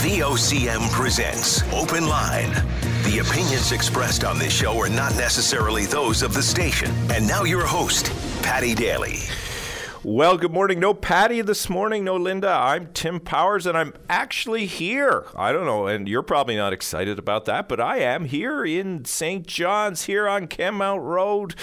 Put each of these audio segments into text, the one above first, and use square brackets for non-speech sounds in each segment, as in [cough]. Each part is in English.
VOCM presents Open Line. The opinions expressed on this show are not necessarily those of the station. And now your host, Patty Daly. Well, good morning. No Patty this morning, no Linda. I'm Tim Powers, and I'm actually here. I don't know, and you're probably not excited about that, but I am here in St. John's, here on Kenmount Road,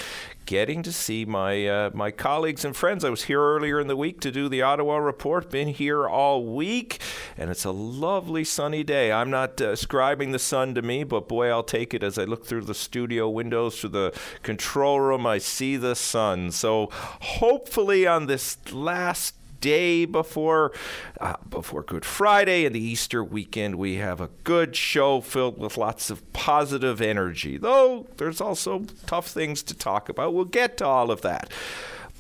getting to see my uh, my colleagues and friends. I was here earlier in the week to do the Ottawa report. Been here all week, and it's a lovely sunny day. I'm not ascribing the sun to me, but boy, I'll take it as I look through the studio windows to the control room. I see the sun. So hopefully on this last day before uh, before Good Friday and the Easter weekend. We have a good show filled with lots of positive energy. Though there's also tough things to talk about. We'll get to all of that.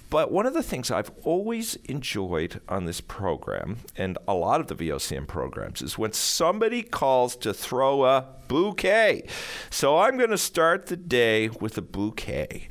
But one of the things I've always enjoyed on this program and a lot of the VOCM programs is when somebody calls to throw a bouquet. So I'm going to start the day with a bouquet.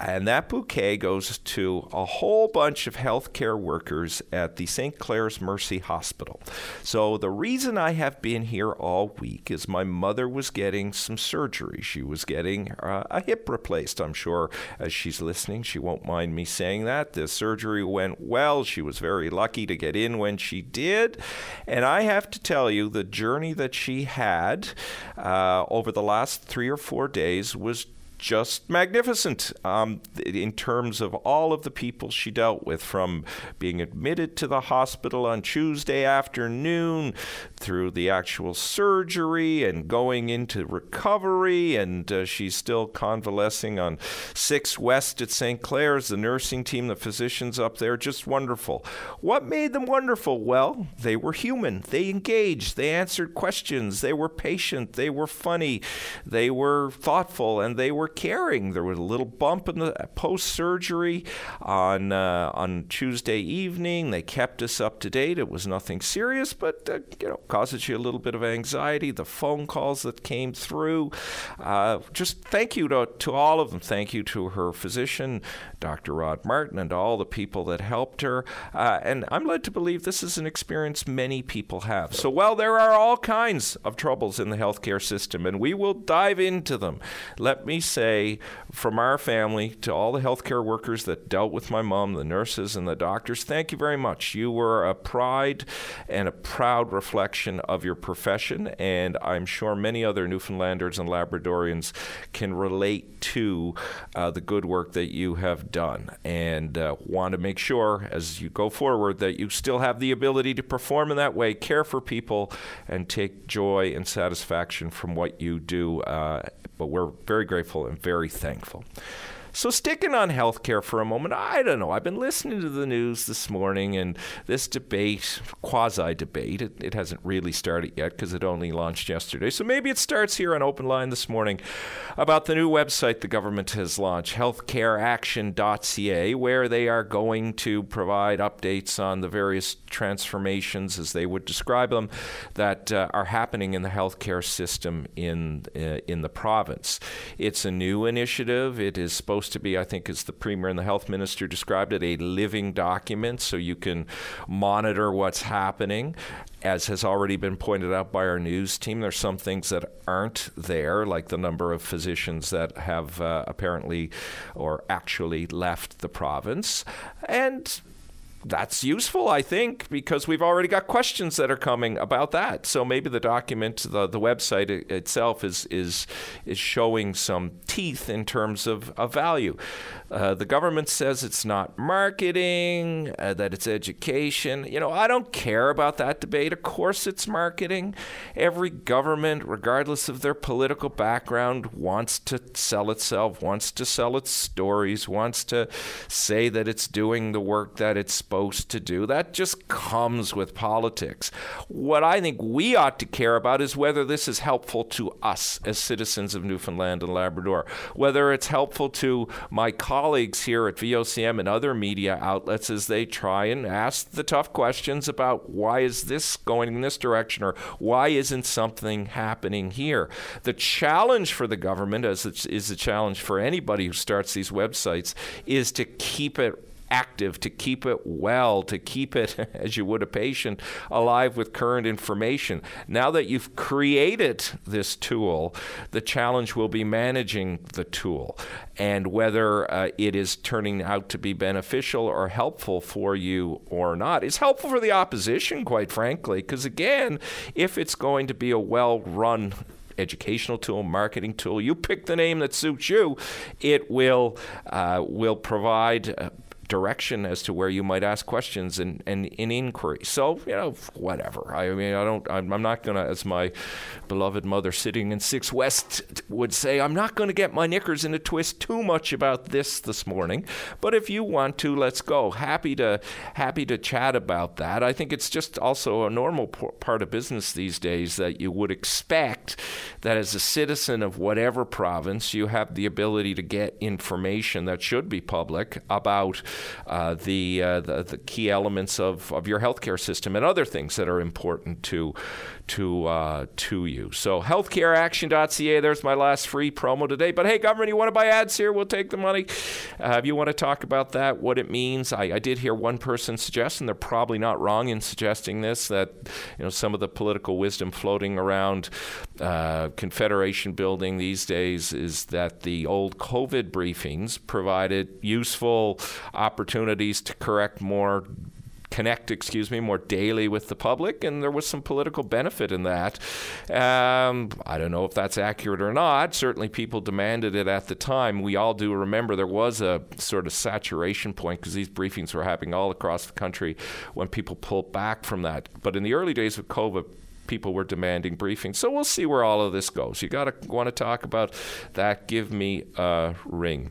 And that bouquet goes to a whole bunch of healthcare workers at the St. Clare's Mercy Hospital. So, the reason I have been here all week is my mother was getting some surgery. She was getting uh, a hip replaced. I'm sure as she's listening, she won't mind me saying that. The surgery went well. She was very lucky to get in when she did. And I have to tell you, the journey that she had uh, over the last three or four days was just magnificent um, in terms of all of the people she dealt with, from being admitted to the hospital on Tuesday afternoon through the actual surgery and going into recovery. And uh, she's still convalescing on 6 West at St. Clare's, the nursing team, the physicians up there, just wonderful. What made them wonderful? Well, they were human. They engaged, they answered questions, they were patient, they were funny, they were thoughtful, and they were were caring. There was a little bump in the post surgery on uh, on Tuesday evening. They kept us up to date. It was nothing serious, but uh, you know causes you a little bit of anxiety. The phone calls that came through. Uh, just thank you to, to all of them. Thank you to her physician, Dr. Rod Martin, and all the people that helped her. Uh, and I'm led to believe this is an experience many people have. So while there are all kinds of troubles in the healthcare system, and we will dive into them, let me say say from our family to all the healthcare workers that dealt with my mom, the nurses and the doctors, thank you very much. You were a pride and a proud reflection of your profession, and I'm sure many other Newfoundlanders and Labradorians can relate to uh, the good work that you have done and uh, want to make sure as you go forward that you still have the ability to perform in that way, care for people, and take joy and satisfaction from what you do. Uh, but we're very grateful and very thankful. So, sticking on healthcare for a moment, I don't know. I've been listening to the news this morning and this debate, quasi debate, it, it, hasn't really started yet because it only launched yesterday. So, maybe it starts here on Open Line this morning about the new website the government has launched, healthcareaction.ca, where they are going to provide updates on the various transformations, as they would describe them, that uh, are happening in the healthcare system in, uh, in the province. It's a new initiative. It is supposed supposed to be, I think, as the Premier and the Health Minister described it, a living document so you can monitor what's happening. As has already been pointed out by our news team, there's some things that aren't there, like the number of physicians that have uh, apparently or actually left the province. And that's useful, I think, because we've already got questions that are coming about that. So maybe the document, the, the website itself is, is, is showing some teeth in terms of, of value. Uh, the government says it's not marketing, uh, that it's education. You know, I don't care about that debate. Of course, it's marketing. Every government, regardless of their political background, wants to sell itself, wants to sell its stories, wants to say that it's doing the work that it's supposed to do. That just comes with politics. What I think we ought to care about is whether this is helpful to us as citizens of Newfoundland and Labrador, whether it's helpful to my colleagues colleagues here at VOCM and other media outlets as they try and ask the tough questions about why is this going in this direction or why isn't something happening here. The challenge for the government, as is a challenge for anybody who starts these websites, is to keep it active, to keep it well, to keep it, [laughs] as you would a patient, alive with current information. Now that you've created this tool, the challenge will be managing the tool and whether uh, it is turning out to be beneficial or helpful for you or not. It's helpful for the opposition, quite frankly, because again, if it's going to be a well run educational tool, marketing tool. You pick the name that suits you. It will uh, will provide. Uh, direction as to where you might ask questions and, and in inquiry. So, you know, whatever. I mean, I don't, I'm, I'm not going to, as my beloved mother sitting in Six West would say, I'm not going to get my knickers in a twist too much about this this morning. But if you want to, let's go. Happy to, happy to chat about that. I think it's just also a normal part of business these days that you would expect that as a citizen of whatever province, you have the ability to get information that should be public about uh, the, uh, the, the key elements of, of your healthcare system and other things that are important to to uh, to you. So healthcareaction.ca. There's my last free promo today. But hey, government, you want to buy ads here? We'll take the money. Uh, if you want to talk about that, what it means, I, I did hear one person suggest, and they're probably not wrong in suggesting this, that you know some of the political wisdom floating around uh, Confederation building these days is that the old COVID briefings provided useful opportunities to correct more connect, excuse me, more daily with the public, and there was some political benefit in that. Um, I don't know if that's accurate or not. Certainly, people demanded it at the time. We all do remember there was a sort of saturation point because these briefings were happening all across the country when people pulled back from that. But in the early days of COVID, people were demanding briefings. So we'll see where all of this goes. You got to want to talk about that. Give me a ring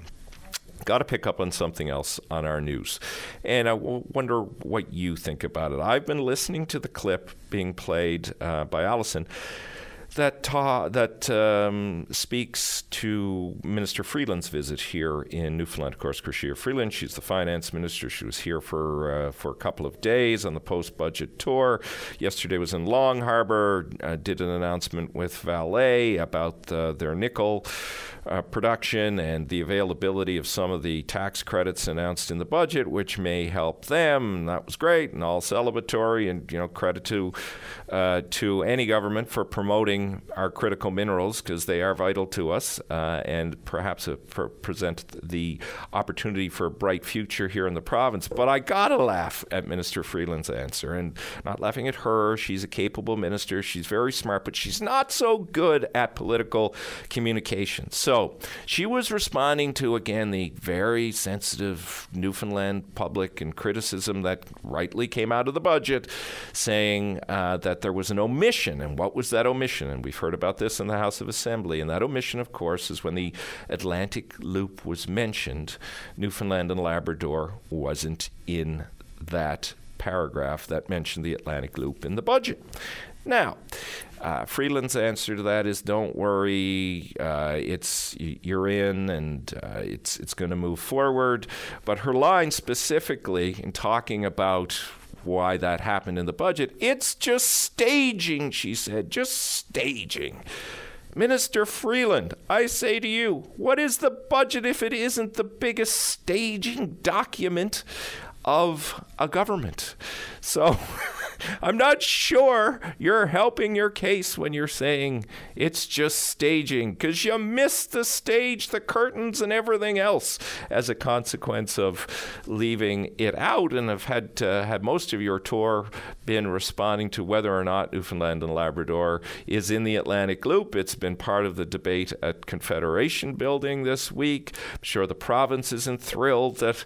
got to pick up on something else on our news. And I wonder what you think about it. I've been listening to the clip being played uh, by Allison that ta- that um, speaks to Minister Freeland's visit here in Newfoundland. Of course, Chrystia Freeland, she's the finance minister. She was here for uh, for a couple of days on the post-budget tour. Yesterday was in Long Harbour. Uh, did an announcement with Vale about uh, their nickel uh, production and the availability of some of the tax credits announced in the budget, which may help them. And that was great and all celebratory. And you know, credit to uh, to any government for promoting our critical minerals because they are vital to us, uh, and perhaps present the opportunity for a bright future here in the province. But I gotta laugh at Minister Freeland's answer, and not laughing at her. She's a capable minister. She's very smart, but she's not so good at political communication. So so she was responding to, again, the very sensitive Newfoundland public and criticism that rightly came out of the budget, saying uh, that there was an omission. And what was that omission? And we've heard about this in the House of Assembly. And that omission, of course, is when the Atlantic Loop was mentioned, Newfoundland and Labrador wasn't in that paragraph that mentioned the Atlantic Loop in the budget. Now, uh, Freeland's answer to that is don't worry, uh, it's you're in and uh, it's it's going to move forward. But her line specifically in talking about why that happened in the budget, it's just staging, she said, just staging. Minister Freeland, I say to you, what is the budget if it isn't the biggest staging document of a government? So [laughs] I'm not sure you're helping your case when you're saying it's just staging because you missed the stage, the curtains, and everything else as a consequence of leaving it out. And have had uh, had most of your tour been responding to whether or not Newfoundland and Labrador is in the Atlantic Loop. It's been part of the debate at Confederation Building this week. I'm sure the province isn't thrilled that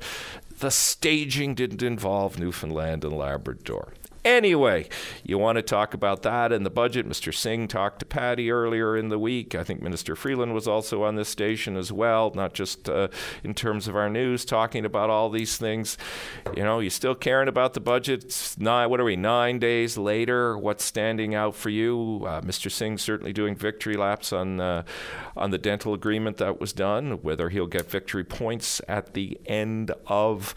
the staging didn't involve Newfoundland and Labrador. Anyway, you want to talk about that and the budget. Mr. Singh talked to Patty earlier in the week. I think Minister Freeland was also on this station as well, not just uh, in terms of our news, talking about all these things. You know, you still caring about the budget. It's nine, what are we, nine days later? What's standing out for you? Uh, Mr. Singh certainly doing victory laps on, uh, on the dental agreement that was done, whether he'll get victory points at the end of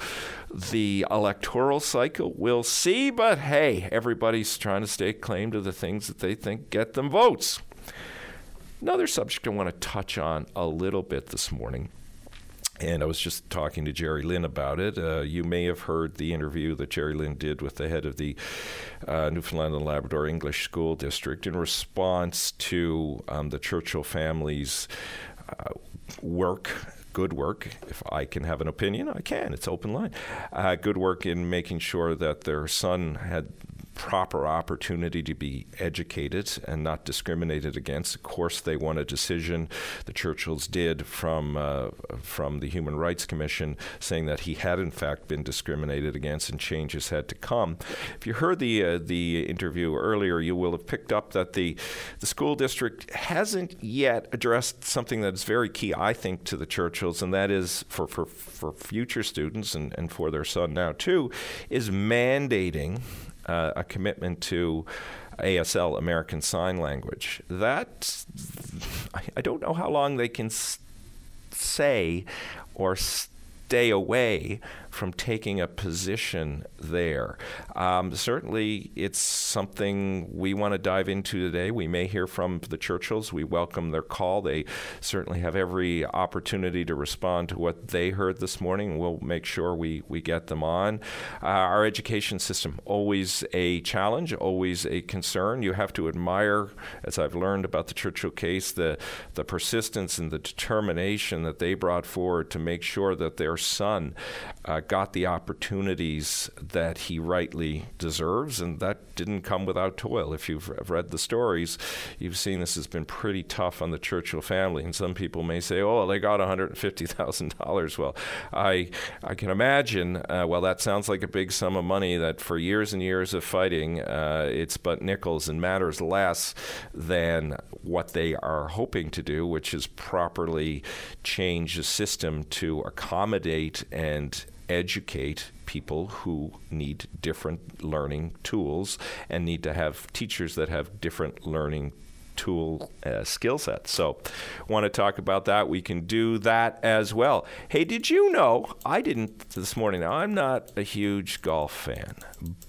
the electoral cycle. We'll see, but hey, everybody's trying to stake claim to the things that they think get them votes. Another subject I want to touch on a little bit this morning And I was just talking to Jerry Lynn about it. Uh, you may have heard the interview that Jerry Lynn did with the head of the uh, Newfoundland and Labrador English School District in response to um, the Churchill family's uh, work good work. If I can have an opinion, I can. It's open line. Uh, good work in making sure that their son had proper opportunity to be educated and not discriminated against. Of course, they won a decision, the Churchills did, from uh, from the Human Rights Commission, saying that he had in fact been discriminated against and changes had to come. If you heard the uh, the interview earlier, you will have picked up that the the school district hasn't yet addressed something that is very key, I think, to the Churchills, and that is for for, for future students and, and for their son now too, is mandating uh, a commitment to ASL, American Sign Language. That I don't know how long they can say or stay away from taking a position there. Um, certainly, it's something we want to dive into today. We may hear from the Churchills. We welcome their call. They certainly have every opportunity to respond to what they heard this morning. We'll make sure we, we get them on. Uh, our education system, always a challenge, always a concern. You have to admire, as I've learned about the Churchill case, the, the persistence and the determination that they brought forward to make sure that their son uh, got the opportunities that he rightly deserves, and that didn't come without toil. If you've read the stories, you've seen this has been pretty tough on the Churchill family. And some people may say, "Oh, they got $150,000." Well, I I can imagine. Uh, well, that sounds like a big sum of money. That for years and years of fighting, uh, it's but nickels and matters less than what they are hoping to do, which is properly change the system to accommodate and educate people who need different learning tools and need to have teachers that have different learning tool uh, skill set. So, want to talk about that? We can do that as well. Hey, did you know? I didn't this morning. Now, I'm not a huge golf fan,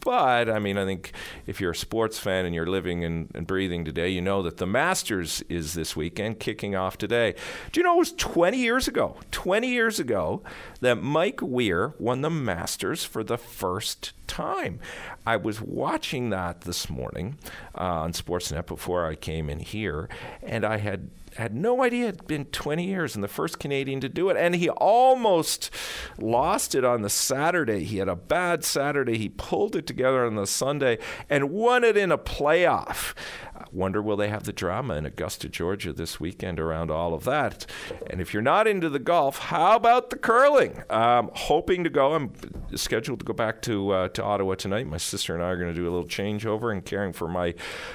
but I mean, I think if you're a sports fan and you're living and, and breathing today, you know that the Masters is this weekend, kicking off today. Do you know it was 20 years ago? 20 years ago that Mike Weir won the Masters for the first time. I was watching that this morning uh, on Sportsnet before I came in here, and I had had no idea it had been 20 years and the first Canadian to do it. And he almost lost it on the Saturday. He had a bad Saturday. He pulled it together on the Sunday and won it in a playoff. I wonder will they have the drama in Augusta, Georgia this weekend around all of that? And if you're not into the golf, how about the curling? Um, hoping to go. I'm scheduled to go back to uh, to Ottawa tonight. My sister and I are going to do a little changeover and caring for my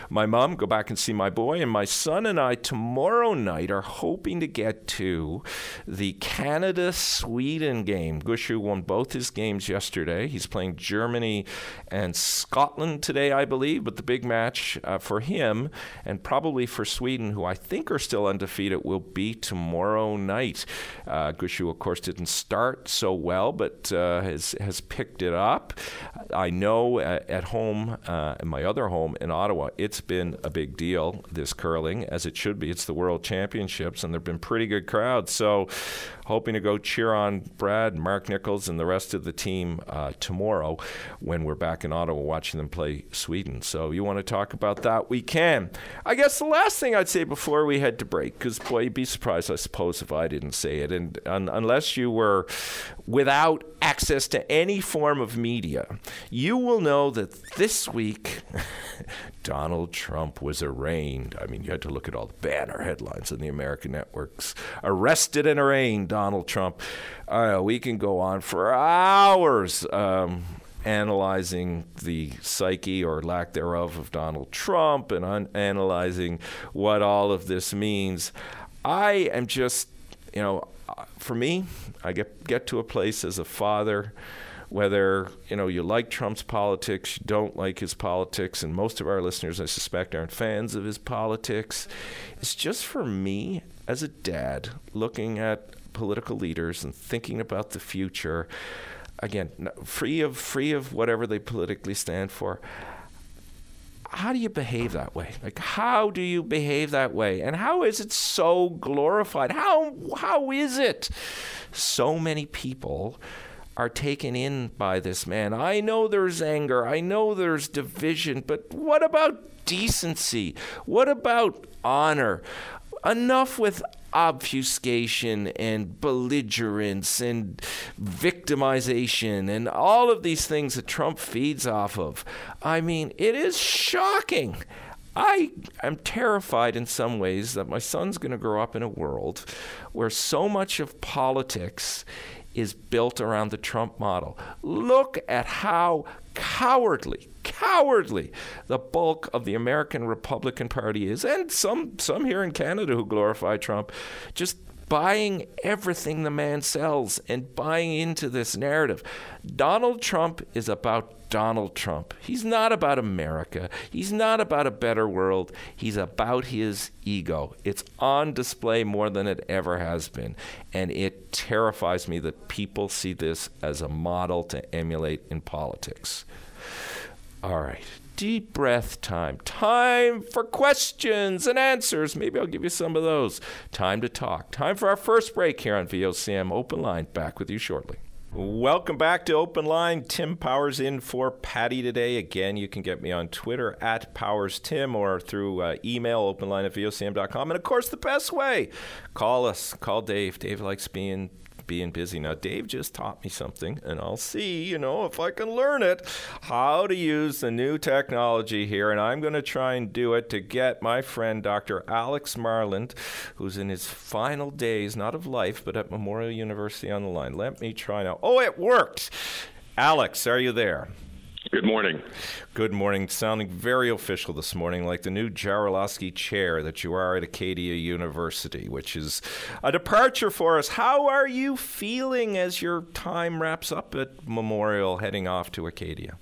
my mom. Go back and see my boy and my son and I tomorrow night are hoping to get to the Canada Sweden game. Gushue won both his games yesterday. He's playing Germany and Scotland today, I believe. But the big match uh, for him and probably for Sweden, who I think are still undefeated, will be tomorrow night. Uh, Gushue, of course, didn't start so well, but uh, has has picked it up. I know at, at home, uh, in my other home in Ottawa, it's been a big deal. This curling, as it should be. It's the World Championships, and there've been pretty good crowds. So hoping to go cheer on Brad, Mark Nichols, and the rest of the team uh, tomorrow when we're back in Ottawa watching them play Sweden. So you want to talk about that? We can. I guess the last thing I'd say before we head to break, because boy, you'd be surprised, I suppose, if I didn't say it, and un- unless you were without access to any form of media, you will know that this week. [laughs] Donald Trump was arraigned. I mean, you had to look at all the banner headlines in the American networks. Arrested and arraigned, Donald Trump. Uh, we can go on for hours um, analyzing the psyche or lack thereof of Donald Trump and un- analyzing what all of this means. I am just, you know, for me, I get get to a place as a father whether you know you like Trump's politics, you don't like his politics, and most of our listeners, I suspect, aren't fans of his politics. It's just for me as a dad looking at political leaders and thinking about the future. Again, free of free of whatever they politically stand for how do you behave that way? Like, how do you behave that way? And how is it so glorified? How how is it so many people are taken in by this man. I know there's anger, I know there's division, but what about decency? What about honor? Enough with obfuscation and belligerence and victimization and all of these things that Trump feeds off of. I mean, it is shocking. I am terrified in some ways that my son's going to grow up in a world where so much of politics is built around the Trump model. Look at how cowardly, cowardly the bulk of the American Republican Party is, and some some here in Canada who glorify Trump, just buying everything the man sells and buying into this narrative. Donald Trump is about Donald Trump. He's not about America. He's not about a better world. He's about his ego. It's on display more than it ever has been. And it terrifies me that people see this as a model to emulate in politics. All right. Deep breath time. Time for questions and answers. Maybe I'll give you some of those. Time to talk. Time for our first break here on VOCM Open Line. Back with you shortly. Welcome back to Open Line. Tim Powers in for Patty today. Again, you can get me on Twitter at PowersTim or through uh, email openline at vocm.com. And of course, the best way, call us. Call Dave. Dave likes being being busy. Now, Dave just taught me something, and I'll see, you know, if I can learn it, how to use the new technology here. And I'm going to try and do it to get my friend Dr. Alex Marland, who's in his final days, not of life, but at Memorial University on the line. Let me try now. Oh, it worked. Alex, are you there? Good morning. Good morning. Sounding very official this morning, like the new Jarislowsky chair that you are at Acadia University, which is a departure for us. How are you feeling as your time wraps up at Memorial, heading off to Acadia?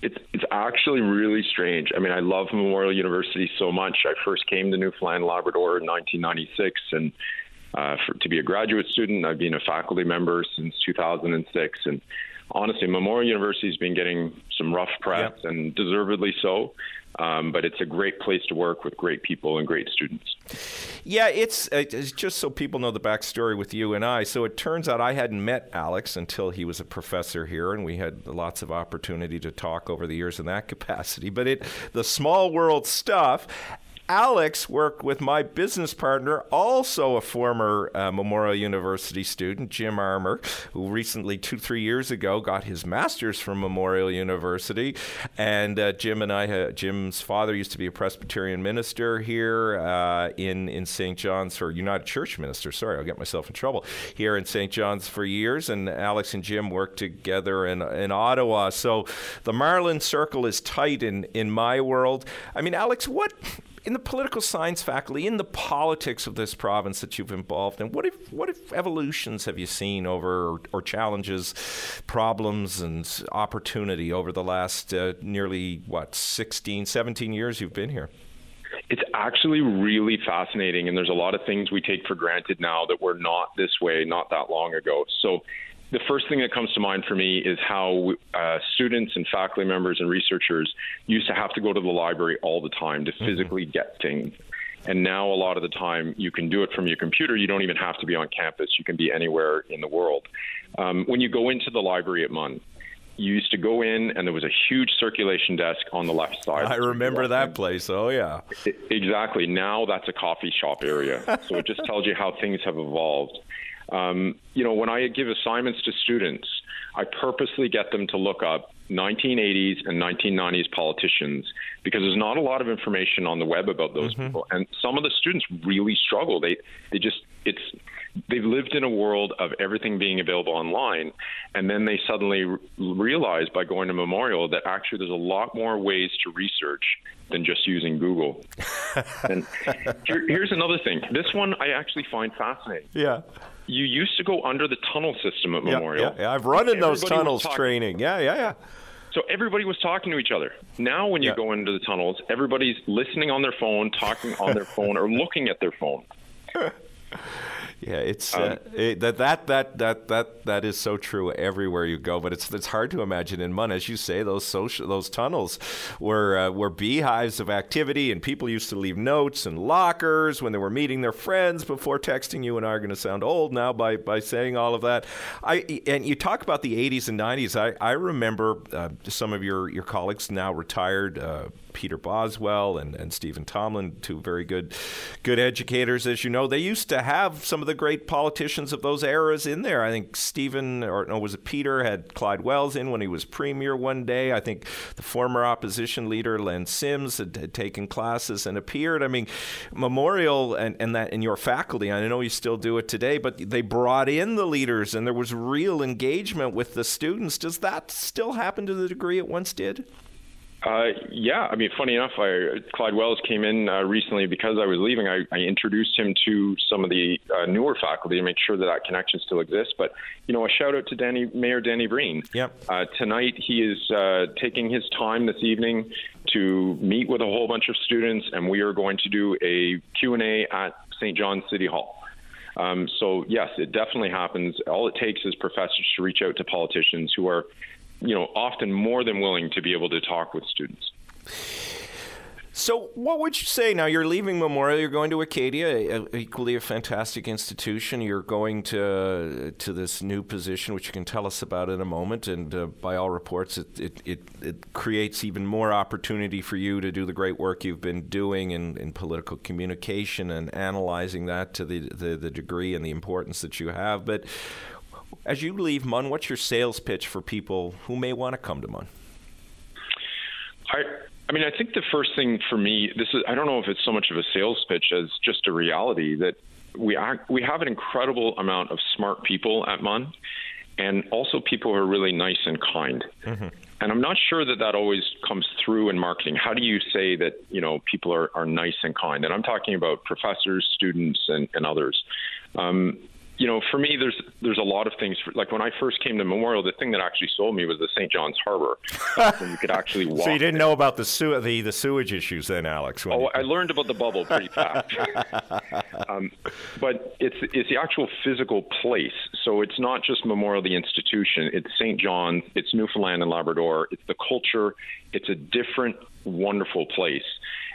It's it's actually really strange. I mean, I love Memorial University so much. I first came to Newfoundland Labrador in 1996, and uh, for, to be a graduate student, I've been a faculty member since 2006, and honestly, Memorial University has been getting some rough press, yep. and deservedly so. Um, but it's a great place to work with great people and great students. Yeah, it's, it's, just so people know the backstory with you and I. So it turns out I hadn't met Alex until he was a professor here, and we had lots of opportunity to talk over the years in that [laughs] capacity. But it, the small world stuff. Alex worked with my business partner, also a former uh, Memorial University student, Jim Armour, who recently, two, three years ago, got his master's from Memorial University. And uh, Jim and I, uh, Jim's father used to be a Presbyterian minister here uh, in, in St. John's, or United Church minister, sorry, I'll get myself in trouble, here in St. John's for years. And Alex and Jim worked together in, in Ottawa. So the Marland circle is tight in, in my world. I mean, Alex, what in the political science faculty, in the politics of this province that you've involved in, what if what if evolutions have you seen over or, or challenges, problems and opportunity over the last uh, nearly what 16, 17 years you've been here? It's actually really fascinating, and there's a lot of things we take for granted now that were not this way not that long ago. So the first thing that comes to mind for me is how uh, students and faculty members and researchers used to have to go to the library all the time to mm-hmm. physically mm-hmm. get things. And now, a lot of the time, you can do it from your computer. You don't even have to be on campus. You can be anywhere in the world. Um, when you go into the library at MUN, you used to go in and there was a huge circulation desk on the left side. I remember that place. Oh, yeah. Exactly. Now that's a coffee shop area. so it just tells you how things have evolved. Um, you know, when I give assignments to students, I purposely get them to look up 1980s and 1990s politicians because there's not a lot of information on the web about those mm-hmm. people, and some of the students really struggle. They they just it's they've lived in a world of everything being available online, and then they suddenly r- realize by going to Memorial that actually there's a lot more ways to research than just using Google. [laughs] and here, here's another thing. This one I actually find fascinating. Yeah you used to go under the tunnel system at Memorial. Yeah, yeah. I've run in those tunnels training. Yeah, yeah, yeah. So everybody was talking to each other. Now, when you yeah. go into the tunnels, everybody's listening on their phone, talking on their [laughs] phone, or looking at their phone. [laughs] Yeah, it's um, uh, it, that that that that that that is so true everywhere you go. But it's it's hard to imagine in MUN, as you say, those social those tunnels were uh, were beehives of activity, and people used to leave notes and lockers when they were meeting their friends before texting you. And are going to sound old now by by saying all of that. I and you talk about the 80s and 90s. I I remember uh, some of your your colleagues now retired. Peter Boswell and, and Stephen Tomblin, two very good good educators, as you know. They used to have some of the great politicians of those eras in there. I think Stephen, or no, was it Peter, had Clyde Wells in when he was premier one day. I think the former opposition leader, Len Simms, had, had taken classes and appeared. I mean, Memorial and, and that in your faculty, I know you still do it today, but they brought in the leaders and there was real engagement with the students. Does that still happen to the degree it once did? Uh, yeah, I mean, funny enough, I, Clyde Wells came in uh, recently because I was leaving. I, I introduced him to some of the uh, newer faculty to make sure that that connection still exists. But you know, a shout out to Danny Mayor Danny Breen. Yep. Uh, tonight, he is uh, taking his time this evening to meet with a whole bunch of students, and we are going to do a Q and A at St. John's City Hall. Um, so yes, it definitely happens. All it takes is professors to reach out to politicians who are you know, often more than willing to be able to talk with students. So, what would you say now? You're leaving Memorial. You're going to Acadia, equally a fantastic institution. You're going to to this new position, which you can tell us about in a moment. And uh, by all reports, it, it, it, it, creates even more opportunity for you to do the great work you've been doing in, in political communication and analyzing that to the, the, the degree and the importance that you have. But as you leave MUN, what's your sales pitch for people who may want to come to MUN? I, I mean, I think the first thing for me, this is, I don't know if it's so much of a sales pitch as just a reality that we are, we have an incredible amount of smart people at MUN and also people who are really nice and kind. Mm-hmm. And I'm not sure that that always comes through in marketing. How do you say that you know people are, are nice and kind? And I'm talking about professors, students, and, and others. Um, you know, for me, there's there's a lot of things. For, like when I first came to Memorial, the thing that actually sold me was the St. John's Harbor, when you could actually walk. [laughs] so you didn't know about the, the the sewage issues then, Alex? Oh, I learned about the bubble pretty fast. [laughs] um, but it's it's the actual physical place. So it's not just Memorial the institution. It's St. John's. It's Newfoundland and Labrador. It's the culture. It's a different, wonderful place.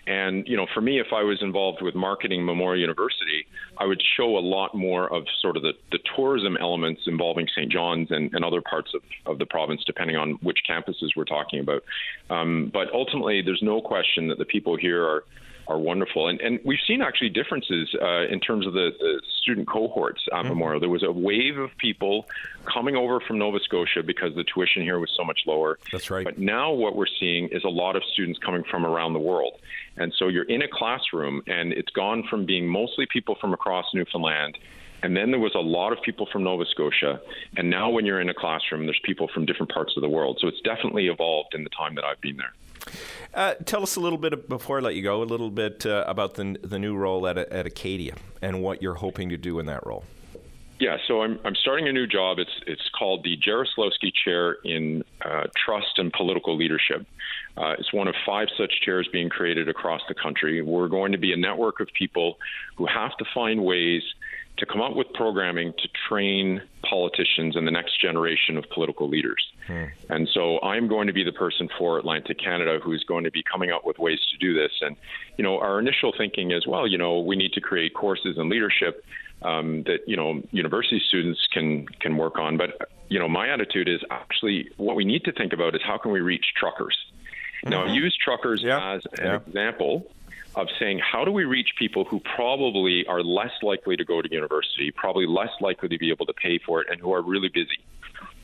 And, you know, for me, if I was involved with marketing Memorial University, I would show a lot more of sort of the, the tourism elements involving St. John's and, and other parts of, of the province, depending on which campuses we're talking about. Um, but ultimately, there's no question that the people here are are wonderful. And, and we've seen actually differences uh, in terms of the, the student cohorts at mm-hmm. Memorial. There was a wave of people coming over from Nova Scotia because the tuition here was so much lower. That's right. But now what we're seeing is a lot of students coming from around the world. And so you're in a classroom, and it's gone from being mostly people from across Newfoundland. And then there was a lot of people from Nova Scotia. And now, when you're in a classroom, there's people from different parts of the world. So it's definitely evolved in the time that I've been there. Uh, tell us a little bit before I let you go, a little bit uh, about the the new role at at Acadia and what you're hoping to do in that role. Yeah, so I'm I'm starting a new job. It's it's called the Jarislowsky Chair in uh, Trust and Political Leadership. Uh, it's one of five such chairs being created across the country. We're going to be a network of people who have to find ways to come up with programming to train politicians and the next generation of political leaders. Hmm. And so I'm going to be the person for Atlantic Canada who's going to be coming up with ways to do this. And, you know, our initial thinking is, well, you know, we need to create courses in leadership um, that, you know, university students can, can work on. But, you know, my attitude is actually what we need to think about is how can we reach truckers? Now, mm-hmm. use truckers yeah. as an yeah. example of saying how do we reach people who probably are less likely to go to university, probably less likely to be able to pay for it, and who are really busy.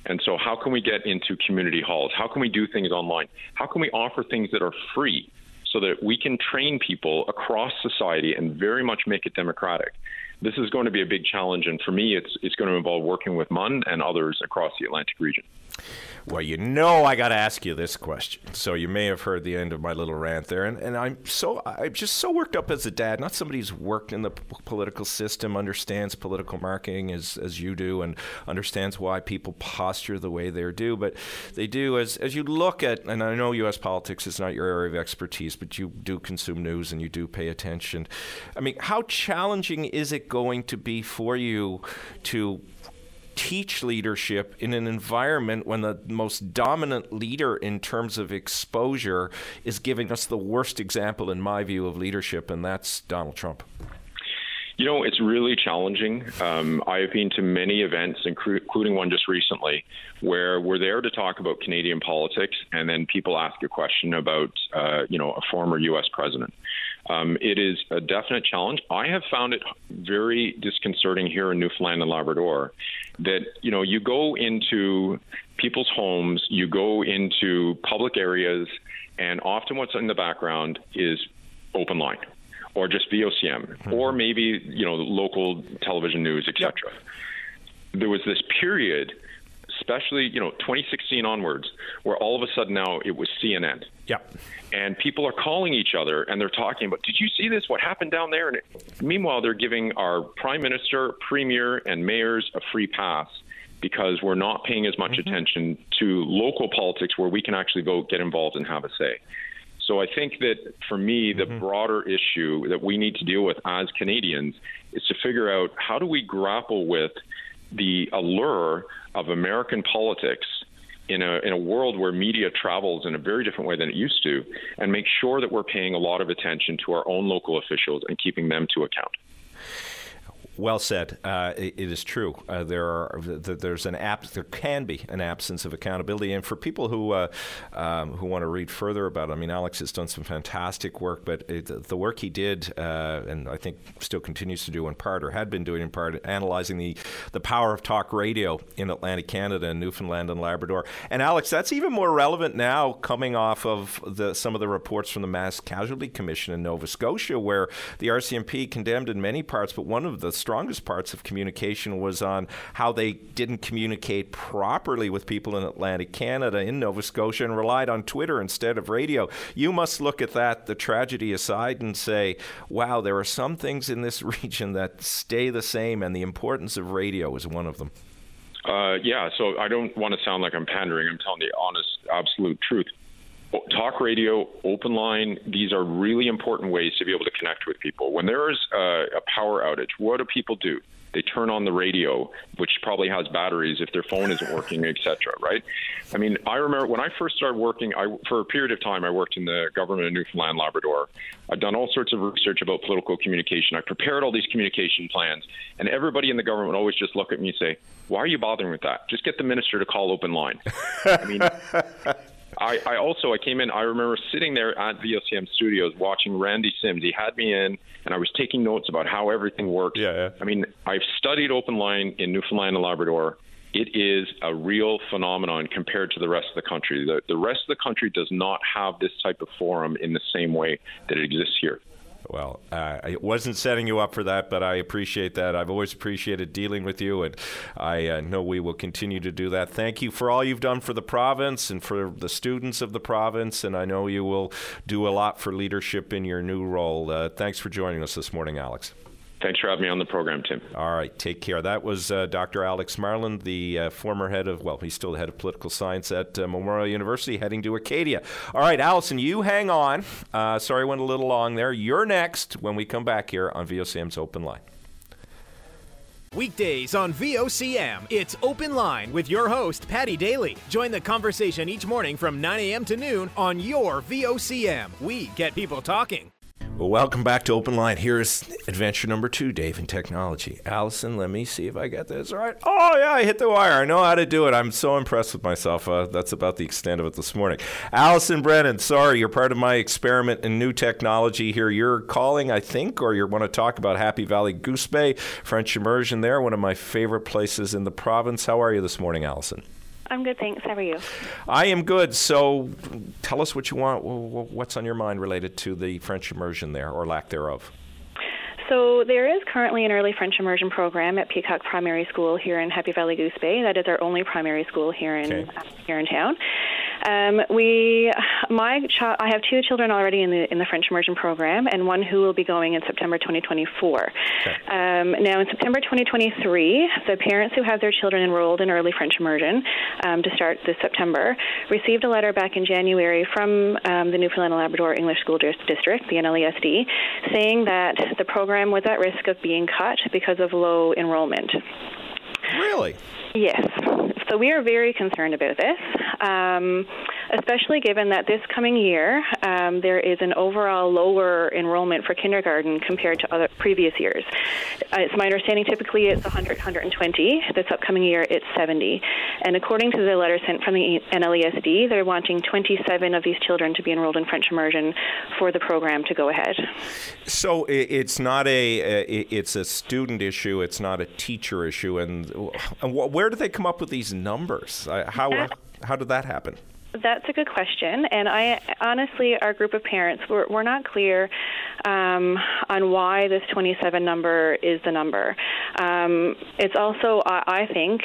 And so, how can we get into community halls? How can we do things online? How can we offer things that are free so that we can train people across society and very much make it democratic? This is going to be a big challenge, and for me, it's it's going to involve working with MUN and others across the Atlantic region. Well, you know I got to ask you this question. So you may have heard the end of my little rant there, and, and I'm so I'm just so worked up as a dad, not somebody who's worked in the p- political system, understands political marketing as as you do, and understands why people posture the way they do. But they do as as you look at, and I know U.S. politics is not your area of expertise, but you do consume news and you do pay attention. I mean, how challenging is it going to be for you to teach leadership in an environment when the most dominant leader in terms of exposure is giving us the worst example, in my view, of leadership, and that's Donald Trump? You know, it's really challenging. Um, I have been to many events, including one just recently, where we're there to talk about Canadian politics, and then people ask a question about, uh, you know, a former U.S. president. Um, it is a definite challenge. I have found it very disconcerting here in Newfoundland and Labrador that you know you go into people's homes, you go into public areas, and often what's in the background is open line or just VOCM mm-hmm. or maybe you know local television news, etc. Yep. There was this period especially you know 2016 onwards, where all of a sudden now it was CNN. Yeah. And people are calling each other and they're talking about, did you see this? What happened down there? And meanwhile, they're giving our prime minister, premier, and mayors a free pass because we're not paying as much mm-hmm. attention to local politics where we can actually go get involved and have a say. So I think that for me, the mm-hmm. broader issue that we need to deal with as Canadians is to figure out how do we grapple with the allure of American politics in a, in a world where media travels in a very different way than it used to, and make sure that we're paying a lot of attention to our own local officials and keeping them to account. Well said. Uh, it, it is true. Uh, there are there's an app. There can be an absence of accountability, and for people who uh, um, who want to read further about it, I mean, Alex has done some fantastic work. But it, the work he did, uh, and I think still continues to do in part, or had been doing in part, analyzing the the power of talk radio in Atlantic Canada and Newfoundland and Labrador. And Alex, that's even more relevant now, coming off of the some of the reports from the Mass Casualty Commission in Nova Scotia, where the RCMP condemned in many parts, but one of the strongest parts of communication was on how they didn't communicate properly with people in Atlantic Canada, in Nova Scotia, and relied on Twitter instead of radio. You must look at that, the tragedy aside, and say, wow, there are some things in this [laughs] region that stay the same, and the importance of radio is one of them. Uh, yeah, so I don't want to sound like I'm pandering. I'm telling the honest, absolute truth talk radio, open line, these are really important ways to be able to connect with people. When there is a, a power outage, what do people do? They turn on the radio, which probably has batteries if their phone isn't working, etc. Right? I mean, I remember when I first started working. I, for a period of time, I worked in the government of Newfoundland, Labrador. I've done all sorts of research about political communication. I prepared all these communication plans, and everybody in the government would always just look at me and say, "Why are you bothering with that? Just get the minister to call open line." I mean, I, I also I came in. I remember sitting there at VOCM Studios watching Randy Simms. He had me in, and I was taking notes about how everything works. Yeah, yeah. I mean, I've studied open line in Newfoundland and Labrador. It is a real phenomenon compared to the rest of the country. The, the rest of the country does not have this type of forum in the same way that it exists here. Well, uh, I wasn't setting you up for that, but I appreciate that. I've always appreciated dealing with you, and I uh, know we will continue to do that. Thank you for all you've done for the province and for the students of the province, and I know you will do a lot for leadership in your new role. Uh, thanks for joining us this morning, Alex. Thanks for having me on the program, Tim. All right, take care. That was uh, Dr. Alex Marland, the uh, former head of, well, he's still the head of political science at uh, Memorial University, heading to Acadia. All right, Allison, you hang on. Uh, sorry, I went a little long there. You're next when we come back here on VOCM's Open Line. Weekdays on VOCM, it's Open Line with your host, Patty Daly. Join the conversation each morning from 9 a.m. to noon on your VOCM. We get people talking. Well, welcome back to Open Line. Here's adventure number two, Dave in technology. Allison, let me see if I got this right. Oh, yeah, I hit the wire. I know how to do it. I'm so impressed with myself. Uh, that's about the extent of it this morning. Allison Brennan, sorry, you're part of my experiment in new technology here. You're calling, I think, or you want to talk about Happy Valley Goose Bay, French immersion there, one of my favorite places in the province. How are you this morning, Allison? I'm good, thanks. How are you? I am good. So tell us what you want. What's on your mind related to the French immersion there, or lack thereof? So there is currently an early French immersion program at Peacock Primary School here in Happy Valley Goose Bay. That is our only primary school here in Okay. uh, here in town. Um, we, my child, I have two children already in the in the French immersion program, and one who will be going in September 2024. Um, now, in September 2023, the parents who have their children enrolled in early French immersion um, to start this September received a letter back in January from um, the Newfoundland and Labrador English School Dis- District, the NLESD, saying that the program was at risk of being cut because of low enrollment. Really? Yes. So we are very concerned about this, um, especially given that this coming year um, there is an overall lower enrollment for kindergarten compared to other previous years. Uh, it's my understanding typically it's 100, 120. This upcoming year it's 70. And according to the letter sent from the NLESD, they're wanting 27 of these children to be enrolled in French immersion for the program to go ahead. So it's not a it's a student issue. It's not a teacher issue. And, and wh- where do they come up with these numbers? Uh, How how did that happen? That's a good question, and I honestly, our group of parents, we're, we're not clear um, on why this 27 number is the number. Um, it's also, I, I think,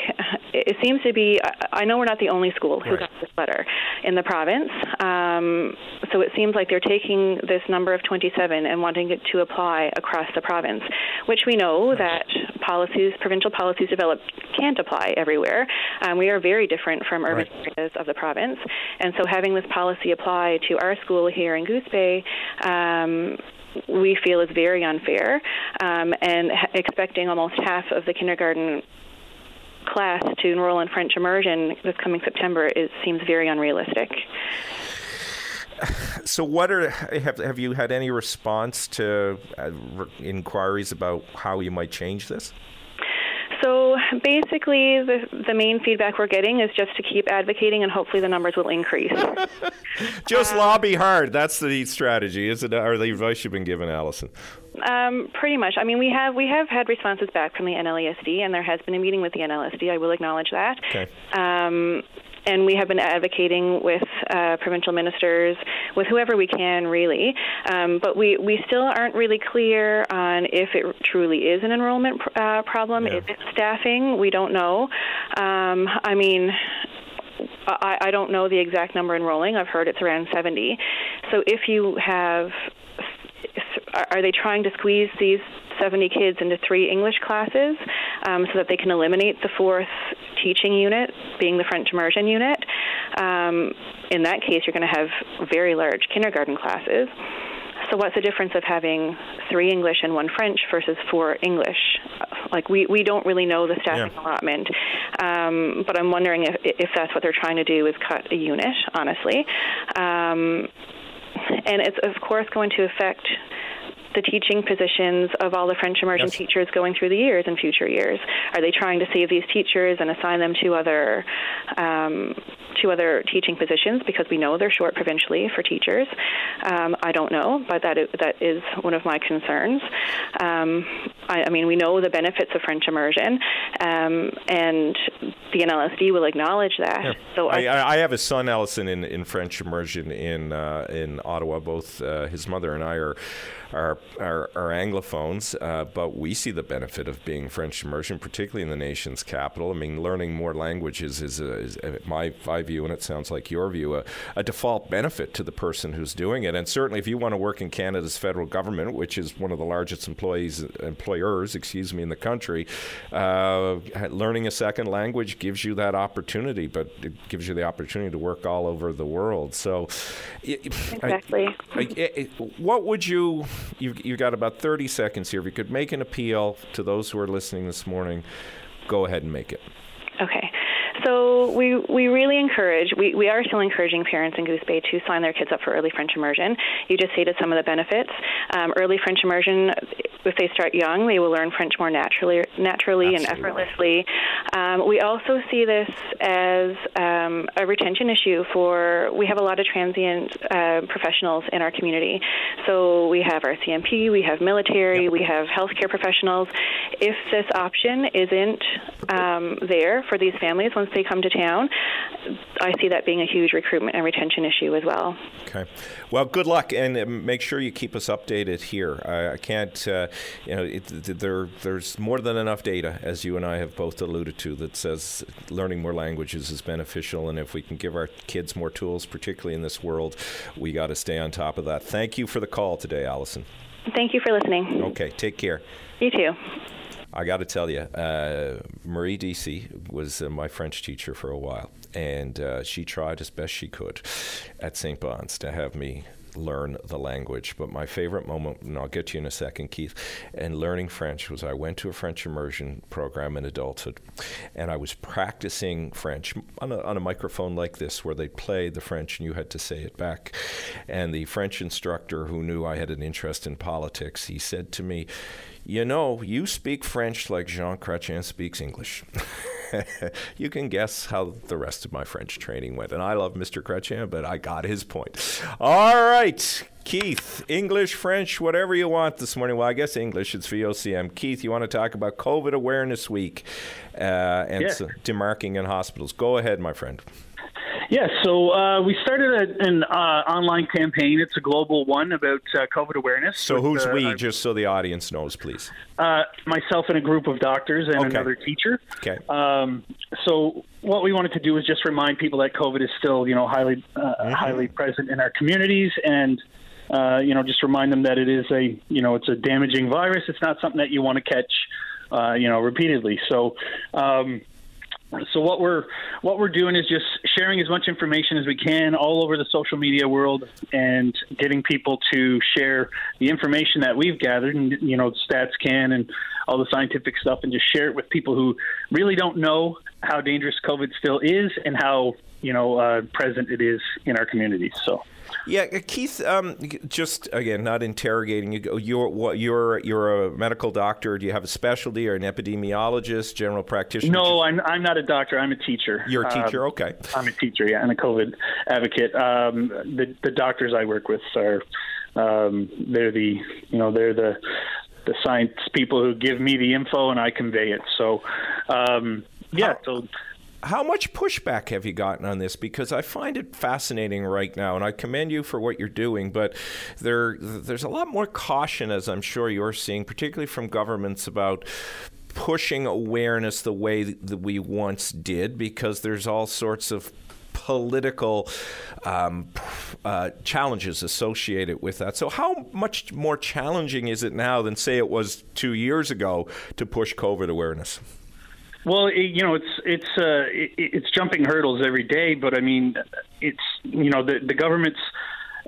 it seems to be. I- I know we're not the only school who Right. got this letter in the province, um, so it seems like they're taking this number of 27 and wanting it to apply across the province, which we know that policies, provincial policies developed, can't apply everywhere. Um, we are very different from urban Right. areas of the province. And so having this policy apply to our school here in Goose Bay, um, we feel is very unfair. Um, and expecting almost half of the kindergarten class to enroll in French immersion this coming September seems very unrealistic. So what are have have you had any response to uh, re- inquiries about how you might change this? So basically, the, the main feedback we're getting is just to keep advocating, and hopefully the numbers will increase. [laughs] Just lobby hard. That's the strategy, is it? Or the advice you've been given, Allison? Um, pretty much. I mean, we have we have had responses back from the NLESD, and there has been a meeting with the NLSD. I will acknowledge that. Okay. Um, and we have been advocating with uh, provincial ministers, with whoever we can, really. Um, but we, we still aren't really clear on if it truly is an enrollment pr- uh, problem. Yeah. Is it staffing? We don't know. Um, I mean, I, I don't know the exact number enrolling. I've heard it's around 70. So if you have, are they trying to squeeze these 70 kids into three English classes um, so that they can eliminate the fourth teaching unit, being the French immersion unit? Um, in that case, you're going to have very large kindergarten classes. So what's the difference of having three English and one French versus four English? Like we, we don't really know the staffing Yeah. allotment, um, but I'm wondering if if that's what they're trying to do is cut a unit, honestly, um, and it's of course going to affect the teaching positions of all the French immersion Yes. teachers going through the years and future years. Are they trying to save these teachers and assign them to other um, to other teaching positions because we know they're short provincially for teachers? Um, I don't know, but that is, that is one of my concerns. Um, I, I mean, we know the benefits of French immersion, um, and the NLSD will acknowledge that. So I, I I have a son, Allison, in, in French immersion in uh, in Ottawa. Both uh, his mother and I are are are, are Anglophones, uh, but we see the benefit of being French immersion, particularly in the nation's capital. I mean, learning more languages is, a, is a, my my view, and it sounds like your view, a, a default benefit to the person who's doing it. And certainly, if you want to work in Canada's federal government, which is one of the largest employees employers, excuse me, in the country, uh, learning a second language gives you that opportunity, but it gives you the opportunity to work all over the world. So, I- Exactly. I- I- what would you? You you got about thirty seconds here. If you could make an appeal to those who are listening this morning, go ahead and make it. Okay. So we we really encourage we, we are still encouraging parents in Goose Bay to sign their kids up for early French immersion. You just stated some of the benefits. Um, early French immersion, if they start young, they will learn French more naturally naturally and effortlessly. Um, we also see this as um, a retention issue for we have a lot of transient uh, professionals in our community. So we have RCMP, we have military, we have healthcare professionals. If this option isn't um, there for these families once they come to town, I see that being a huge recruitment and retention issue as well. Okay. Well, good luck, and uh, make sure you keep us updated here. I, I can't, uh, you know, it, there there's more than enough data, as you and I have both alluded to, that says learning more languages is beneficial, and if we can give our kids more tools, particularly in this world, we got to stay on top of that. Thank you for the call today, Allison. Thank you for listening. Okay, take care. You too. I got to tell you, uh, Marie DC was uh, my French teacher for a while, and uh, she tried as best she could at St. Bon's to have me learn the language. But my favorite moment, and I'll get to you in a second, Keith, and learning French was I went to a French immersion program in adulthood, and I was practicing French on a, on a microphone like this where they play the French and you had to say it back. And the French instructor who knew I had an interest in politics, he said to me, you know, you speak French like Jean Chrétien speaks English. [laughs] you can guess how the rest of my French training went. And I love Mr. Chrétien, but I got his point. All right. Keith, English, French, whatever you want this morning. Well, I guess English, it's VOCM. Keith, you want to talk about COVID Awareness Week uh, and yeah. demasking in hospitals. Go ahead, my friend. Yes, yeah, so uh, we started a, an uh, online campaign. It's a global one about uh, COVID awareness. So who's uh, we, just so the audience knows, please? Uh, myself and a group of doctors and okay. another teacher. Okay. Um, so what we wanted to do is just remind people that COVID is still, you know, highly uh, mm-hmm. highly present in our communities, and you know, just remind them that it is a, you know, it's a damaging virus. It's not something that you want to catch, you know, repeatedly. So. Um, so what we're what we're doing is just sharing as much information as we can all over the social media world and getting people to share the information that we've gathered and you know stats can and all the scientific stuff and just share it with people who really don't know how dangerous covid still is and how you know uh, present it is in our communities so yeah, uh, Keith. Um, just again, not interrogating you. You're what? You're you're a medical doctor. Do you have a specialty or an epidemiologist, general practitioner? No, I'm I'm not a doctor. I'm a teacher. You're a teacher. Um, okay. I'm a teacher. Yeah, and a COVID advocate. Um, the the doctors I work with are um, they're the you know they're the the science people who give me the info and I convey it. So um, yeah, so how much pushback have you gotten on this? Because I find it fascinating right now, and I commend you for what you're doing. But there, there's a lot more caution, as I'm sure you're seeing, particularly from governments about pushing awareness the way that we once did, because there's all sorts of political um, uh, challenges associated with that. So, how much more challenging is it now than, say, it was two years ago to push COVID awareness? Well, it, you know, it's it's uh, it, it's jumping hurdles every day, but I mean, it's you know the the government's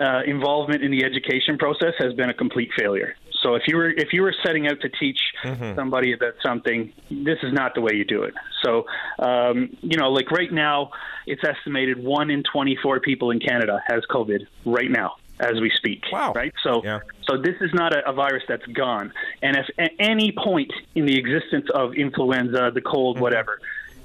uh, involvement in the education process has been a complete failure. So if you were if you were setting out to teach mm-hmm. somebody about something, this is not the way you do it. So um, you know, like right now, it's estimated one in 24 people in Canada has COVID right now as we speak. Wow. Right. So yeah. so this is not a, a, virus that's gone. And if at any point in the existence of influenza, the cold, mm-hmm. whatever.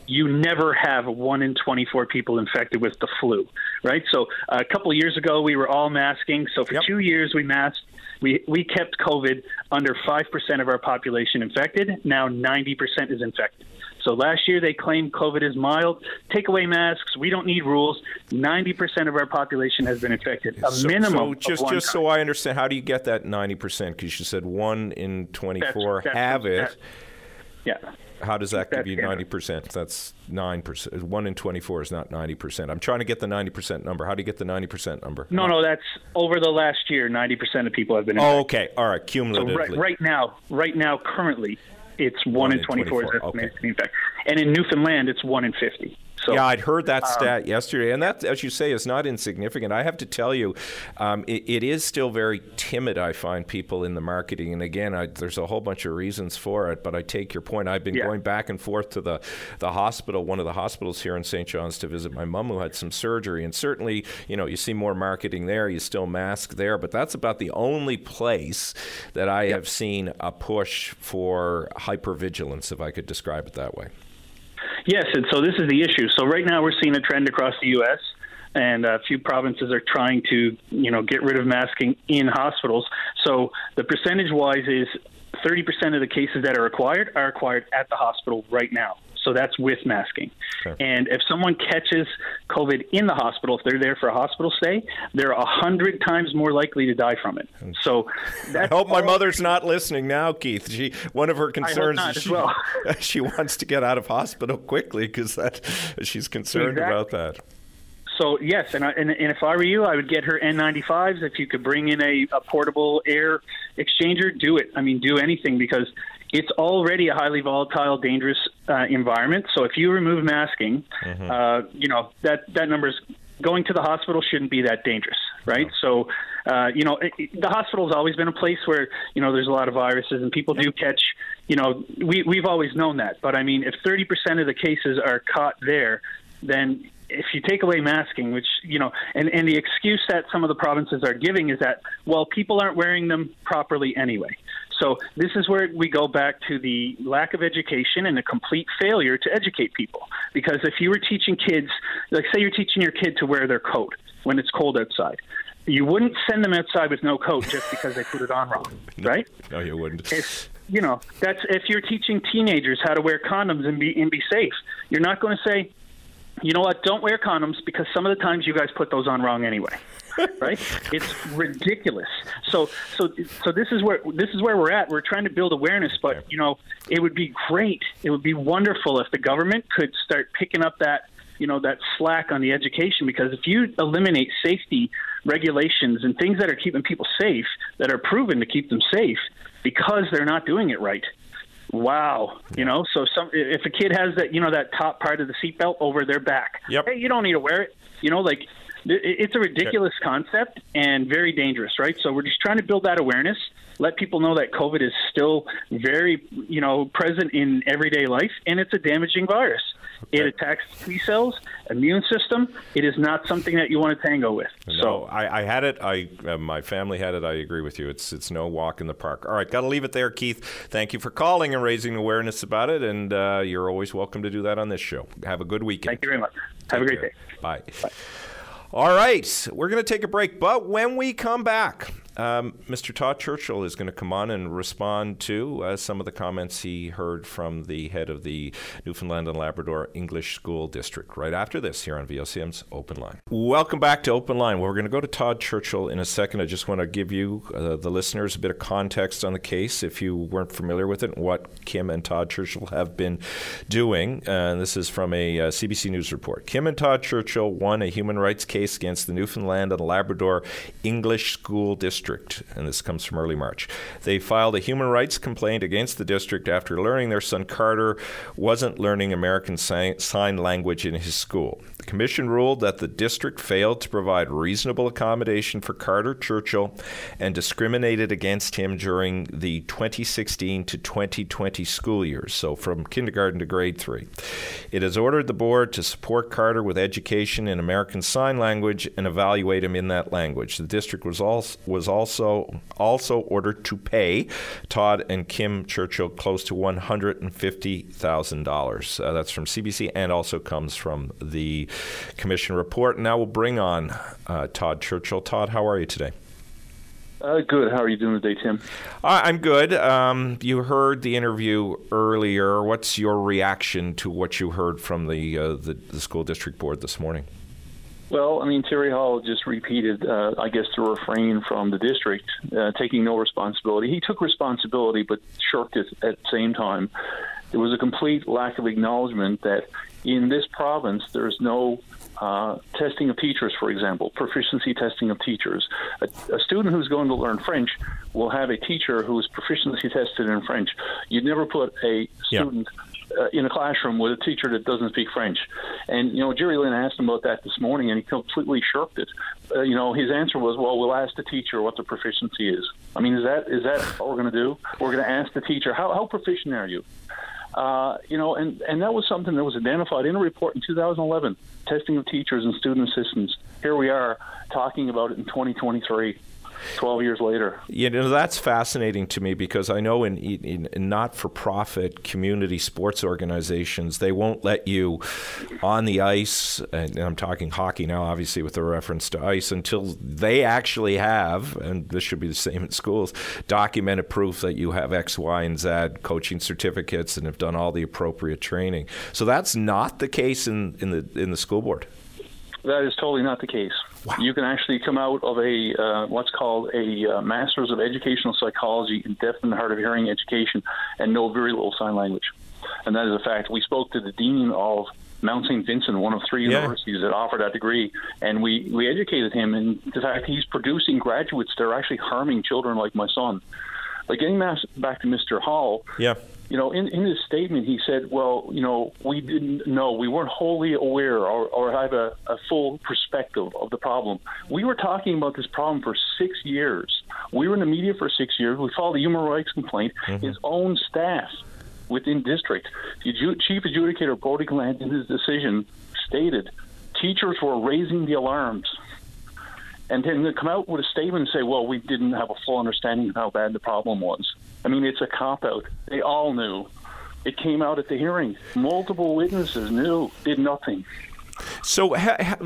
You never have one in 24 people infected with the flu, right? So a couple of years ago, we were all masking. So for yep. two years, we masked we, we kept COVID under 5% of our population infected. Now 90% is infected. So last year they claimed COVID is mild. Take away masks. We don't need rules. Ninety percent of our population has been infected. A so, minimum. So just just so I understand, how do you get that ninety percent? Because you said one in twenty four have it. yeah. How does that give you ninety percent? That's nine percent. One in twenty-four is not ninety percent. I'm trying to get the ninety percent number. How do you get the ninety percent number? No, no, that's over the last year. Ninety percent of people have been. Oh, infected. Oh, okay, all right, cumulatively. So right, right now, right now, currently, it's one, one in 24, 24. is estimated okay. to be infected. And in Newfoundland, it's one in 50. So, yeah, I'd heard that um, stat yesterday, and that, as you say, is not insignificant. I have to tell you, um, it, it is still very timid. I find people in the marketing, and again, I, there's a whole bunch of reasons for it. But I take your point. I've been yeah. going back and forth to the the hospital, one of the hospitals here in St. John's, to visit my mom who had some surgery, and certainly, you know, you see more marketing there. You still mask there, but that's about the only place that I yep. have seen a push for hypervigilance, if I could describe it that way. Yes, and so this is the issue. So right now we're seeing a trend across the U.S. And a few provinces are trying to, you know, get rid of masking in hospitals. So the percentage-wise is 30% of the cases that are acquired are acquired at the hospital right now. So that's with masking. And if someone catches COVID in the hospital, if they're there for a hospital stay, they're a hundred times more likely to die from it. So [laughs] I hope my mother's not listening now, Keith. She one of her concerns is she, well. [laughs] she wants to get out of hospital quickly because that she's concerned exactly. about that so yes, and, I, and, and if I were you, I would get her N95s. If you could bring in a, a portable air exchanger, do it. I mean, do anything because it's already a highly volatile, dangerous uh, environment. So if you remove masking, mm-hmm. uh, you know that that number is going to the hospital shouldn't be that dangerous, right? So, uh, you know, it, it, the hospital has always been a place where you know there's a lot of viruses and people do catch. You know, we we've always known that, but I mean, if 30% of the cases are caught there, then if you take away masking, which you know, and and the excuse that some of the provinces are giving is that well, people aren't wearing them properly anyway. So this is where we go back to the lack of education and the complete failure to educate people. Because if you were teaching kids, like say you're teaching your kid to wear their coat when it's cold outside, you wouldn't send them outside with no coat just because they put it on wrong, [laughs] right? No, you wouldn't. If, you know, that's if you're teaching teenagers how to wear condoms and be and be safe. You're not going to say, you know what? Don't wear condoms because some of the times you guys put those on wrong anyway. Right? It's ridiculous. So, so, so this is where this is where we're at. We're trying to build awareness, but you know, it would be great. It would be wonderful if the government could start picking up that you know that slack on the education because if you eliminate safety regulations and things that are keeping people safe that are proven to keep them safe because they're not doing it right Wow, you know, so some if a kid has that, you know, that top part of the seatbelt over their back, yep. hey, you don't need to wear it. You know, like it's a ridiculous concept and very dangerous, right? So we're just trying to build that awareness, let people know that COVID is still very, you know, present in everyday life, and it's a damaging virus. Okay. It attacks T cells, immune system. It is not something that you want to tango with. No, so I, I had it. I uh, my family had it. I agree with you. It's it's no walk in the park. All right, got to leave it there, Keith. Thank you for calling and raising awareness about it. And uh, you're always welcome to do that on this show. Have a good weekend. Thank you very much. Have a great care. day. Bye. Bye. All right, we're going to take a break, but when we come back, um, Mr. Todd Churchill is going to come on and respond to uh, some of the comments he heard from the head of the Newfoundland and Labrador English School District right after this here on VOCM's Open Line. Welcome back to Open Line. Well, we're going to go to Todd Churchill in a second. I just want to give you, uh, the listeners, a bit of context on the case if you weren't familiar with it and what Kim and Todd Churchill have been doing. Uh, this is from a uh, CBC News report. Kim and Todd Churchill won a human rights case against the Newfoundland and Labrador English School District district, and this comes from early March. They filed a human rights complaint against the district after learning their son Carter wasn't learning American Sign Language in his school. The commission ruled that the district failed to provide reasonable accommodation for Carter Churchill and discriminated against him during the 2016 to 2020 school years, so from kindergarten to grade three. It has ordered the board to support Carter with education in American Sign Language and evaluate him in that language. The district was also was also also ordered to pay Todd and Kim Churchill close to one hundred and fifty thousand uh, dollars. That's from CBC and also comes from the commission report. Now we'll bring on uh, Todd Churchill. Todd, how are you today? Uh, good. How are you doing today, Tim? Uh, I'm good. Um, you heard the interview earlier. What's your reaction to what you heard from the, uh, the, the school district board this morning? Well, I mean, Terry Hall just repeated, uh, I guess, the refrain from the district, uh, taking no responsibility. He took responsibility, but shirked it at the same time. There was a complete lack of acknowledgement that in this province, there's no uh, testing of teachers, for example, proficiency testing of teachers. A, a, student who's going to learn French will have a teacher who is proficiency tested in French. You'd never put a student yeah uh, in a classroom with a teacher that doesn't speak French. And you know, Jerry Lynn asked him about that this morning, and he completely shirked it. Uh, you know, his answer was, "Well, we'll ask the teacher what the proficiency is." I mean, is that is that what we're going to do? We're going to ask the teacher how how proficient are you? Uh, you know, and, and that was something that was identified in a report in 2011, testing of teachers and student assistants. Here we are talking about it in 2023. 12 years later. You know, that's fascinating to me because I know in, in, in not for profit community sports organizations, they won't let you on the ice, and I'm talking hockey now, obviously, with a reference to ice, until they actually have, and this should be the same in schools, documented proof that you have X, Y, and Z coaching certificates and have done all the appropriate training. So that's not the case in, in the in the school board. That is totally not the case. Wow. You can actually come out of a uh, what's called a uh, Master's of Educational Psychology in Deaf and Hard of Hearing Education and know very little sign language. And that is a fact. We spoke to the dean of Mount St. Vincent, one of three yeah. universities that offer that degree, and we, we educated him. And the fact he's producing graduates that are actually harming children like my son. But getting back to Mr. Hall, yeah you know, in, in his statement, he said, well, you know, we didn't know, we weren't wholly aware or, or have a, a full perspective of the problem. We were talking about this problem for six years. We were in the media for six years. We filed a human rights complaint. Mm-hmm. His own staff within district, the chief adjudicator, Brodie Gallant, in his decision, stated teachers were raising the alarms and then come out with a statement and say, well, we didn't have a full understanding of how bad the problem was. I mean, it's a cop out. They all knew. It came out at the hearing. Multiple witnesses knew, did nothing. So ha, ha,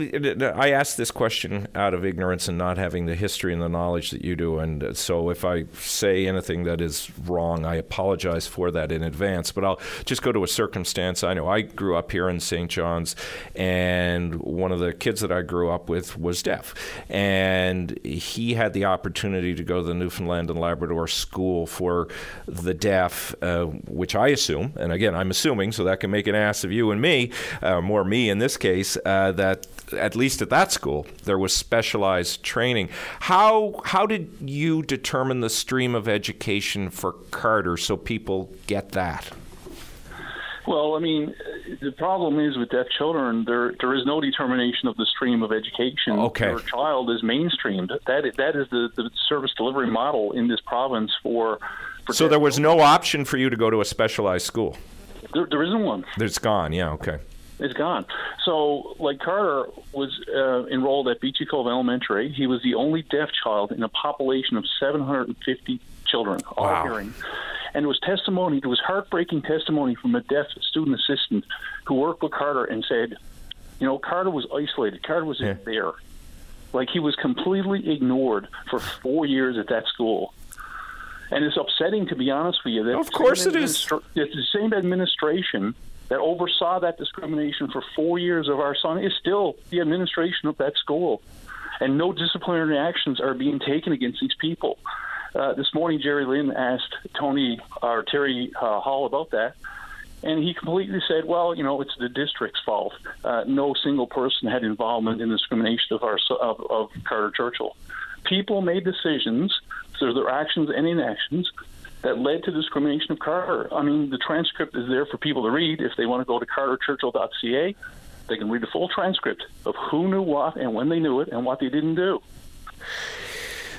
I asked this question out of ignorance and not having the history and the knowledge that you do. And so if I say anything that is wrong, I apologize for that in advance. But I'll just go to a circumstance. I know I grew up here in St. John's, and one of the kids that I grew up with was deaf. And he had the opportunity to go to the Newfoundland and Labrador School for the deaf, uh, which I assume, and again, I'm assuming, so that can make an ass of you and me, uh, more me in this case case uh, that at least at that school there was specialized training. How how did you determine the stream of education for Carter so people get that? Well, I mean, the problem is with deaf children, there there is no determination of the stream of education. Okay. Your child is mainstreamed. That that is the, the service delivery model in this province for. for so there was children. no option for you to go to a specialized school. There, there isn't one. It's gone. Yeah. Okay is gone. So, like Carter was uh, enrolled at Beachy Cove Elementary. He was the only deaf child in a population of 750 children, all wow. hearing. And it was testimony, it was heartbreaking testimony from a deaf student assistant who worked with Carter and said, you know, Carter was isolated. Carter was yeah. there. Like he was completely ignored for four years at that school. And it's upsetting, to be honest with you. That of course it is. It's the same administration that oversaw that discrimination for four years of our son is still the administration of that school. And no disciplinary actions are being taken against these people. Uh, this morning, Jerry Lynn asked Tony or Terry uh, Hall about that, and he completely said, "Well, you know, it's the district's fault. Uh, no single person had involvement in the discrimination of our of, of Carter Churchill. People made decisions through their actions and inactions that led to discrimination of Carter. I mean, the transcript is there for people to read. If they want to go to carterchurchill.ca, they can read the full transcript of who knew what and when they knew it and what they didn't do.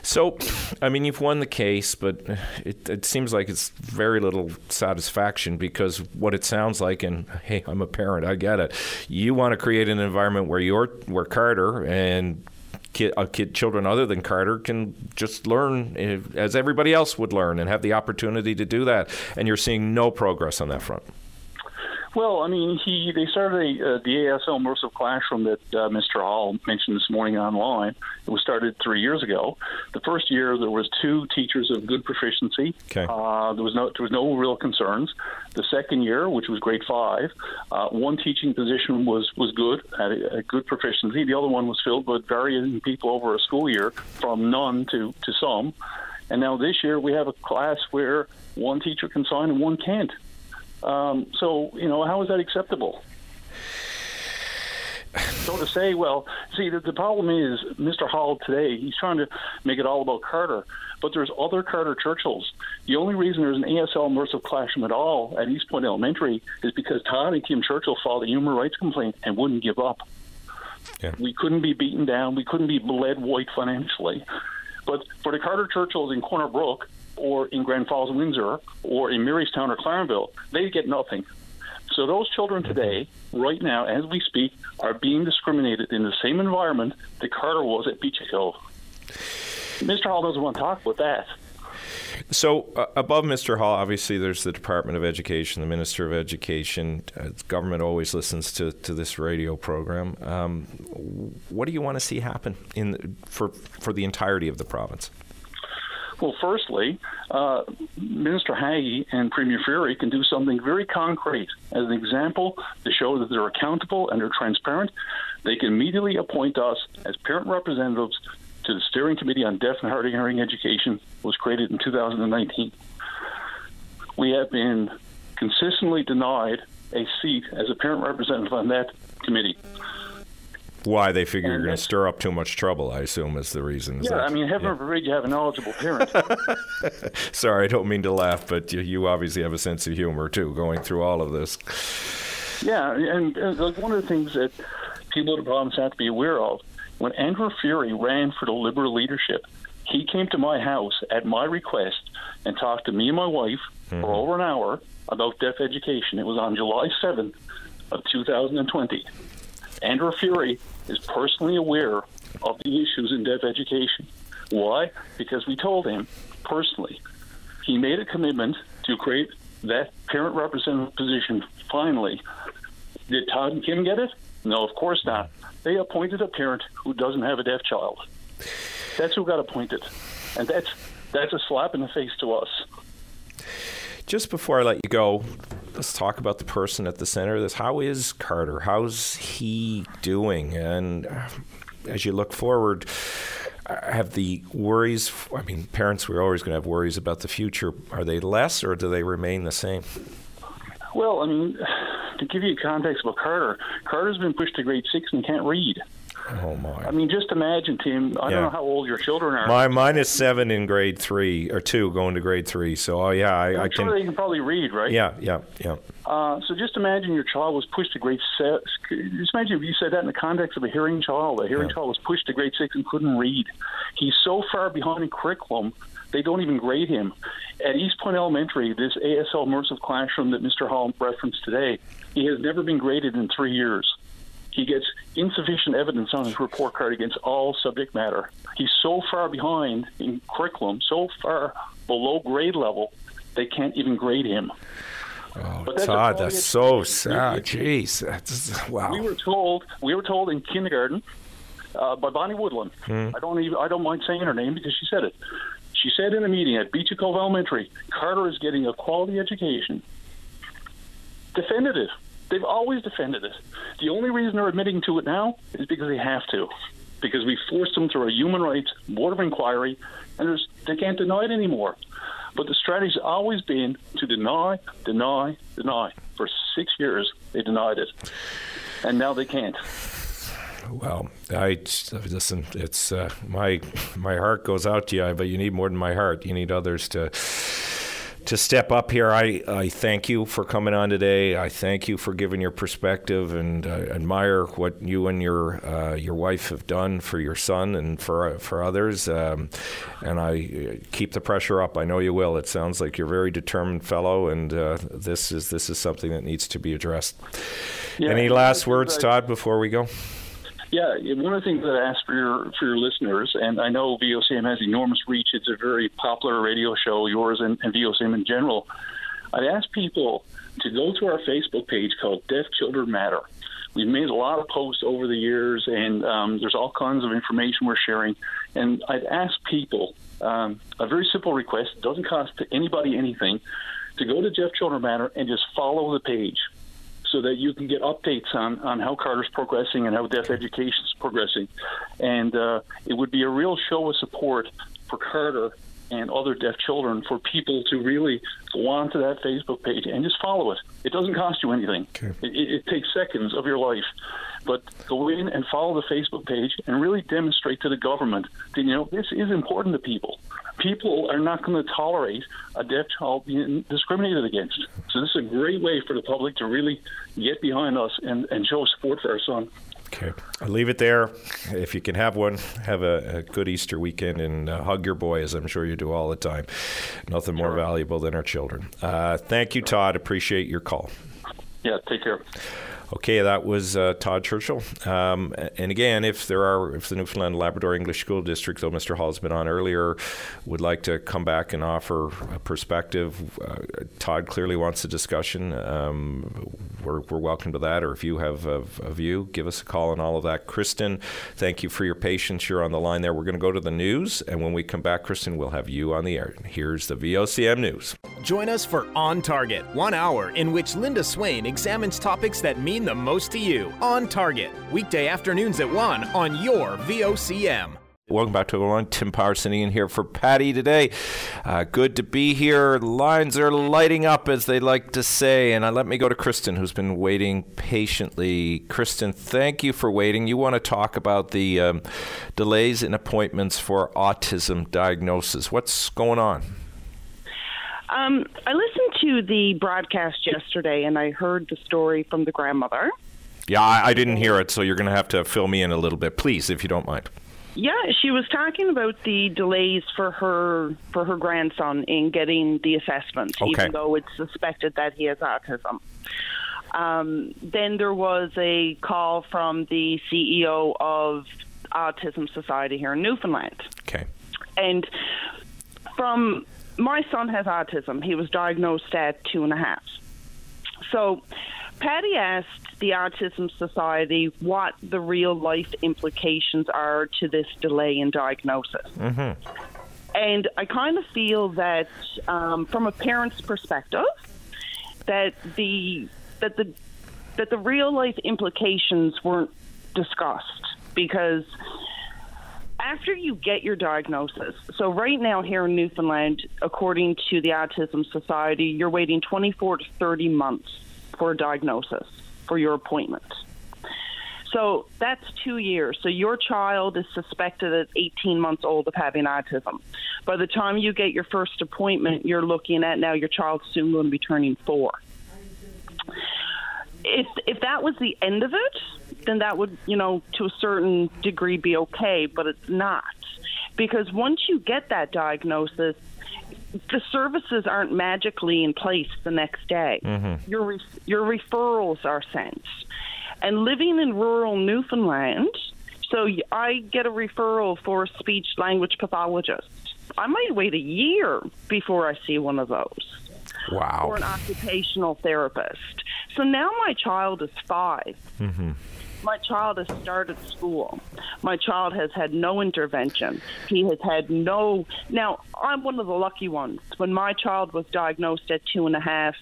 So, I mean, you've won the case, but it, it, seems like it's very little satisfaction because what it sounds like, and hey, I'm a parent, I get it. You want to create an environment where you're, where Carter and kid, uh, kid, children other than Carter can just learn eh, as everybody else would learn and have the opportunity to do that. And you're seeing no progress on that front. Well, I mean, he they started a, uh, the ASL immersive classroom that uh, Mr. Hall mentioned this morning online. It was started three years ago. The first year there was two teachers of good proficiency. Okay. Uh, there was no there was no real concerns. The second year, which was grade five, uh, one teaching position was was good, had a, a, good proficiency. The other one was filled with varying people over a school year, from none to to some. And now this year we have a class where one teacher can sign and one can't. Um, so, you know, how is that acceptable? so to say, well, see, the, the problem is Mr. Hall today, he's trying to make it all about Carter, but there's other Carter Churchills. The only reason there's an ASL immersive classroom at all at East Point Elementary is because Todd and Kim Churchill filed a human rights complaint and wouldn't give up. Yeah. We couldn't be beaten down. We couldn't be bled white financially. But for the Carter Churchills in Corner Brook, or in Grand Falls, Windsor, or in Marystown or Clarenville, they get nothing. So those children today, right now, as we speak, are being discriminated in the same environment that Carter was at Beachy Hill. Mr. Hall doesn't want to talk about that. So, uh, above Mr. Hall, obviously, there's the Department of Education, the Minister of Education. Uh, government always listens to, to this radio program. Um, what do you want to see happen in for for the entirety of the province? Well, firstly, uh, Minister Haggie and Premier Furey can do something very concrete. As an example, to show that they're accountable and they're transparent, they can immediately appoint us as parent representatives to the Steering Committee on Deaf and Hard of Hearing Education which was created in 2019. We have been consistently denied a seat as a parent representative on that committee. Why they figure and you're going to stir up too much trouble? I assume is the reason. Is yeah, that, I mean, heaven yeah. forbid you have a knowledgeable parent. [laughs] Sorry, I don't mean to laugh, but you, you, obviously have a sense of humor too, going through all of this. Yeah, and, and one of the things that people with problems have to be aware of when Andrew Furey ran for the Liberal leadership, he came to my house at my request and talked to me and my wife mm-hmm. for over an hour about deaf education. It was on July 7th of 2020. Andrew Furey is personally aware of the issues in deaf education. Why? Because we told him personally. He made a commitment to create that parent representative position finally. Did Todd and Kim get it? No, of course not. They appointed a parent who doesn't have a deaf child. That's who got appointed, and that's that's a slap in the face to us. Just before I let you go, let's talk about the person at the center of this. How is Carter? How's he doing? And uh, as you look forward, uh, have the worries? I mean, parents, we're always going to have worries about the future. Are they less, or do they remain the same? Well, I mean, [sighs] to give you context about Carter, Carter's been pushed to grade six and can't read. Oh my! I mean, just imagine, Tim. I yeah. don't know how old your children are. My mine is seven in grade three or two, going to grade three. So, oh yeah, I, I'm I can. Sure they can probably read, right? Yeah, yeah, yeah. Uh, so just imagine your child was pushed to grade six. Just imagine if you said that in the context of a hearing child. A hearing yeah. child was pushed to grade six and couldn't read. He's so far behind in curriculum they don't even grade him. At East Point Elementary, this ASL immersive classroom that Mr. Hall referenced today, he has never been graded in three years. He gets insufficient evidence on his report card against all subject matter. He's so far behind in curriculum, so far below grade level, they can't even grade him. Oh, that's Todd, that's so sad. Jeez, that's, wow. We were told we were told in kindergarten uh, by Bonnie Woodland. Hmm. I don't even I don't mind saying her name because she said it. She said in a meeting at Beachy Cove Elementary, Carter is getting a quality education. Defended it. They've always defended it. The only reason they're admitting to it now is because they have to, because we forced them through a human rights board of inquiry, and they can't deny it anymore. But the strategy's always been to deny, deny, deny. For six years, they denied it, and now they can't. Well, I listen. It's uh, my my heart goes out to you, but you need more than my heart. You need others to to step up here. I, I thank you for coming on today. I thank you for giving your perspective and uh, admire what you and your uh, your wife have done for your son and for for others. Um, and I uh, keep the pressure up. I know you will. It sounds like you're a very determined fellow, and uh, this is this is something that needs to be addressed. Yeah, Any last words, Todd, before we go? Yeah, one of the things that I ask for your for your listeners, and I know VOCM has enormous reach. It's a very popular radio show, yours and, and VOCM in general. I'd ask people to go to our Facebook page called Deaf Children Matter. We've made a lot of posts over the years, and um, there's all kinds of information we're sharing. And I'd ask people um, a very simple request, doesn't cost anybody anything, to go to Deaf Children Matter and just follow the page so that you can get updates on, on how Carter's progressing and how deaf education is progressing. And uh, it would be a real show of support for Carter and other deaf children for people to really go onto that Facebook page and just follow it. It doesn't cost you anything. Okay. It, it, takes seconds of your life. But go in and follow the Facebook page and really demonstrate to the government that, you know, this is important to people. People are not going to tolerate a deaf child being discriminated against. So this is a great way for the public to really get behind us and, and show support for our son. Okay. I'll leave it there. If you can have one, have a, a good Easter weekend and uh, hug your boy, as I'm sure you do all the time. Nothing more sure. valuable than our children. Uh, thank you, Todd. Appreciate your call. Yeah, take care. Okay, that was uh, Todd Churchill. Um, and again, if there are, if the Newfoundland Labrador English School District, though Mr. Hall's been on earlier, would like to come back and offer a perspective, uh, Todd clearly wants a discussion. Um, we're, we're, welcome to that. Or if you have a, a, view, give us a call on all of that. Kristen, thank you for your patience. You're on the line there. We're going to go to the news, and when we come back, Kristen, we'll have you on the air. Here's the VOCM news. Join us for On Target, one hour in which Linda Swain examines topics that mean the most to you. On Target, weekday afternoons at 1 on your VOCM. Welcome back to line. Tim Power in here for Paddy today. Uh, good to be here. Lines are lighting up, as they like to say. And uh, let me go to Kristen, who's been waiting patiently. Kristen, thank you for waiting. You want to talk about the um, delays in appointments for autism diagnosis. What's going on? Um, I listened to the broadcast yesterday and I heard the story from the grandmother. Yeah, I, I didn't hear it, so you're going to have to fill me in a little bit, please, if you don't mind. Yeah, she was talking about the delays for her for her grandson in getting the assessment, okay. even though it's suspected that he has autism. Um, then there was a call from the CEO of Autism Society here in Newfoundland. Okay. And from my son has autism. He was diagnosed at two and a half. So Paddy asked the Autism Society what the real life implications are to this delay in diagnosis. Mm-hmm. And I kind of feel that, um, from a parent's perspective, that the that the that the real life implications weren't discussed because after you get your diagnosis, so right now here in Newfoundland, according to the Autism Society, you're waiting 24 to 30 months for a diagnosis for your appointment. So that's two years. So your child is suspected at 18 months old of having autism. By the time you get your first appointment, you're looking at now your child's soon going to be turning four. If if that was the end of it, then that would you know to a certain degree be okay. But it's not because once you get that diagnosis, the services aren't magically in place the next day. Mm-hmm. Your re- your referrals are sent, and living in rural Newfoundland, so I get a referral for a speech language pathologist. I might wait a year before I see one of those. Wow. Or an occupational therapist. So now my child is 5 mm-hmm. My child has started school. My child has had no intervention. He has had no. Now, I'm one of the lucky ones. When my child was diagnosed at two and a half,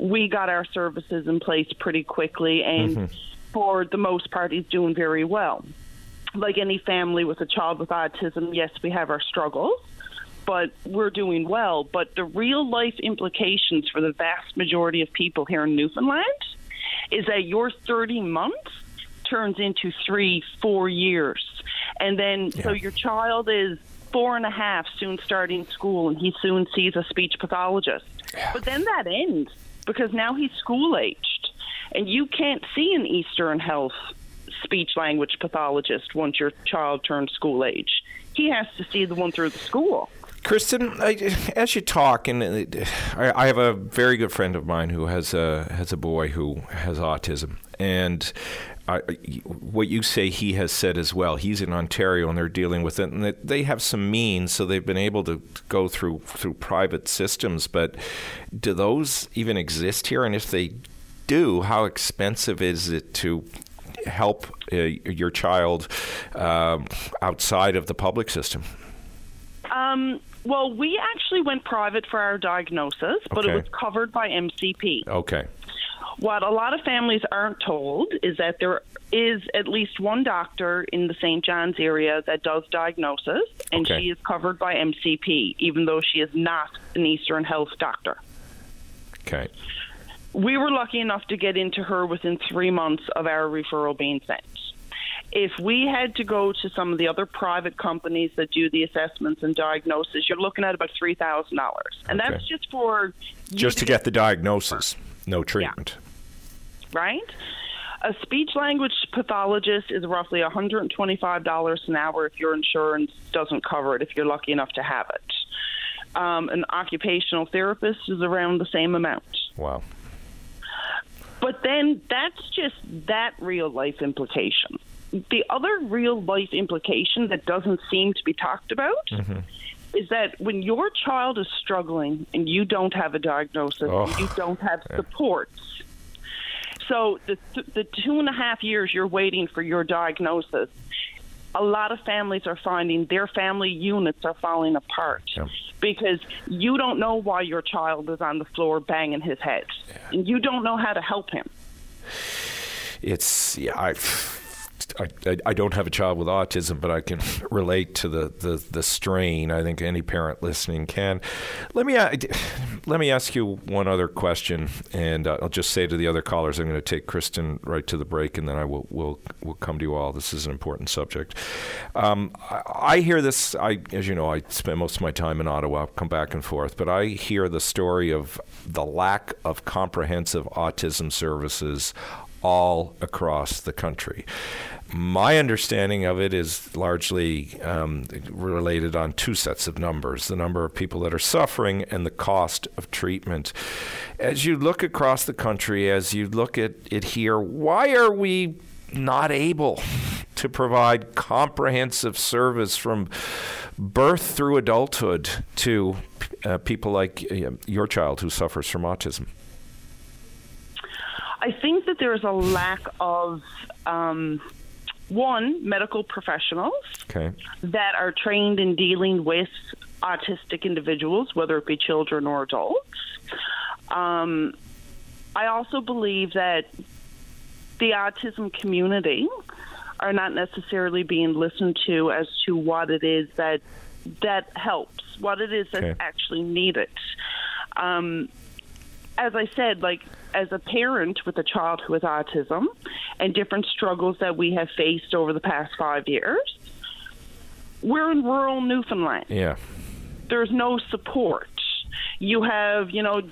we got our services in place pretty quickly, and mm-hmm. for the most part, he's doing very well. Like any family with a child with autism, yes, we have our struggles but we're doing well. But the real life implications for the vast majority of people here in Newfoundland is that your 30 months turns into three, four years. And then, yeah. so your child is four and a half, soon starting school, and he soon sees a speech pathologist. Yeah. But then that ends because now he's school aged, and you can't see an Eastern Health speech language pathologist once your child turns school age. He has to see the one through the school. Kristen, I, as you talk, and uh, I, I, have a very good friend of mine who has a has a boy who has autism, and I, what you say he has said as well. He's in Ontario, and they're dealing with it, and they have some means, so they've been able to go through through private systems. But do those even exist here? And if they do, how expensive is it to help uh, your child uh, outside of the public system? Um, well, we actually went private for our diagnosis, but okay. it was covered by MCP. Okay. What a lot of families aren't told is that there is at least one doctor in the St. John's area that does diagnosis, and okay. she is covered by MCP, even though she is not an Eastern Health doctor. Okay. We were lucky enough to get into her within three months of our referral being sent if we had to go to some of the other private companies that do the assessments and diagnosis, you're looking at about three thousand dollars, and okay. that's just for just to, get the diagnosis, no treatment. Yeah. Right. A speech language pathologist is roughly $125 an hour if your insurance doesn't cover it, if you're lucky enough to have it. Um, an occupational therapist is around the same amount. Wow. But then that's just that real life implication. The other real life implication that doesn't seem to be talked about Mm-hmm. is that when your child is struggling and you don't have a diagnosis, Oh, and you don't have supports. So the the two and a half years you're waiting for your diagnosis, a lot of families are finding their family units are falling apart Yeah. because you don't know why your child is on the floor banging his head, and you don't know how to help him. it's yeah I, I, I don't have a child with autism, but I can [laughs] relate to the, the, the strain. I think any parent listening can. Let me let me ask you one other question, and uh, I'll just say to the other callers, I'm going to take Kristen right to the break, and then I will will will come to you all. This is an important subject. Um, I, I hear this. I, as you know, I spend most of my time in Ottawa, come back and forth, but I hear the story of the lack of comprehensive autism services all across the country. My understanding of it is largely um, related on two sets of numbers the number of people that are suffering and the cost of treatment. As you look across the country, as you look at it here, why are we not able to provide comprehensive service from birth through adulthood to uh, people like uh, your child who suffers from autism? I think that there is a lack of um, one medical professionals Okay. that are trained in dealing with autistic individuals, whether it be children or adults. Um, I also believe that the autism community are not necessarily being listened to as to what it is that that helps, what it is that's Okay. actually needed. Um, as I said, like as a parent with a child who has autism and different struggles that we have faced over the past five years, we're in rural Newfoundland. Yeah. There's no support. You have, you know,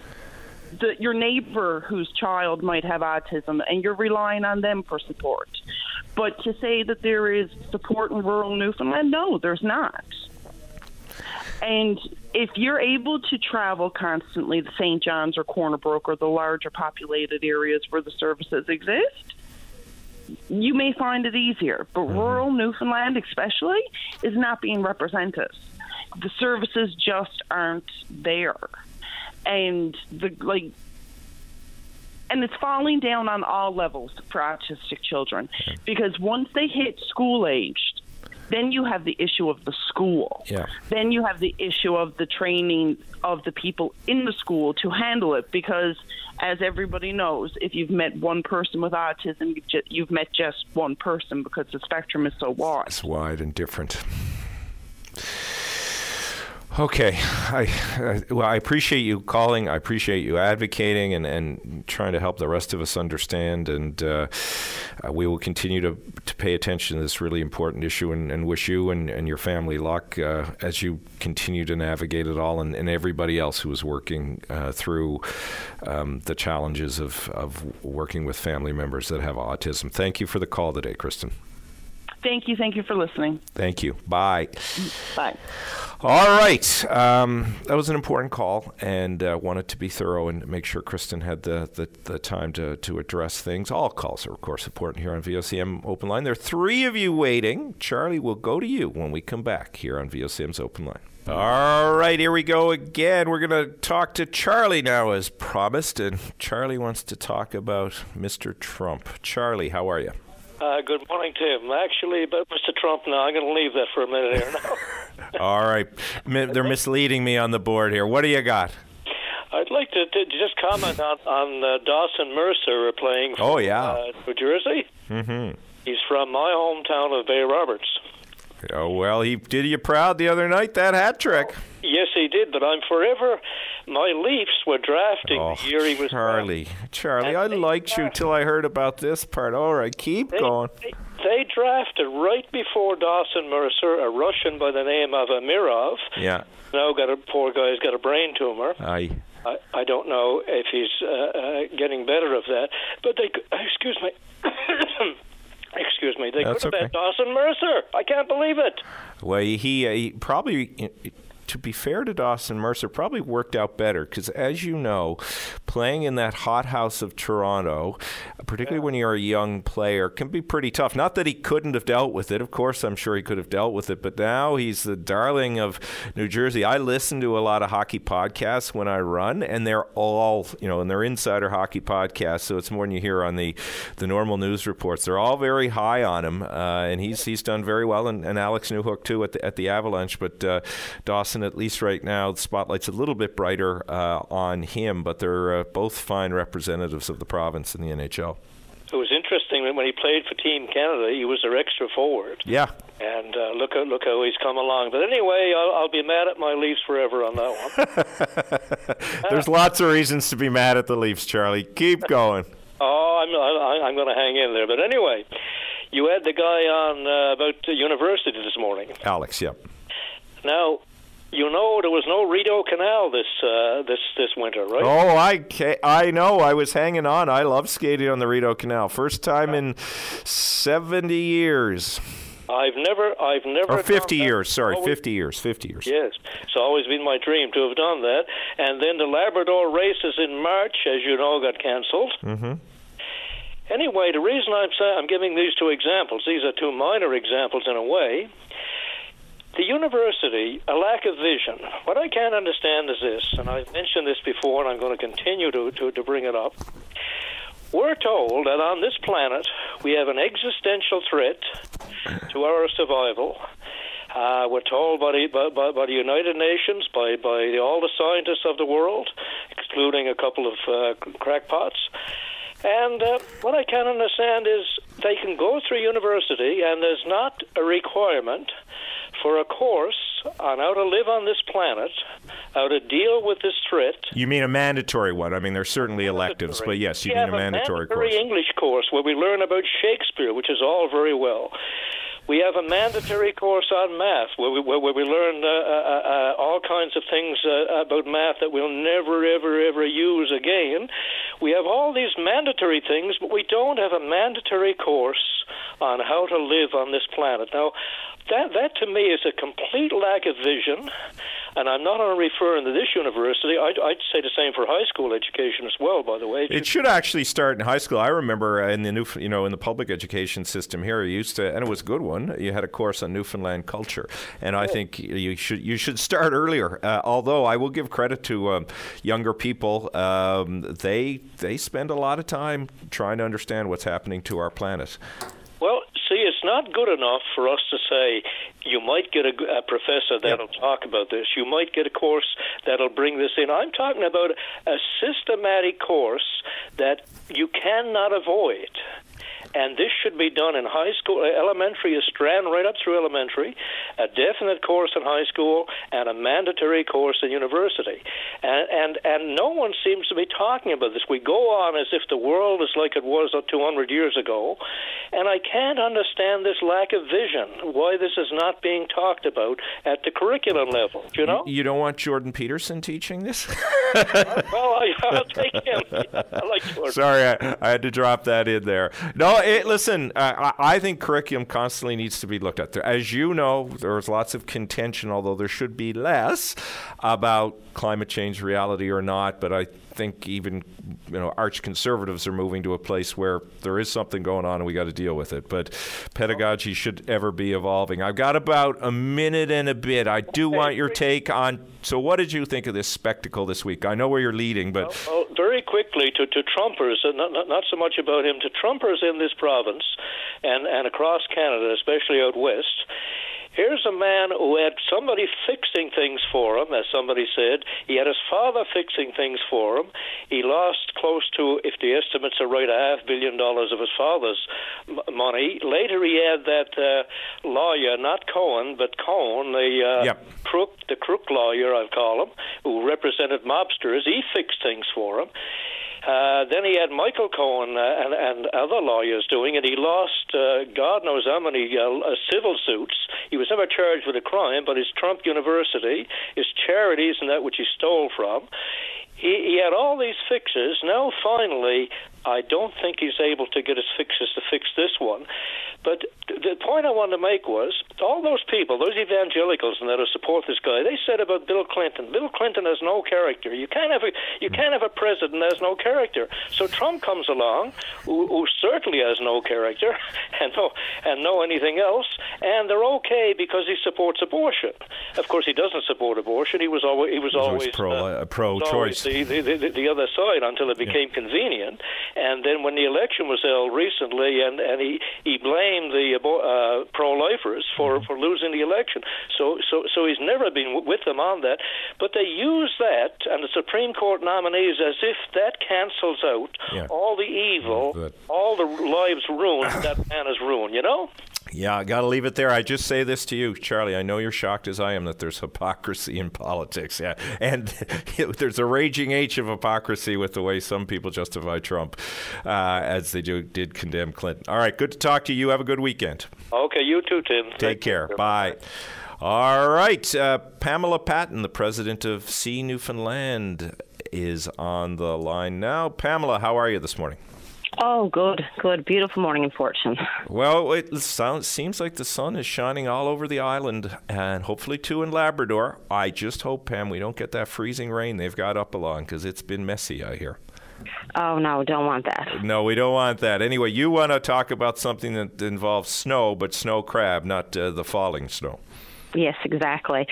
the, your neighbor whose child might have autism, and you're relying on them for support. But to say that there is support in rural Newfoundland, no, there's not. And if you're able to travel constantly to St. John's or Corner Brook or the larger populated areas where the services exist, you may find it easier. But mm-hmm. rural Newfoundland, especially, is not being represented. The services just aren't there. And the like and it's falling down on all levels for autistic children because once they hit school aged, then you have the issue of the school. Yeah. Then you have the issue of the training of the people in the school to handle it because, as everybody knows, if you've met one person with autism, you've, ju- you've met just one person because the spectrum is so wide. It's wide and different. Okay, [laughs] I, I well, I appreciate you calling. I appreciate you advocating and, and trying to help the rest of us understand. And uh, uh, we will continue to, to pay attention to this really important issue and, and wish you and, and your family luck uh, as you continue to navigate it all, and, and everybody else who is working uh, through um, the challenges of, of working with family members that have autism. Thank you for the call today, Kristen. Thank you. Thank you for listening. Thank you. Bye. Bye. All right. Um, that was an important call and uh, wanted to be thorough and make sure Kristen had the, the, the time to, to address things. All calls are, of course, important here on VOCM Open Line. There are three of you waiting. Charlie we'll go to you when we come back here on VOCM's Open Line. All right, here we go again. We're going to talk to Charlie now, as promised. And Charlie wants to talk about Mr. Trump. Charlie, how are you? Uh, good morning, Tim. Actually, about Mr. Trump now, I'm going to leave that for a minute here now. [laughs] All right. They're misleading me on the board here. What do you got? I'd like to, to just comment on, on uh, Dawson Mercer playing for Oh, yeah. uh, New Jersey. Mm-hmm. He's from my hometown of Bay Roberts. Oh, well, he did you proud the other night, that hat trick. Yes, he did, but I'm forever. My Leafs were drafting Oh, the year he was Charlie. Charlie, I liked you till I heard about this part. All right, keep They, going. they, they drafted right before Dawson Mercer a Russian by the name of Amirov. Yeah. Now got a poor guy's got a brain tumor. I. I, I don't know if he's uh, uh, getting better of that, but they [coughs] excuse me. [coughs] [coughs] Excuse me. They That's could have okay. had Dawson Mercer. I can't believe it. Well, he, uh, he probably to be fair to Dawson Mercer, probably worked out better because, as you know, playing in that hothouse of Toronto, particularly yeah. when you're a young player, can be pretty tough. Not that he couldn't have dealt with it. Of course, I'm sure he could have dealt with it, but now he's the darling of New Jersey. I listen to a lot of hockey podcasts when I run, and they're all, you know, and they're insider hockey podcasts, so it's more than you hear on the the normal news reports. They're all very high on him, uh, and he's he's done very well, and, and Alex Newhook too at the at the Avalanche. But uh, Dawson, at least right now, the spotlight's a little bit brighter uh, on him, but they're uh, both fine representatives of the province in the NHL. It was interesting that when he played for Team Canada, he was their extra forward. Yeah. And uh, look, look how he's come along. But anyway, I'll, I'll be mad at my Leafs forever on that one. [laughs] There's lots of reasons to be mad at the Leafs, Charlie. Keep going. [laughs] oh, I'm I'm going to hang in there. But anyway, you had the guy on uh, about university this morning. Alex, yep. Now, you know there was no Rideau Canal this uh, this this winter, right? Oh, I I know. I was hanging on. I love skating on the Rideau Canal. First time in seventy years. I've never, I've never. Or fifty years. Sorry, always, fifty years. Fifty years. Yes, it's always been my dream to have done that. And then the Labrador races in March, as you know, got canceled. Mm-hmm. Anyway, the reason I'm saying I'm giving these two examples, these are two minor examples in a way. The university, a lack of vision. What I can't understand is this, and I've mentioned this before, and I'm going to continue to, to, to bring it up. We're told that on this planet we have an existential threat to our survival. Uh, we're told by the, by, by the, United Nations, by, by the, all the scientists of the world, excluding a couple of uh, crackpots, and uh, what I can't understand is they can go through university, and there's not a requirement for a course on how to live on this planet, how to deal with this threat. You mean a mandatory one? I mean, there's certainly electives, but yes, you yeah, mean a mandatory, a mandatory course. English course where we learn about Shakespeare, which is all very well. We have a mandatory course on math where we, where, where we learn uh, uh, uh, all kinds of things uh, about math that we'll never, ever, ever use again. We have all these mandatory things, but we don't have a mandatory course on how to live on this planet. Now, that that to me is a complete lack of vision. And I'm not only referring to this university. I'd, I'd, say the same for high school education as well. By the way, it should actually start in high school. I remember in the new, you know, in the public education system here, you used to, and it was a good one. You had a course on Newfoundland culture, and I think you should you should start earlier. Uh, although I will give credit to um, younger people, um, they they spend a lot of time trying to understand what's happening to our planet. Well, it's not good enough for us to say you might get a, a professor that'll yep. talk about this. You might get a course that'll bring this in. I'm talking about a systematic course that you cannot avoid and this should be done in high school. Uh, elementary is Strand right up through elementary, a definite course in high school, and a mandatory course in university. And, and, and no one seems to be talking about this. We go on as if the world is like it was 200 years ago, and I can't understand this lack of vision, why this is not being talked about at the curriculum level, you know? You, you don't want Jordan Peterson teaching this? [laughs] well, I, will take him. I like Jordan. Sorry, I, I, had to drop that in there. No, it, listen, uh, I think curriculum constantly needs to be looked at. As you know, there's lots of contention, although there should be less, about climate change reality or not. But I think even you know arch conservatives are moving to a place where there is something going on and we got to deal with it. But pedagogy should ever be evolving. I've got about a minute and a bit. I do want your take on. So, what did you think of this spectacle this week? I know where you're leading, but well, well, very quickly to to Trumpers, not, not not so much about him to Trumpers in this province and and across Canada, especially out west Here's a man who had somebody fixing things for him, as somebody said. He had his father fixing things for him. He lost close to, if the estimates are right, a half billion dollars of his father's m- money. Later, he had that uh, lawyer, not Cohen, but Cohen, the uh, yep. crook, the crook lawyer, I'll call him, who represented mobsters. He fixed things for him. Uh, then he had Michael Cohen uh, and, and other lawyers doing it. He lost uh, God knows how many uh, uh, civil suits. He was never charged with a crime, but his Trump University, his charities, and that which he stole from. He, he had all these fixes. Now, finally, I don't think he's able to get his fixes to fix this one. But the point I wanted to make was all those people, those evangelicals and that support this guy, they said about Bill Clinton, Bill Clinton has no character. You can't have a you can't have a president that has no character. So Trump comes along, who, who certainly has no character [laughs] and no and no anything else, and they're okay because he supports abortion. Of course, he doesn't support abortion. He was always he was, He's always, pro uh, uh, pro choice. the, the, the, the other side until it became convenient. And then when the election was held recently, and, and he, he blamed the uh, pro-lifers for, Mm-hmm. for losing the election. So, so, so he's never been w- with them on that. But they use that and the Supreme Court nominees as if that cancels out Yeah. all the evil, all the lives ruined [coughs] that man has ruined, you know? Yeah, I got to leave it there. I just say this to you, Charlie. I know you're shocked as I am that there's [laughs] hypocrisy in politics. Yeah, and [laughs] there's a raging age of hypocrisy with the way some people justify Trump, uh, as they do did condemn Clinton. All right, good to talk to you. You Have a good weekend. Okay, you too, Tim. Take care. Bye. All right, uh, Pamela Patton, the president of Sea Newfoundland, is on the line now. Pamela, how are you this morning? Oh, good, good. Beautiful morning in Fortune. Well, it sounds, seems like the sun is shining all over the island, and hopefully too in Labrador. I just hope, Pam, we don't get that freezing rain they've got up along because it's been messy out here. Oh, no, don't want that. No, we don't want that. Anyway, you want to talk about something that involves snow, but snow crab, not uh, the falling snow. Yes, exactly.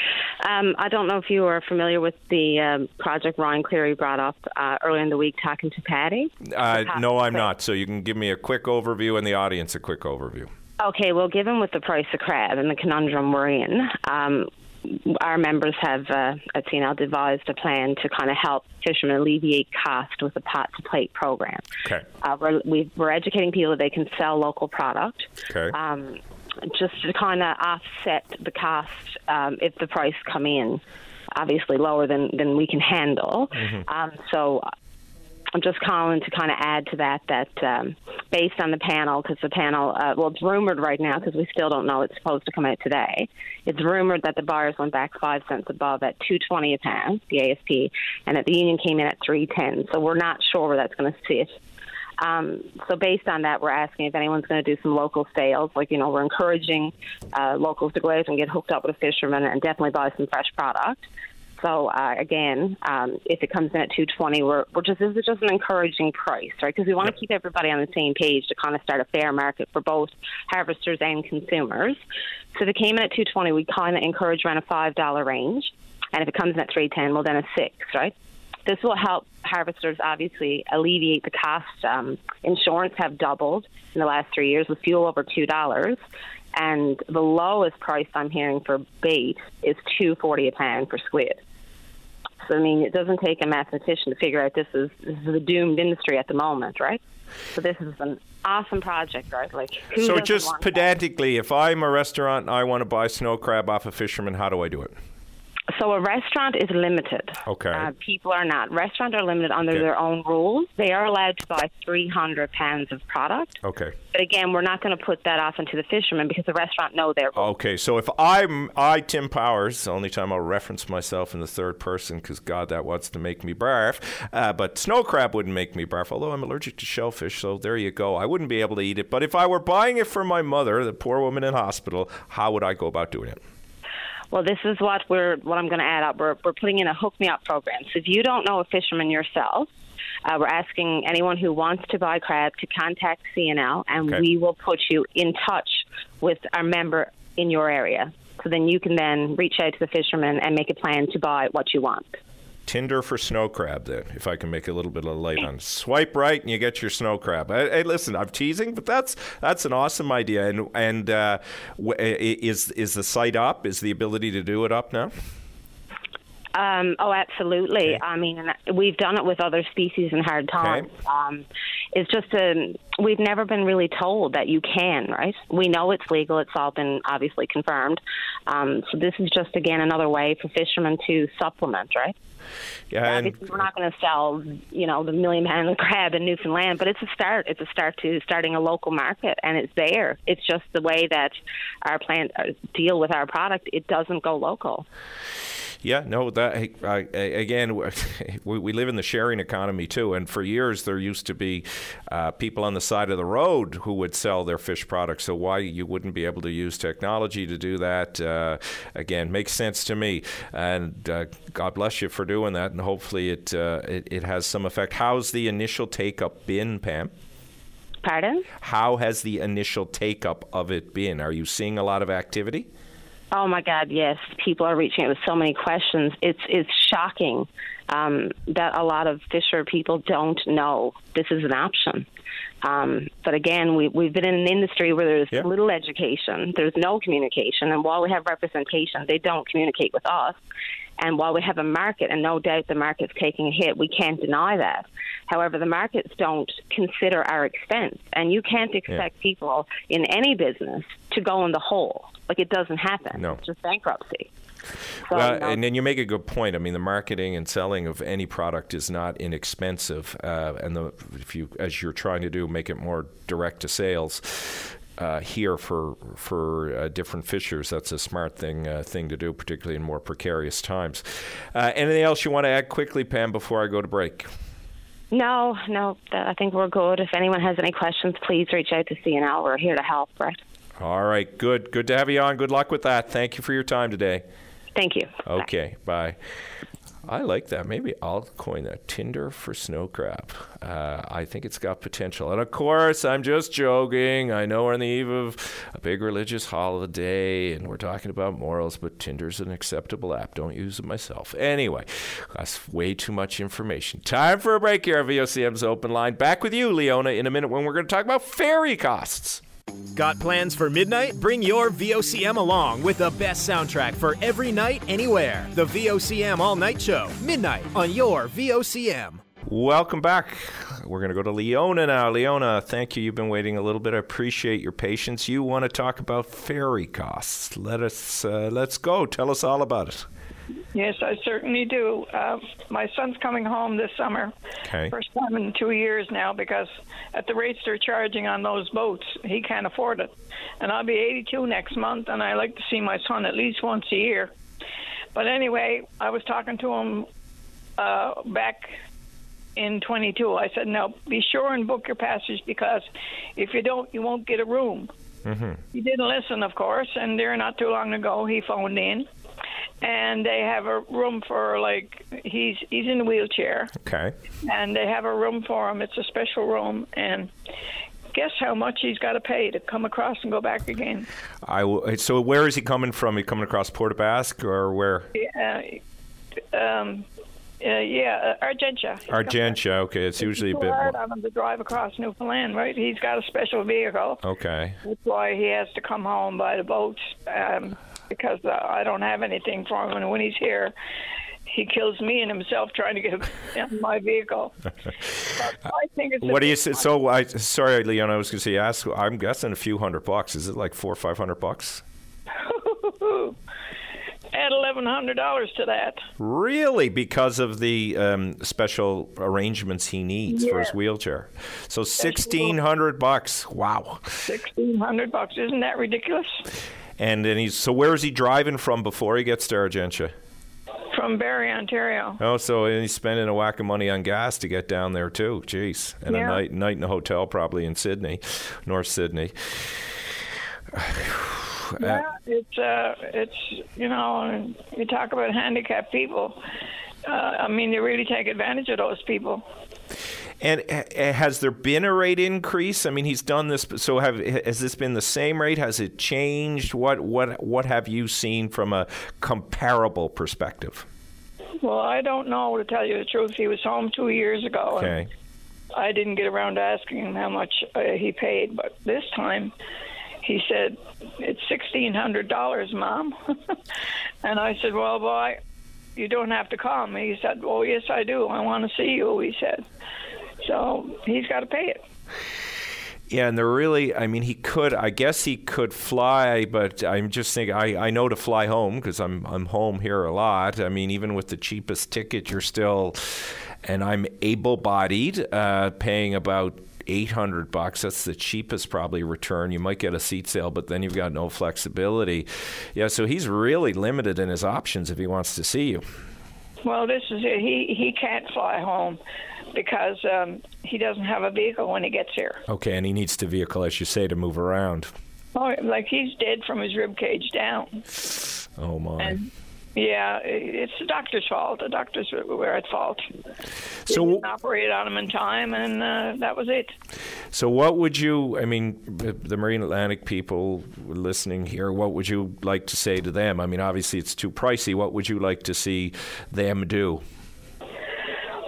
Um, I don't know if you are familiar with the um, project Ryan Cleary brought up uh, earlier in the week talking to Paddy. Uh, no, I'm not. So you can give me a quick overview and the audience a quick overview. Okay, well, given with the price of crab and the conundrum we're in, um, our members have uh, at CNL devised a plan to kind of help fishermen alleviate cost with a pot to plate program. Okay. Uh, we're, we we're educating people that they can sell local product. Okay. Um, just to kind of offset the cost um, if the price come in, obviously lower than, than we can handle. Um, so I'm just calling to kind of add to that that um, based on the panel, because the panel, uh, well, it's rumored right now because we still don't know. It's supposed to come out today. It's rumored that the buyers went back five cents above at 220 a pound, the ASP, and that the union came in at 310. So we're not sure where that's going to sit. Um, so based on that, we're asking if anyone's going to do some local sales. Like you know, we're encouraging uh, locals to go out and get hooked up with a fisherman and definitely buy some fresh product. So uh, again, um, if it comes in at 220, we're, we're just this is just an encouraging price, right? Because we want to keep everybody on the same page to kind of start a fair market for both harvesters and consumers. So if it came in at 220, we kind of encourage around a five dollar range, and if it comes in at 310, well then a six, right? This will help harvesters obviously alleviate the cost. Um, insurance have doubled in the last three years with fuel over two dollars, and the lowest price I'm hearing for bait is two forty a pound for squid. So I mean, it doesn't take a mathematician to figure out this is this is a doomed industry at the moment, right? So this is an awesome project, right? Like so just pedantically, if I'm a restaurant and I want to buy snow crab off a fisherman, how do I do it? So a restaurant is limited. Okay. Uh, people are not. Restaurants are limited under Okay. their own rules. They are allowed to buy 300 pounds of product. Okay. But again, we're not going to put that off into the fishermen because the restaurant know their rules. Okay, so if I'm I Tim Powers, the only time I'll reference myself in the third person because God, that wants to make me barf. Uh, but snow crab wouldn't make me barf, although I'm allergic to shellfish. So there you go. I wouldn't be able to eat it. But if I were buying it for my mother, the poor woman in hospital, how would I go about doing it? Well, this is what we're what I'm going to add up. We're we're putting in a hook me up program. So if you don't know a fisherman yourself, uh, we're asking anyone who wants to buy crab to contact CNL, and Okay. we will put you in touch with our member in your area. So then you can then reach out to the fisherman and make a plan to buy what you want. Tinder for snow crab, then, if I can make a little bit of light on. Swipe right and you get your snow crab. Hey, listen, I'm teasing, but that's that's an awesome idea. And and uh, w- is is the site up? Is the ability to do it up now? Um, oh, absolutely. I mean, we've done it with other species in hard times. Um, it's just a, we've never been really told that you can, right? We know it's legal. It's all been obviously confirmed. Um, so this is just again another way for fishermen to supplement, right? Yeah, and we're not going to sell, you know, the million pound [laughs] crab in Newfoundland, but it's a start. It's a start to starting a local market, and it's there. It's just the way that our plant uh, deal with our product. It doesn't go local. Yeah, no, that I, again, [laughs] we, we live in the sharing economy too, and for years there used to be uh, people on the side of the road who would sell their fish products. So why you wouldn't be able to use technology to do that? Uh, again, makes sense to me, and uh, God bless you for doing that, and hopefully it, uh, it it has some effect. How's the initial take up been, Pam? Pardon? How has the initial take up of it been? Are you seeing a lot of activity? Oh my God, yes. People are reaching out with so many questions. It's it's shocking um, that a lot of fisher people don't know this is an option. Um, but again, we, we've been in an industry where there's yeah. little education, there's no communication, and while we have representation, they don't communicate with us. And while we have a market, and no doubt the market's taking a hit, we can't deny that. However, the markets don't consider our expense, and you can't expect yeah. people in any business to go in the hole. Like it doesn't happen. No. It's just bankruptcy. So, well, and then you make a good point. I mean, the marketing and selling of any product is not inexpensive, uh, and the, if you, as you're trying to do, make it more direct to sales. Uh, here for for uh, different fishers. That's a smart thing uh, thing to do, particularly in more precarious times. Uh, anything else you want to add quickly, Pam, before I go to break? No, no, I think we're good. If anyone has any questions, please reach out to CNL. We're here to help, Brett. All right, good. Good to have you on. Good luck with that. Thank you for your time today. Thank you. Okay, bye. bye. I like that. Maybe I'll coin that Tinder for snow crab. Uh, I think it's got potential. And of course, I'm just joking. I know we're on the eve of a big religious holiday and we're talking about morals, but Tinder's an acceptable app. Don't use it myself. Anyway, that's way too much information. Time for a break here on VOCM's Open Line. Back with you, Leona, in a minute when we're going to talk about ferry costs. Got plans for midnight? Bring your VOCM along with the best soundtrack for every night, anywhere. The VOCM All Night Show, midnight on your VOCM. Welcome back. We're going to go to Leona now. Leona, thank you. You've been waiting a little bit. I appreciate your patience. You want to talk about ferry costs. Let us uh, let's go. Tell us all about it. Yes, I certainly do. Uh, my son's coming home this summer. Okay. First time in two years now because at the rates they're charging on those boats, he can't afford it. And I'll be 82 next month, and I like to see my son at least once a year. But anyway, I was talking to him uh, back in 22. I said, "No, be sure and book your passage because if you don't, you won't get a room." Mm-hmm. He didn't listen, of course, and there not too long ago he phoned in and they have a room for like he's he's in a wheelchair. Okay. And they have a room for him. It's a special room, and guess how much he's got to pay to come across and go back again. I w- so where is he coming from? He coming across Port aux Basques or where? Yeah. Um, uh, yeah, uh, Argentia. Argentia, okay. It's, usually a bit hard on him to drive across Newfoundland, right? He's got a special vehicle. Okay. That's why he has to come home by the boat. Um, because uh, I don't have anything for him. And when he's here, he kills me and himself trying to get in my vehicle. [laughs] I think it's what do you say? So, I sorry, Leon. I was going to say, ask. I'm guessing a few hundred bucks. Is it like four or five hundred bucks? [laughs] Add eleven hundred dollars to that. Really, because of the um, special arrangements he needs for his wheelchair. So sixteen hundred bucks. Wow. Sixteen hundred bucks. Isn't that ridiculous? And then he's so where is he driving from before he gets to Argentia? From Barrie, Ontario. Oh, so he's spending a whack of money on gas to get down there too. Jeez, and yeah. a night night in a hotel probably in Sydney, North Sydney. [sighs] yeah, it's uh, it's you know, you talk about handicapped people. Uh, I mean, they really take advantage of those people. And has there been a rate increase? I mean, he's done this. So have has this been the same rate? Has it changed? What what what have you seen from a comparable perspective? Well, I don't know to tell you the truth. He was home two years ago. Okay. I didn't get around to asking him how much uh, he paid, but this time he said it's sixteen hundred dollars, Mom. [laughs] and I said, Well, boy, you don't have to call me. He said, Oh, yes, I do. I want to see you. He said. So he's got to pay it. Yeah, and they're really, I mean, he could, I guess he could fly, but I'm just thinking, I, I know to fly home because I'm, I'm home here a lot. I mean, even with the cheapest ticket, you're still, and I'm able bodied, uh, paying about 800 bucks. That's the cheapest probably return. You might get a seat sale, but then you've got no flexibility. Yeah, so he's really limited in his options if he wants to see you. Well, this is it. He he can't fly home because um, he doesn't have a vehicle when he gets here. Okay, and he needs the vehicle, as you say, to move around. Oh, like he's dead from his rib cage down. Oh my. And yeah, it's the doctor's fault. The doctors were at fault. So they didn't operate on him in time, and uh, that was it. So, what would you? I mean, the Marine Atlantic people listening here. What would you like to say to them? I mean, obviously it's too pricey. What would you like to see them do?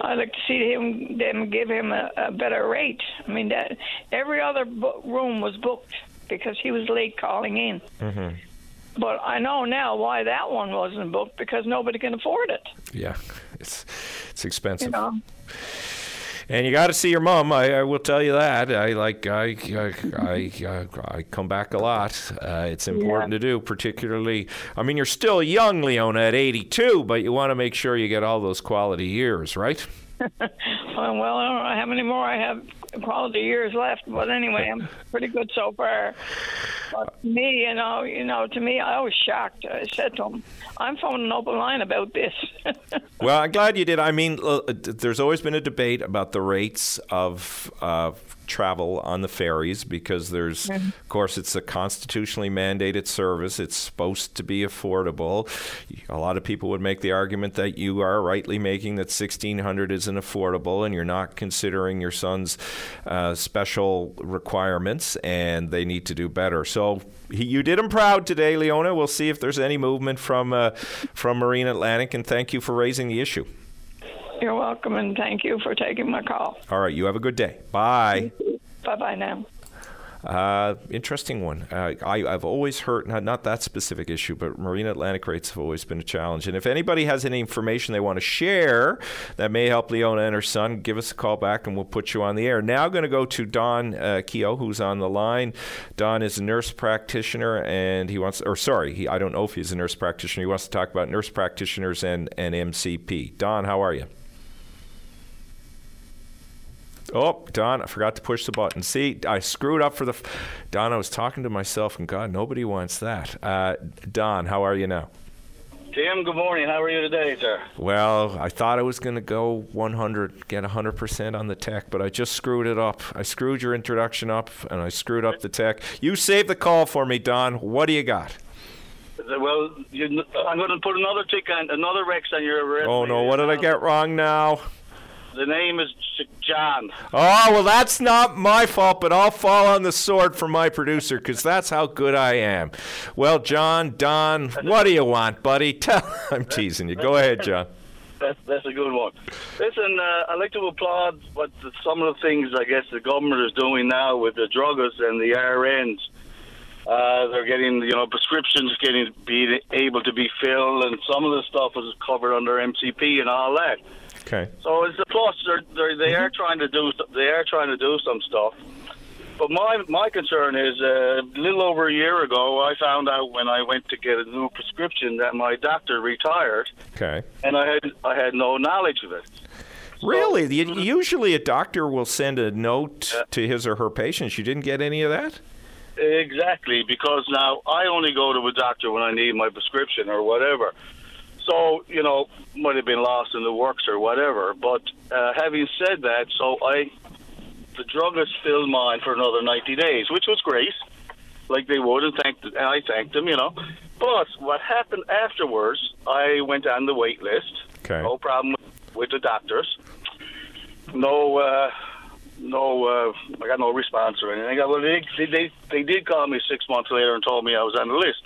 I'd like to see him them give him a, a better rate. I mean, that every other bo- room was booked because he was late calling in. Mm-hmm. But I know now why that one wasn't booked because nobody can afford it. Yeah, [laughs] it's it's expensive. You know. And you got to see your mom. I, I, will tell you that. I like I I I, I come back a lot. Uh, it's important Yeah. to do, particularly. I mean, you're still young, Leona, at 82, but you want to make sure you get all those quality years, right? [laughs] well, I don't know how many more I have quality years left, but anyway, I'm pretty good so far. But me, you know, you know, to me, I was shocked. I said to him, "I'm phoning open line about this." [laughs] Well, I'm glad you did. I mean, uh, there's always been a debate about the rates of uh, travel on the ferries because there's, Mhm. of course, it's a constitutionally mandated service. It's supposed to be affordable. A lot of people would make the argument that you are rightly making that 1600 isn't affordable and you're not considering your son's uh, special requirements and they need to do better. So he, you did him proud today, Leona. We'll see if there's any movement from uh, from Marine Atlantic, and thank you for raising the issue. You're welcome, and thank you for taking my call. All right, you have a good day. Bye. Bye bye now. Uh, interesting one. Uh, I, I've always heard, not, not that specific issue, but marine Atlantic rates have always been a challenge. And if anybody has any information they want to share that may help Leona and her son, give us a call back and we'll put you on the air. Now, going to go to Don uh, Keogh, who's on the line. Don is a nurse practitioner and he wants, or sorry, he, I don't know if he's a nurse practitioner. He wants to talk about nurse practitioners and, and MCP. Don, how are you? Oh, Don, I forgot to push the button. See, I screwed up for the. F- Don, I was talking to myself, and God, nobody wants that. Uh, Don, how are you now? Tim, good morning. How are you today, sir? Well, I thought I was going to go 100, get 100% on the tech, but I just screwed it up. I screwed your introduction up, and I screwed up the tech. You saved the call for me, Don. What do you got? Well, you, I'm going to put another tick on another Rex on your. Oh, no, what did I get wrong now? The name is John. Oh, well, that's not my fault, but I'll fall on the sword for my producer because that's how good I am. Well, John, Don, what do you want, buddy? [laughs] Tell I'm teasing you. Go ahead, John. That's that's a good one. Listen, uh, I'd like to applaud what the, some of the things I guess the government is doing now with the druggists and the RNs. Uh, they're getting, you know, prescriptions getting be able to be filled, and some of the stuff is covered under MCP and all that. Okay. So it's a plus. They're, they're, they are trying to do they are trying to do some stuff. But my my concern is uh, a little over a year ago, I found out when I went to get a new prescription that my doctor retired, Okay. and I had I had no knowledge of it. Really? The- Usually a doctor will send a note to his or her patients. You didn't get any of that? Exactly, because now I only go to a doctor when I need my prescription or whatever. So, you know, might have been lost in the works or whatever. But uh, having said that, so I, the druggist filled mine for another 90 days, which was great, like they would, and thanked, and I thanked them, you know. But what happened afterwards, I went on the wait list. Okay. No problem with the doctors. No, uh, no, uh, I got no response or anything. I, well, they, they they they did call me six months later and told me I was on the list.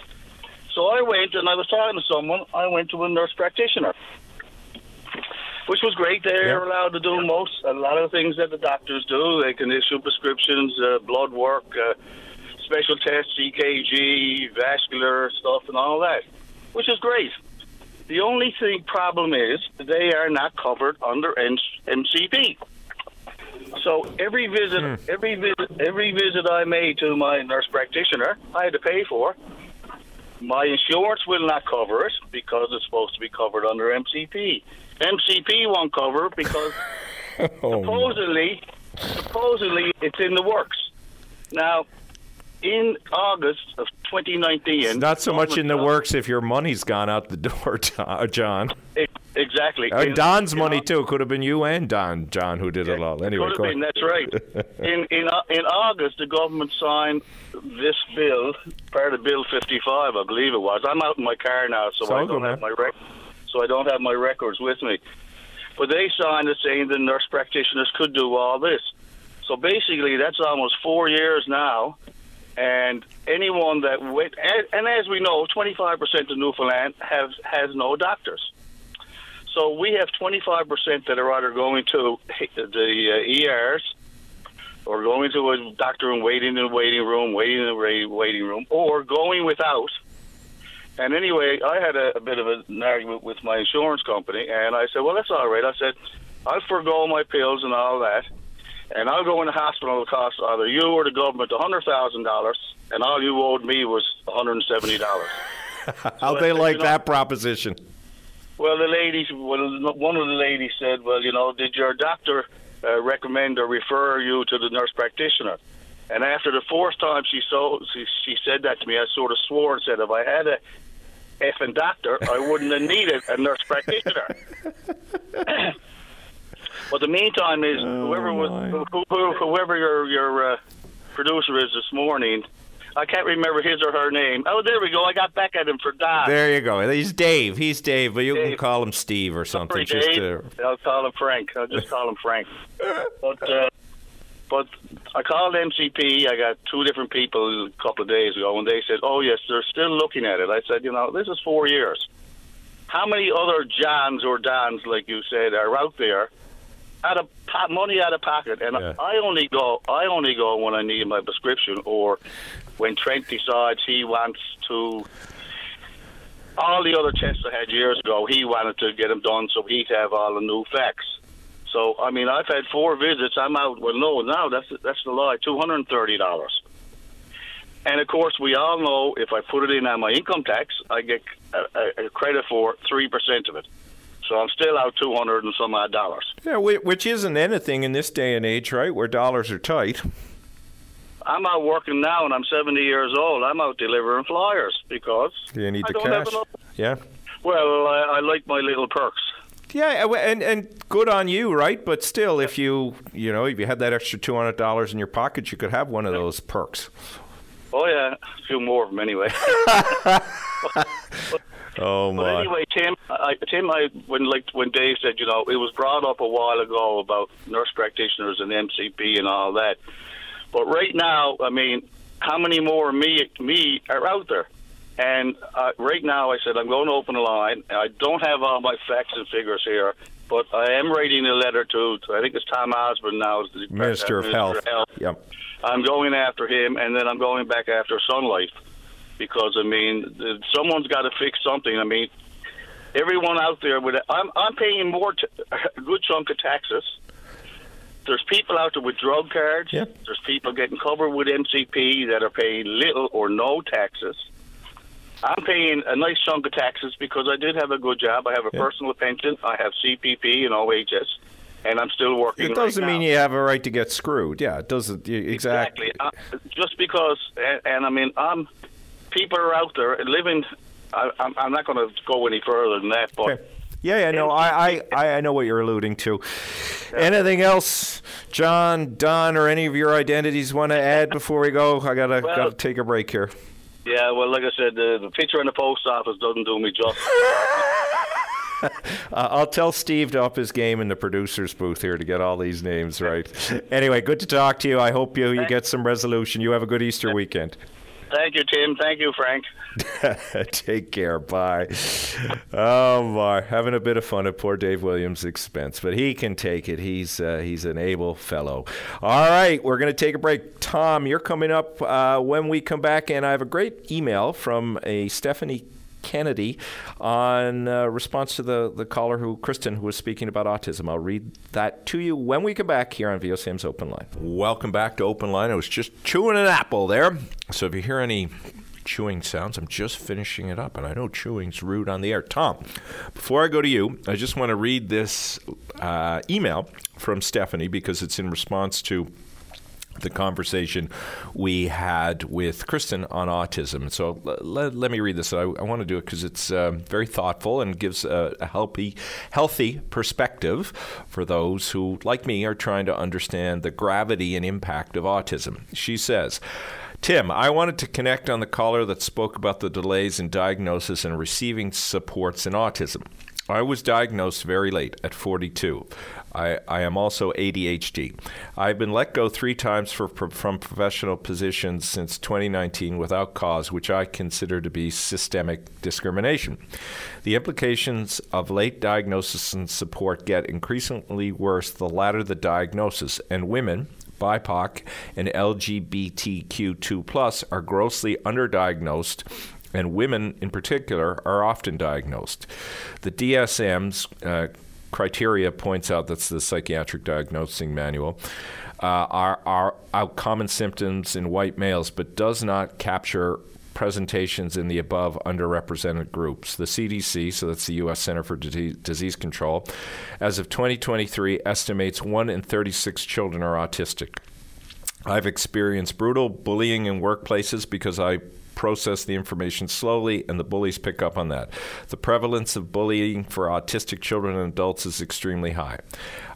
So I went and I was talking to someone. I went to a nurse practitioner, which was great. They're allowed to do most a lot of the things that the doctors do. They can issue prescriptions, uh, blood work, uh, special tests, EKG, vascular stuff, and all that, which is great. The only thing problem is they are not covered under N- MCP. So every visit, every visit, every visit I made to my nurse practitioner, I had to pay for. My insurance will not cover it because it's supposed to be covered under MCP. MCP won't cover it because [laughs] Oh, supposedly, supposedly it's in the works. Now, in August of 2019, It's not so much in the works if your money's gone out the door, [laughs] John. E- exactly. Uh, In- Don's in money too. Could have been you and Don, John, who did it all. Anyway, Could have been, that's right. [laughs] in in in August, the government signed this bill, part of Bill 55, I believe it was. I'm out in my car now, so It's I don't have man. my rec- so I don't have my records with me. But they signed it saying the nurse practitioners could do all this. So basically, that's almost four years now. And anyone that went, and, and as we know, 25% of Newfoundland have has no doctors. So we have 25% that are either going to the uh, ERs or going to a doctor and waiting in the waiting room, waiting in the waiting room, or going without. And anyway, I had a, a bit of an argument with my insurance company, and I said, "Well, that's all right." I said, "I'll forego my pills and all that, and I'll go in the hospital. It'll cost either you or the government a hundred thousand dollars, and all you owed me was one hundred and seventy dollars." [laughs] How'd they like that proposition? Well, the ladies, well, one of the ladies said, "Well, you know, did your doctor uh, recommend or refer you to the nurse practitioner?" And after the fourth time she so she, she said that to me, I sort of swore and said, "If I had a effing doctor, I wouldn't have needed a nurse practitioner." [coughs] but the meantime is whoever was who, who, whoever your your uh, producer is this morning. I can't remember his or her name. Oh, there we go. I got back at him for Don. There you go. He's Dave. He's Dave, but you can call him Steve or something. Sorry, Just Dave. uh, I'll call him Frank. I'll just call him Frank. [laughs] But uh, but I called MCP. I got two different people a couple of days ago, and they said, "Oh yes, they're still looking at it." I said, "You know, this is four years. How many other Johns or Dons, like you said, are out there out of po- money out of pocket? And I only go, I only go when I need my prescription or when Trent decides he wants to." All the other tests I had years ago, he wanted to get them done so he'd have all the new facts. So I mean, I've had four visits. I'm out. Well, no, now that's that's the lie. Two hundred and thirty dollars. And of course, we all know if I put it in on my income tax, I get a, a, credit for three percent of it. So I'm still out two hundred and some odd dollars. yeah, which isn't anything in this day and age, right? Where dollars are tight. I'm out working now, and I'm seventy years old. I'm out delivering flyers because You need I the don't cash. enough. Yeah. Well, I, I like my little perks. Yeah, uh, and and good on you, right? But still, if you you know if you had that extra two hundred dollars in your pocket, you could have one of those perks. Oh yeah, a few more of them anyway. [laughs] [laughs] Oh But my! anyway, Tim, I, Tim, I when like when Dave said, you know, it was brought up a while ago about nurse practitioners and MCP and all that. But right now, I mean, how many more me me are out there? And uh, right now, I said I'm going to open a line. I don't have all my facts and figures here, but I am writing a letter to, to I think it's Tom Osborne now, is the Minister of Health. Yep. I'm going after him, and then I'm going back after Sun Life because I mean, someone's got to fix something. I mean, everyone out there with I'm I'm paying more t- a good chunk of taxes. There's people out there with drug cards. There's people getting covered with MCP that are paying little or no taxes. I'm paying a nice chunk of taxes because I did have a good job. I have a personal pension. I have CPP and OAS, and I'm still working. It doesn't right mean now. you have a right to get screwed. Yeah, it doesn't. Exactly. Exactly. Uh, just because, and, and I mean, I'm people are out there living. I, I'm, I'm not going to go any further than that, but Yeah, yeah, no, I, I, I know what you're alluding to. Anything else, John, Don, or any of your identities want to add before we go? I gotta Well- gotta take a break here. yeah. Well, like I said, the, the picture in the post office doesn't do me justice. [laughs] Uh, I'll tell Steve to up his game in the producer's booth here to get all these names right. [laughs] anyway, good to talk to you. I hope you, you get some resolution. You have a good Easter weekend. Thank you, Tim. Thank you, Frank. [laughs] Take care. Bye. Oh my, having a bit of fun at poor Dave Williams' expense, but he can take it. He's uh, he's an able fellow. All right, we're going to take a break. Tom, you're coming up uh, when we come back, and I have a great email from a Stephanie. Kennedy on uh, response to the, the caller who Kristen who was speaking about autism. I'll read that to you when we come back here on VOCM's Open Line. Welcome back to Open Line. I was just chewing an apple there. So if you hear any chewing sounds. I'm just finishing it up, and I know chewing's rude on the air. Tom, before I go to you, I just want to read this uh, email from Stephanie because it's in response to the conversation we had with Kristen on autism. So let, let me read this. I, I want to do it because it's uh, very thoughtful and gives a, a, healthy, healthy perspective for those who, like me, are trying to understand the gravity and impact of autism. She says, Tim, I wanted to connect on the caller that spoke about the delays in diagnosis and receiving supports in autism. I was diagnosed very late at 42. I, I am also ADHD. I've been let go three times for, from professional positions since 2019 without cause, which I consider to be systemic discrimination. The implications of late diagnosis and support get increasingly worse the latter the diagnosis, and women, BIPOC, and LGBTQ2 plus are grossly underdiagnosed and women in particular are often diagnosed. The DSM's uh, criteria points out that's the psychiatric diagnosing manual. Uh, are, are, are common symptoms in white males, but does not capture presentations in the above underrepresented groups. The CDC, so that's the U.S. Center for Disease Control, as of 2023, estimates 1 in 36 children are autistic. I've experienced brutal bullying in workplaces because I process the information slowly, and the bullies pick up on that. The prevalence of bullying for autistic children and adults is extremely high.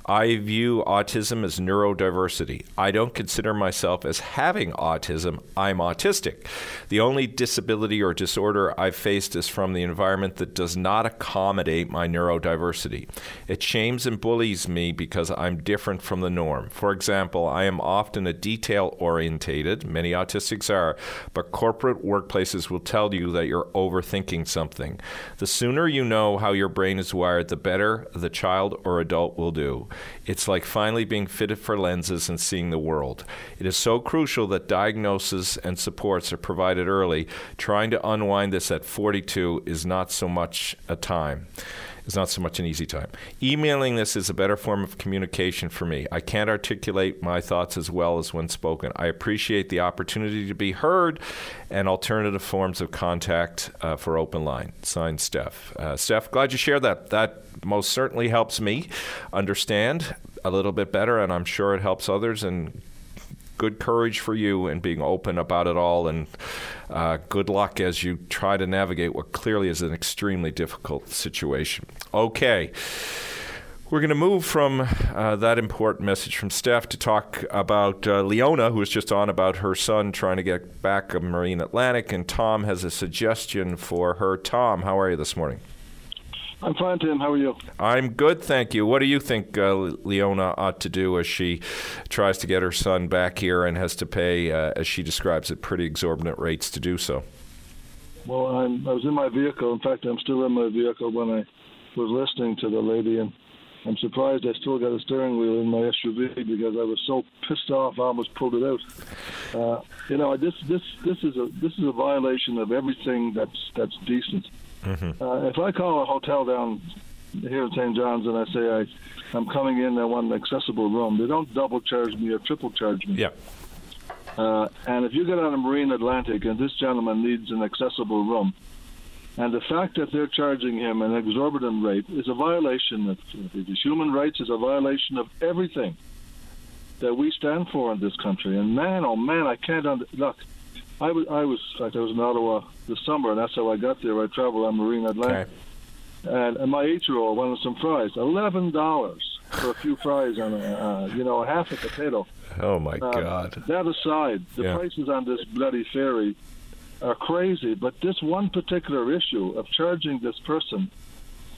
I view autism as neurodiversity. I don't consider myself as having autism. I'm autistic. The only disability or disorder I've faced is from the environment that does not accommodate my neurodiversity. It shames and bullies me because I'm different from the norm. For example, I am often a detail orientated, many autistics are, but corporate workplaces will tell you that you're overthinking something. The sooner you know how your brain is wired, the better the child or adult will do. It's like finally being fitted for lenses and seeing the world. It is so crucial that diagnosis and supports are provided early. Trying to unwind this at 42 is not so much a time is not so much an easy time. Emailing this is a better form of communication for me. I can't articulate my thoughts as well as when spoken. I appreciate the opportunity to be heard and alternative forms of contact uh, for open line. Signed, Steph. Uh, Steph, glad you shared that. That most certainly helps me understand a little bit better, and I'm sure it helps others. And good courage for you and being open about it all. And uh, good luck as you try to navigate what clearly is an extremely difficult situation. Okay. We're going to move from uh, that important message from Steph to talk about uh, Leona, who was just on about her son trying to get back a Marine Atlantic, and Tom has a suggestion for her. Tom, how are you this morning? I'm fine, Tim. How are you? I'm good, thank you. What do you think uh, Leona ought to do as she tries to get her son back here and has to pay, uh, as she describes it, pretty exorbitant rates to do so? Well, I'm, I was in my vehicle. In fact, I'm still in my vehicle when I was listening to the lady, and I'm surprised I still got a steering wheel in my SUV because I was so pissed off I almost pulled it out. Uh, you know, this this this is a this is a violation of everything that's that's decent. Mm-hmm. Uh, if I call a hotel down here in St. John's and I say I, I'm coming in, I want an accessible room, they don't double charge me or triple charge me. Yeah. Uh, and if you get on a Marine Atlantic and this gentleman needs an accessible room, and the fact that they're charging him an exorbitant rate is a violation of his human rights, is a violation of everything that we stand for in this country. And man, oh man, I can't under- look. I was, I was, in fact, I was in Ottawa this summer, and that's how I got there. I traveled on Marine Atlantic, okay. and, and my eight-year-old wanted some fries. Eleven dollars for a few fries and a, uh, you know, a half a potato. Oh my uh, God! That aside, the yeah. prices on this bloody ferry are crazy. But this one particular issue of charging this person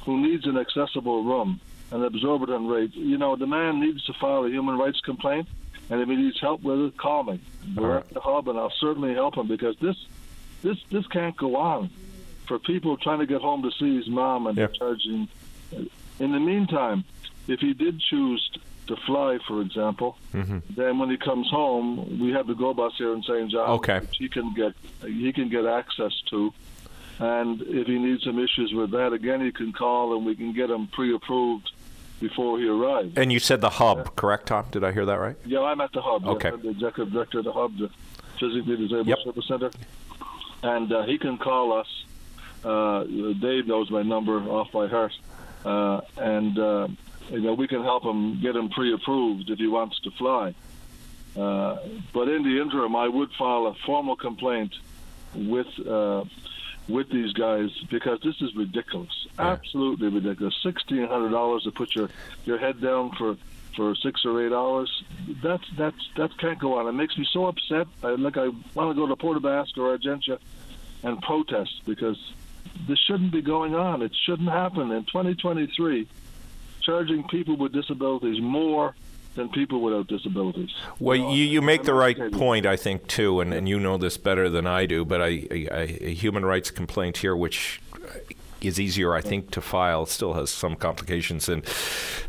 who needs an accessible room an exorbitant rate, you know, the man needs to file a human rights complaint and if he needs help with it, call me. We're right. at the hub, and I'll certainly help him because this, this, this can't go on. For people trying to get home to see his mom and yep. charging. In the meantime, if he did choose to fly, for example, mm-hmm. then when he comes home, we have the go bus here in St. John. Okay. He can get he can get access to, and if he needs some issues with that, again he can call and we can get him pre-approved before he arrived. And you said the hub, yeah. correct, Tom? Did I hear that right? Yeah, I'm at the hub. Okay. I'm the executive director of the hub, the physically disabled yep. service center. and uh, he can call us. Uh, Dave knows my number off by heart, uh, and uh, you know we can help him get him pre-approved if he wants to fly. Uh, but in the interim, I would file a formal complaint with uh, with these guys because this is ridiculous, absolutely ridiculous. Sixteen hundred dollars to put your your head down for for six or eight hours. That's that's that can't go on. It makes me so upset. I like I want to go to Port Basque or Argentia and protest because this shouldn't be going on. It shouldn't happen in 2023. Charging people with disabilities more than people without disabilities. Well, you, you make the right point, I think, too, and, and you know this better than I do, but I, I, a human rights complaint here, which is easier, I think, to file. Still has some complications than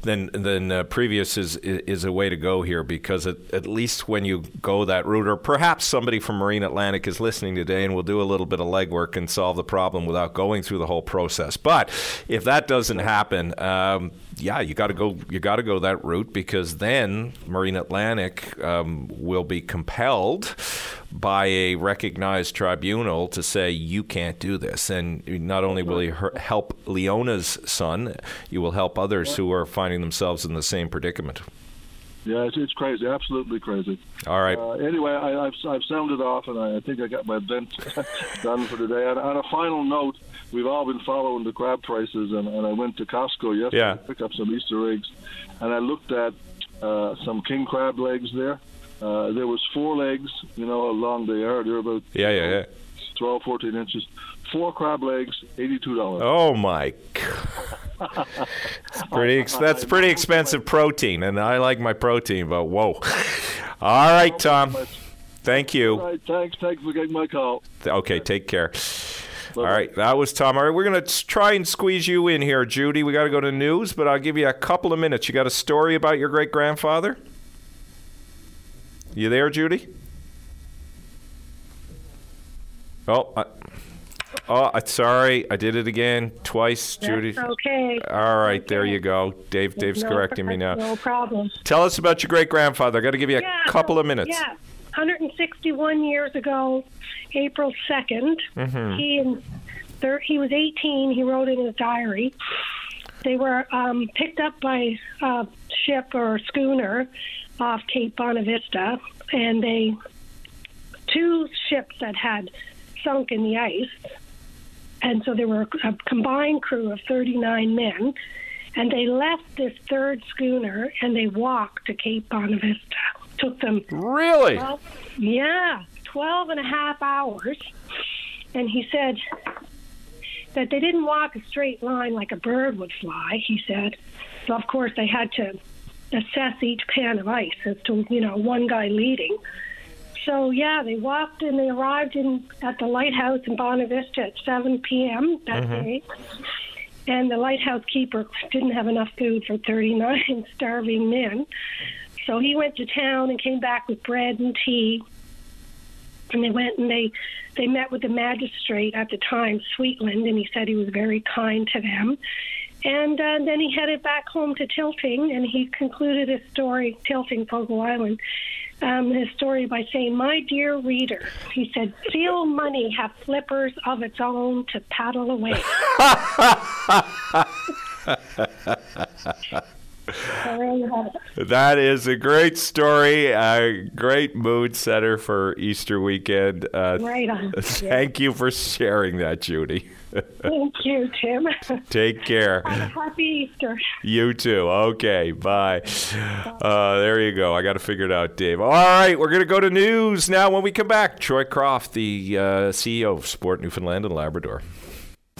than than uh, previous is is a way to go here because at, at least when you go that route, or perhaps somebody from Marine Atlantic is listening today and will do a little bit of legwork and solve the problem without going through the whole process. But if that doesn't happen. Um, yeah, you got to go. You got to go that route because then Marine Atlantic um, will be compelled by a recognized tribunal to say you can't do this. And not only will you help Leona's son, you will help others who are finding themselves in the same predicament. Yeah, it's, it's crazy, absolutely crazy. All right. Uh, anyway, I, have I've sounded off, and I, I think I got my bent [laughs] done for today. And on a final note, we've all been following the crab prices, and, and I went to Costco yesterday yeah. to pick up some Easter eggs, and I looked at uh, some king crab legs there. Uh, there was four legs, you know, how long they are. They're about yeah, yeah, yeah. 12, 14 inches. Four crab legs, eighty-two dollars. Oh my! [laughs] pretty. Ex- that's pretty expensive protein, and I like my protein, but whoa! [laughs] All right, Tom. Thank you. All right, thanks. Thanks for getting my call. Okay, take care. All right, that was Tom. All right, we're going to try and squeeze you in here, Judy. We got to go to news, but I'll give you a couple of minutes. You got a story about your great grandfather? You there, Judy? Oh, I, oh, sorry, I did it again twice, That's Judy. okay. All right, there you go. Dave, Dave's no, correcting me now. [laughs] No problem. Tell us about your great grandfather. I got to give you yeah, a couple of minutes. Yeah, 161 years ago, April 2nd, Mhm. he and thir- he was 18. He wrote in his diary. They were um, picked up by a ship or schooner off Cape Bonavista, and they two ships that had sunk in the ice, and so there were a combined crew of 39 men, and they left this third schooner and they walked to Cape Bonavista. Took them really, 12, yeah, 12 and a half hours, and he said that they didn't walk a straight line like a bird would fly. He said, so of course they had to assess each pan of ice as to you know one guy leading. So yeah, they walked and they arrived in at the lighthouse in Bonavista at 7 p.m. that Mhm. day. And the lighthouse keeper didn't have enough food for 39 [laughs] starving men. So he went to town and came back with bread and tea. And they went and they they met with the magistrate at the time, Sweetland, and he said he was very kind to them. And uh, then he headed back home to Tilting, and he concluded his story, Tilting, Fogo Island, um, his story by saying, My dear reader, he said, Seal money have flippers of its own to paddle away. So there you have it. That is a great story, a great mood setter for Easter weekend. Uh, Right on. [laughs] Thank you for sharing that, Judy. Thank you, Tim. [laughs] Take care. Happy Easter. You too. Okay, bye. Uh, there you go. I got to figure it out, Dave. All right, we're going to go to news now. When we come back, Troy Croft, the uh, CEO of Sport Newfoundland and Labrador.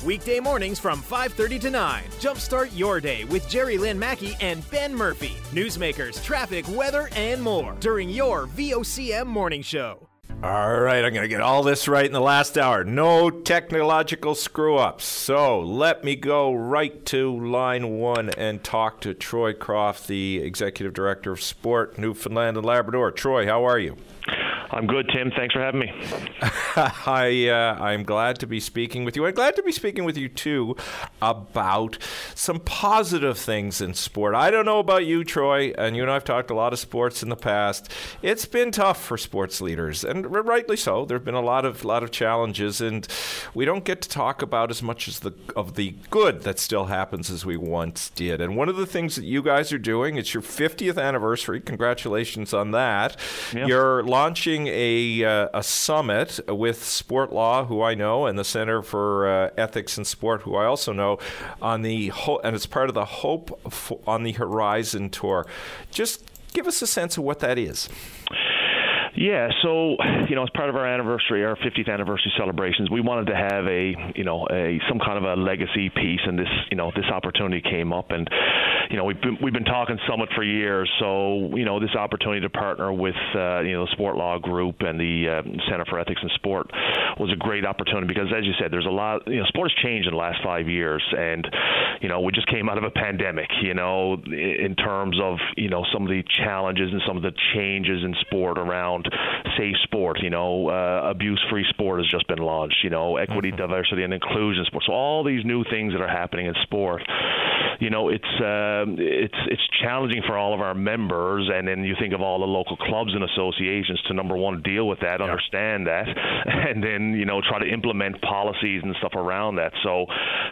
Weekday mornings from 5:30 to 9. Jumpstart your day with Jerry Lynn Mackey and Ben Murphy. Newsmakers, traffic, weather, and more during your VOCM morning show. All right, I'm going to get all this right in the last hour. No technological screw ups. So let me go right to line one and talk to Troy Croft, the Executive Director of Sport, Newfoundland and Labrador. Troy, how are you? I'm good, Tim. Thanks for having me. [laughs] I uh, I'm glad to be speaking with you. I'm glad to be speaking with you too, about some positive things in sport. I don't know about you, Troy, and you and I have talked a lot of sports in the past. It's been tough for sports leaders, and rightly so. There have been a lot of lot of challenges, and we don't get to talk about as much as the of the good that still happens as we once did. And one of the things that you guys are doing, it's your 50th anniversary. Congratulations on that. Yeah. You're launching a uh, a summit with Sport Law, who I know, and the Center for uh, Ethics in Sport, who I also know, on the ho- and it's part of the Hope on the Horizon tour. Just give us a sense of what that is. Yeah, so you know, as part of our anniversary, our 50th anniversary celebrations, we wanted to have a you know a some kind of a legacy piece, and this you know this opportunity came up, and you know we've been we've been talking Summit for years, so you know this opportunity to partner with uh, you know the Sport Law Group and the uh, Center for Ethics in Sport was a great opportunity because, as you said, there's a lot you know sport has changed in the last five years, and you know we just came out of a pandemic, you know, in terms of you know some of the challenges and some of the changes in sport around safe sport. You know, uh, abuse-free sport has just been launched. You know, equity, mm-hmm. diversity, and inclusion sport. So all these new things that are happening in sport, you know, it's uh, it's it's challenging for all of our members. And then you think of all the local clubs and associations to number one deal with that, yeah. understand that, [laughs] and then you know try to implement policies and stuff around that. So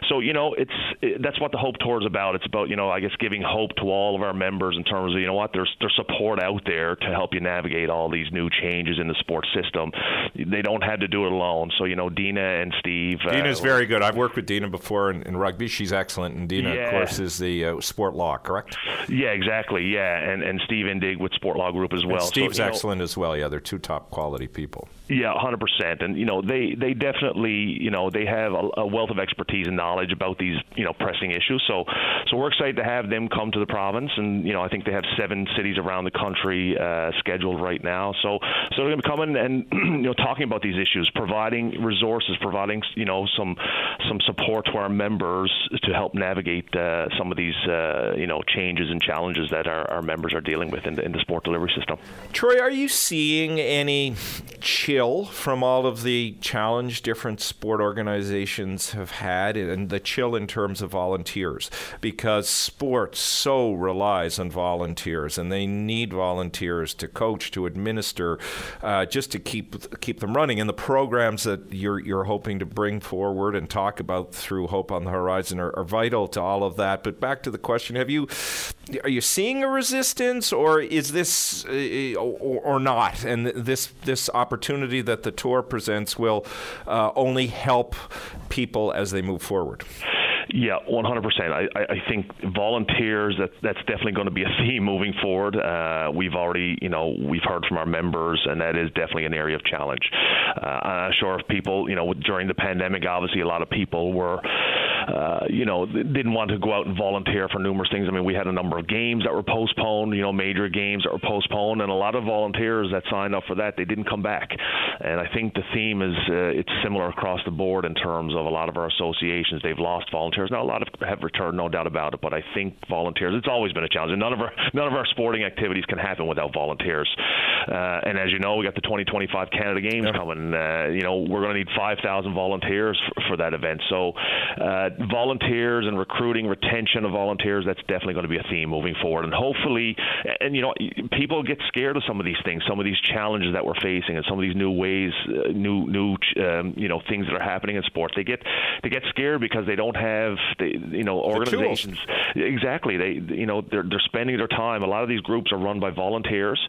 so you know, it's it, that's what the Hope Tour is about. It's about you know, I guess giving hope to all of our members in terms of you know what there's there's support out there to help you navigate all these new changes in the sports system. They don't have to do it alone. So you know, Dina and Steve. Uh, Dina's uh, very good. I've worked with Dina before in, in rugby. She's excellent, and Dina, yeah. of course, is the uh, sport law, correct? Yeah, exactly. Yeah, and and Steve Indig with Sport Law Group as well. And Steve's so, excellent know, as well. Yeah, they're two top quality people. Yeah, hundred percent. And you know, they they definitely you know they have a, a wealth of expertise and knowledge about these you know pressing issues. So so we're excited to have them come to the province, and you know I think they have seven cities around the country uh, scheduled right now. So so they're going to be coming and [clears throat] you know talking about these issues, providing resources, providing you know some some support to our members to help navigate uh, some of these uh, you know changes and challenges that our, our members are dealing with in the, in the sport delivery system. Troy, are you seeing any chill from all of the challenge different sport organizations have had, and the chill in terms of volunteers? Because sport so relies on volunteers, and they need volunteers to coach, to administer, uh, just to keep keep them running. And the programs that you're you're hoping to bring forward and talk about through Hope on the Horizon are, are vital to all of that. But back to the question: Have you are you seeing a resistance, or is this uh, or, or, not? And this this opportunity that the tour presents will uh, only help people as they move forward. Yeah, 100%. I, I think volunteers, that, that's definitely going to be a theme moving forward. Uh, we've already, you know, we've heard from our members, and that is definitely an area of challenge. Uh, I'm sure if people, you know, during the pandemic, obviously a lot of people were uh, you know, didn't want to go out and volunteer for numerous things. I mean, we had a number of games that were postponed, you know, major games that were postponed, and a lot of volunteers that signed up for that, they didn't come back. And I think the theme is uh, it's similar across the board in terms of a lot of our associations. They've lost volunteers. Now, a lot of have returned, no doubt about it, but I think volunteers, it's always been a challenge. And none of our, none of our sporting activities can happen without volunteers. Uh, and as you know, we got the 2025 Canada Games yep. coming. Uh, you know, we're going to need 5,000 volunteers for, for, that event. So, uh, volunteers and recruiting, retention of volunteers, that's definitely going to be a theme moving forward. And hopefully, and you know, people get scared of some of these things, some of these challenges that we're facing, and some of these new ways, uh, new new um, you know things that are happening in sport. They get they get scared because they don't have the you know organizations. Exactly, they you know they're they're spending their time. A lot of these groups are run by volunteers.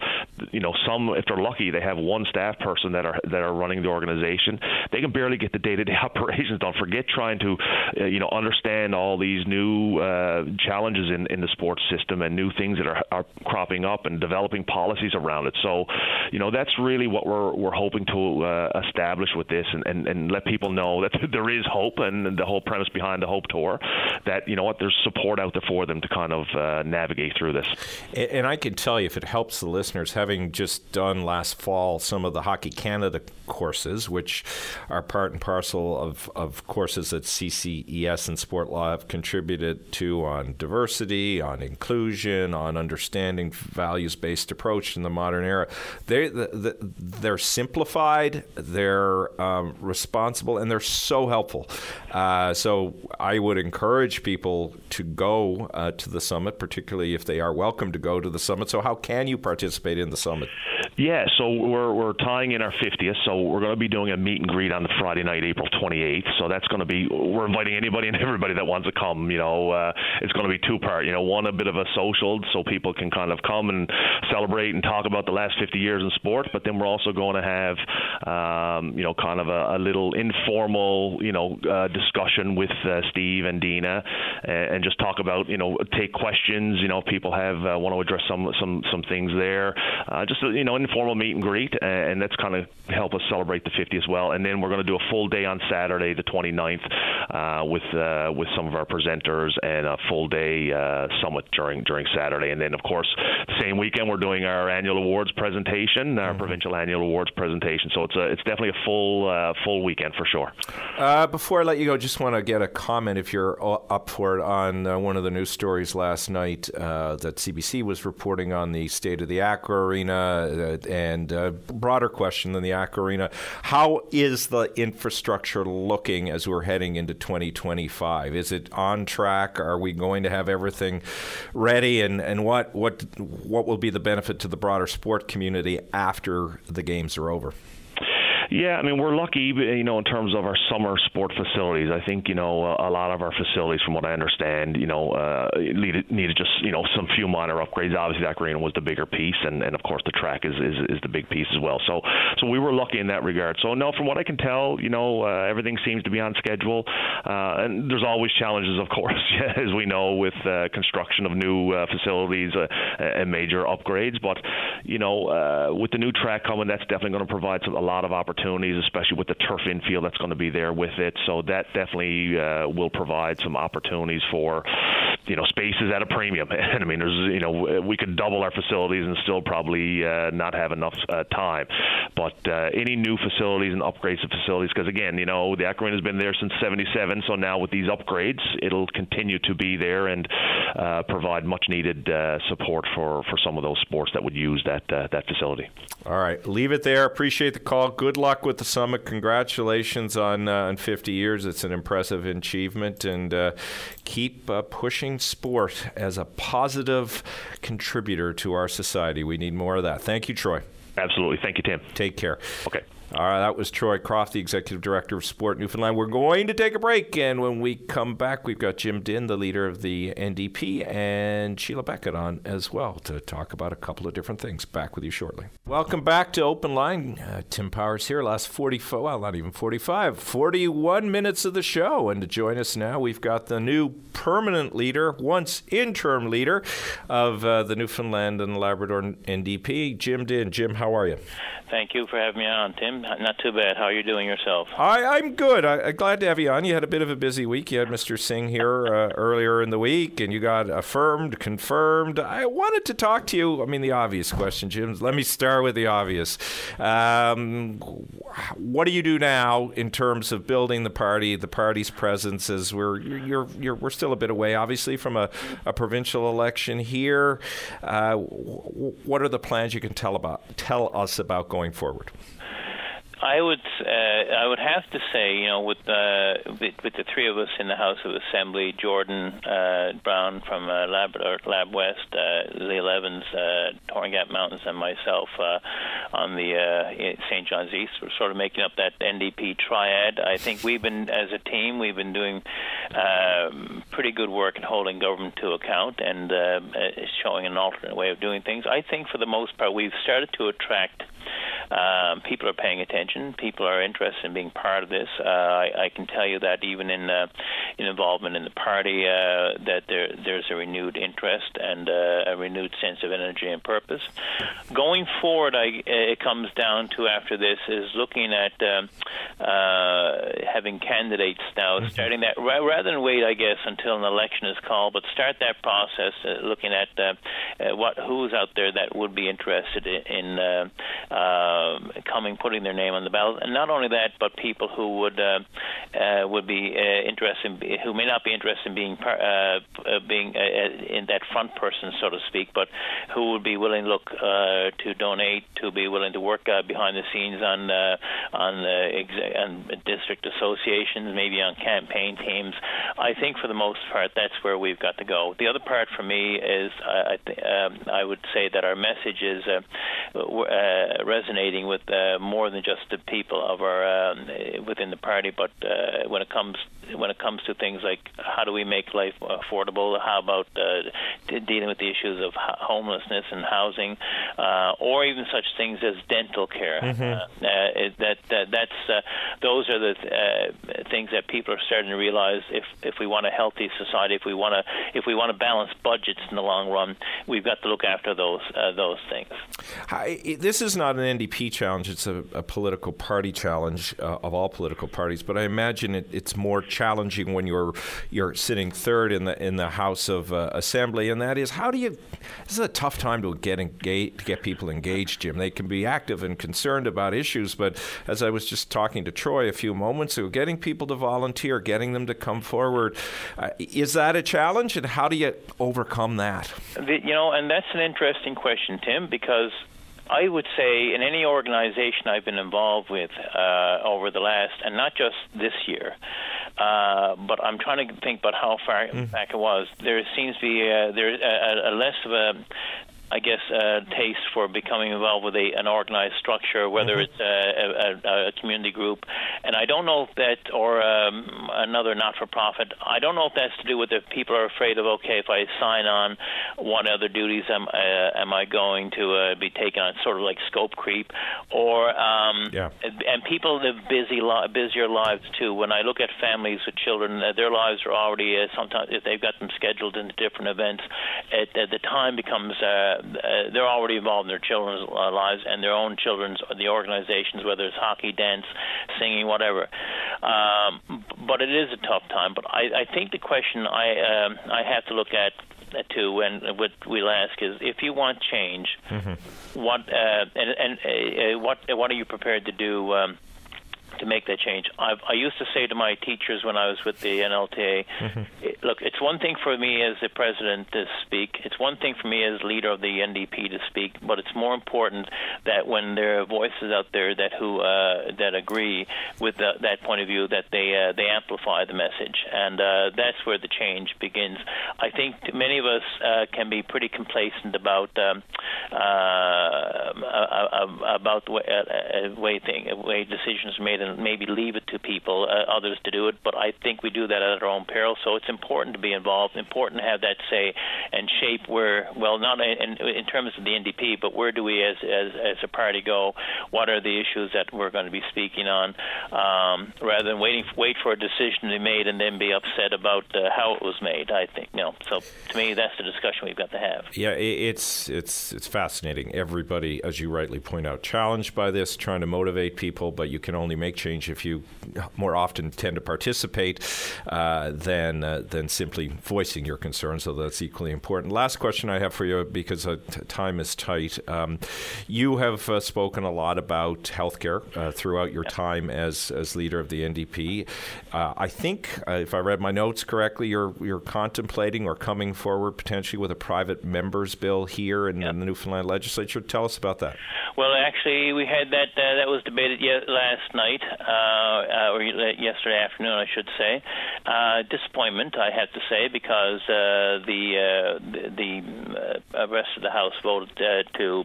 You know, some if they're lucky, they have one staff person that are that are running the organization. They can barely get the day-to-day [laughs] operations done. Forget trying to uh, you know understand all these new uh, challenges in, in the sports system and new things that are, are cropping up and developing policies around it. So, you know, that's really what we're we're hoping to uh, establish with this and, and, and let people know that [laughs] there is hope and the whole premise behind the Hope Tour that you know what there's support out there for them to kind of uh, navigate through this. And, and I can tell you, if it helps the listeners, having just done last fall some of the Hockey Canada courses, which are part and parcel of, of courses that CCES and Sport Law have contributed to on diversity, on inclusion, on understanding values based approach in the modern era. They, they're simplified, they're um, responsible, and they're so helpful. Uh, so I would encourage people to go uh, to the summit, particularly if they are welcome to go to the summit. So, how can you participate in the summit? Yeah, so we're, we're tying in our 50th, so we're going to be doing a meet and greet on the Friday night, April 28th. So that's going to be, we're inviting anybody and everybody that wants to come. You know, uh, it's going to be two part. You know, one a bit of a social, so people can kind of come and celebrate and talk about the last 50 years in sport. But then we're also going to have, um, you know, kind of a, a little informal, you know, uh, discussion with uh, Steve and Dina, and, and, just talk about, you know, take questions. You know, people have uh, want to address some some some things there. Uh, just you know, informal meet and greet, and that's kind of help us celebrate the 50 as well. And then we're going to do a full day on Saturday, the 29th, uh, with uh, with some of our presenters, and a full day uh, summit during during Saturday. And then, of course, same weekend we're doing our annual awards presentation, our mm-hmm. provincial annual awards presentation. So it's a, it's definitely a full uh, full weekend for sure. Uh, before I let you go, just want to get a comment if you're up for it on uh, one of the news stories last night that CBC was reporting on the state of the Aquarena and a broader question than the Aquarena. How is the infrastructure looking as we're heading into 2025? Is it on track? Are we going to have everything ready? And, and what, what, what will be the benefit to the broader sport community after the games are over? Yeah, I mean we're lucky, you know, in terms of our summer sport facilities. I think you know a lot of our facilities, from what I understand, you know, uh, needed needed just you know some few minor upgrades. Obviously, that arena was the bigger piece, and, and of course the track is, is is the big piece as well. So so we were lucky in that regard. So no, from what I can tell, you know, uh, everything seems to be on schedule, uh, and there's always challenges, of course, [laughs] as we know, with uh, construction of new uh, facilities uh, and major upgrades. But you know, uh, with the new track coming, that's definitely going to provide some, a lot of opportunities opportunities, especially with the turf infield that's going to be there with it. So that definitely uh, will provide some opportunities for you know spaces at a premium. [laughs] And I mean, there's you know we could double our facilities and still probably uh, not have enough uh, time. But uh, any new facilities and upgrades to facilities, because again, you know the Aquarena has been there since '77, so now with these upgrades, it'll continue to be there and uh, provide much needed uh, support for for some of those sports that would use that uh, that facility. All right, leave it there. Appreciate the call. Good luck with the summit. Congratulations on uh, on 50 years. It's an impressive achievement, and uh, keep uh, pushing sport as a positive contributor to our society. We need more of that. Thank you, Troy. Absolutely. Thank you, Tim. Take care. Okay. All right, that was Troy Croft, the Executive Director of Sport Newfoundland. We're going to take a break, and when we come back, we've got Jim Dinn, the leader of the NDP, and Sheila Beckett on as well to talk about a couple of different things. Back with you shortly. Welcome back to Open Line. Uh, Tim Powers here. Last 44, well, not even 45, 41 minutes of the show. And to join us now, we've got the new permanent leader, once interim leader of uh, the Newfoundland and Labrador NDP, Jim Dinn. Jim, how are you? Thank you for having me on, Tim. Not too bad. How are you doing yourself? I, I'm good. I, am glad to have you on. You had a bit of a busy week. You had Mr. Singh here uh, earlier in the week, and you got affirmed, confirmed. I wanted to talk to you. I mean, the obvious question, Jim. Let me start with the obvious. Um, what do you do now in terms of building the party, the party's presence? As we're you're, you're we're still a bit away, obviously, from a, a provincial election here. Uh, what are the plans you can tell about tell us about going forward? I would uh, I would have to say, you know, with, uh, with the three of us in the House of Assembly, Jordan uh, Brown from uh, Labrador Lab West, uh, Lee Evans, uh, Torngat Mountains, and myself uh, on the uh, St. John's East, we're sort of making up that NDP triad. I think we've been, as a team, we've been doing um, pretty good work in holding government to account and uh, showing an alternate way of doing things. I think, for the most part, we've started to attract um, people are paying attention. People are interested in being part of this. Uh, I, I can tell you that even in, uh, in involvement in the party, uh, that there there's a renewed interest and uh, a renewed sense of energy and purpose. Going forward, I, it comes down to after this is looking at um, uh, having candidates now, mm-hmm. starting that rather than wait, I guess, until an election is called, but start that process, uh, looking at what who's out there that would be interested in. Uh, uh, coming, putting their name on the ballot, and not only that, but people who would uh, uh, would be uh, interested, in, who may not be interested in being par- uh, being in that front person, so to speak, but who would be willing look to donate, to be willing to work behind the scenes on on ex- on district associations, maybe on campaign teams. I think for the most part, that's where we've got to go. The other part for me is I I, th- um, I would say that our message is uh, uh, resonating with uh, more than just the people of our um, uh, within the party, but uh, when it comes when it comes to things like how do we make life affordable, how about uh, dealing with the issues of homelessness and housing, uh, or even such things as dental care. Mhm. Uh, uh, that, that that's uh, those are the uh, things that people are starting to realize. If if we want a healthy society, if we want to if we want to balance budgets in the long run, we've got to look after those uh, those things. Hi, this is not an NDP challenge; it's a, a political party challenge uh, of all political parties. But I imagine it, it's more challenging when you're you're sitting third in the in the House of uh, Assembly, and that is how do you? This is a tough time to get engaged, to get people engaged, Jim. They can be active and concerned about issues, but as I was just talking to Troy a few moments ago, getting people to volunteer, getting them to come forward, uh, is that a challenge? And how do you overcome that? The, you know, and that's an interesting question, Tim, because I would say in any organization I've been involved with uh, over the last, and not just this year, uh, but I'm trying to think about how far back it was. There seems to be uh, there a, a less of a I guess, uh, taste for becoming involved with a, an organized structure, whether Mhm. it's a, a, a community group. And I don't know if that, or um, another not for profit, I don't know if that's to do with if people are afraid of, okay, if I sign on, what other duties am, uh, am I going to uh, be taking on? Sort of like scope creep. Or, um, Yeah. and people live busy, li- busier lives too. When I look at families with children, uh, their lives are already, uh, sometimes, if they've got them scheduled into different events, at the time becomes, uh, they're already involved in their children's uh, lives and their own children's, the organizations, whether it's hockey, dance, singing, whatever. Um, but it is a tough time. But I, I think the question I, um, I have to look at too, and what we'll ask is, if you want change, what uh, and, and uh, uh, what what are you prepared to do um, to make that change? I've, I used to say to my teachers when I was with the NLTA, it- look, it's one thing for me as the president to speak. It's one thing for me as leader of the NDP to speak, but it's more important that when there are voices out there that who uh, that agree with the, that point of view, that they uh, they amplify the message, and uh, that's where the change begins. I think many of us uh, can be pretty complacent about um, uh, about the way, uh, way thing way decisions are made, and maybe leave it to people, uh, others to do it. But I think we do that at our own peril. So it's important to be involved, important to have that say and shape where, well, not in, in terms of the NDP, but where do we as as, as a party go? What are the issues that we're going to be speaking on, um, rather than waiting wait for a decision to be made and then be upset about uh, how it was made. I think no. So to me, that's the discussion we've got to have. Yeah, it's it's it's fascinating. Everybody, as you rightly point out, challenged by this, trying to motivate people, but you can only make change if you more often tend to participate uh, than uh, than simply voicing your concerns. So that's equally important. Last question I have for you, because uh, t- time is tight. Um, you have uh, spoken a lot about healthcare uh, throughout your time as as leader of the NDP. Uh, I think, uh, if I read my notes correctly, you're you're contemplating or coming forward potentially with a private members bill here in the Newfoundland legislature. Tell us about that. Well, actually, we had that. Uh, that was debated last night, uh, uh, or yesterday afternoon, I should say. Uh, disappointment, I have to say, because uh, the uh, the, the uh, rest of the House voted to,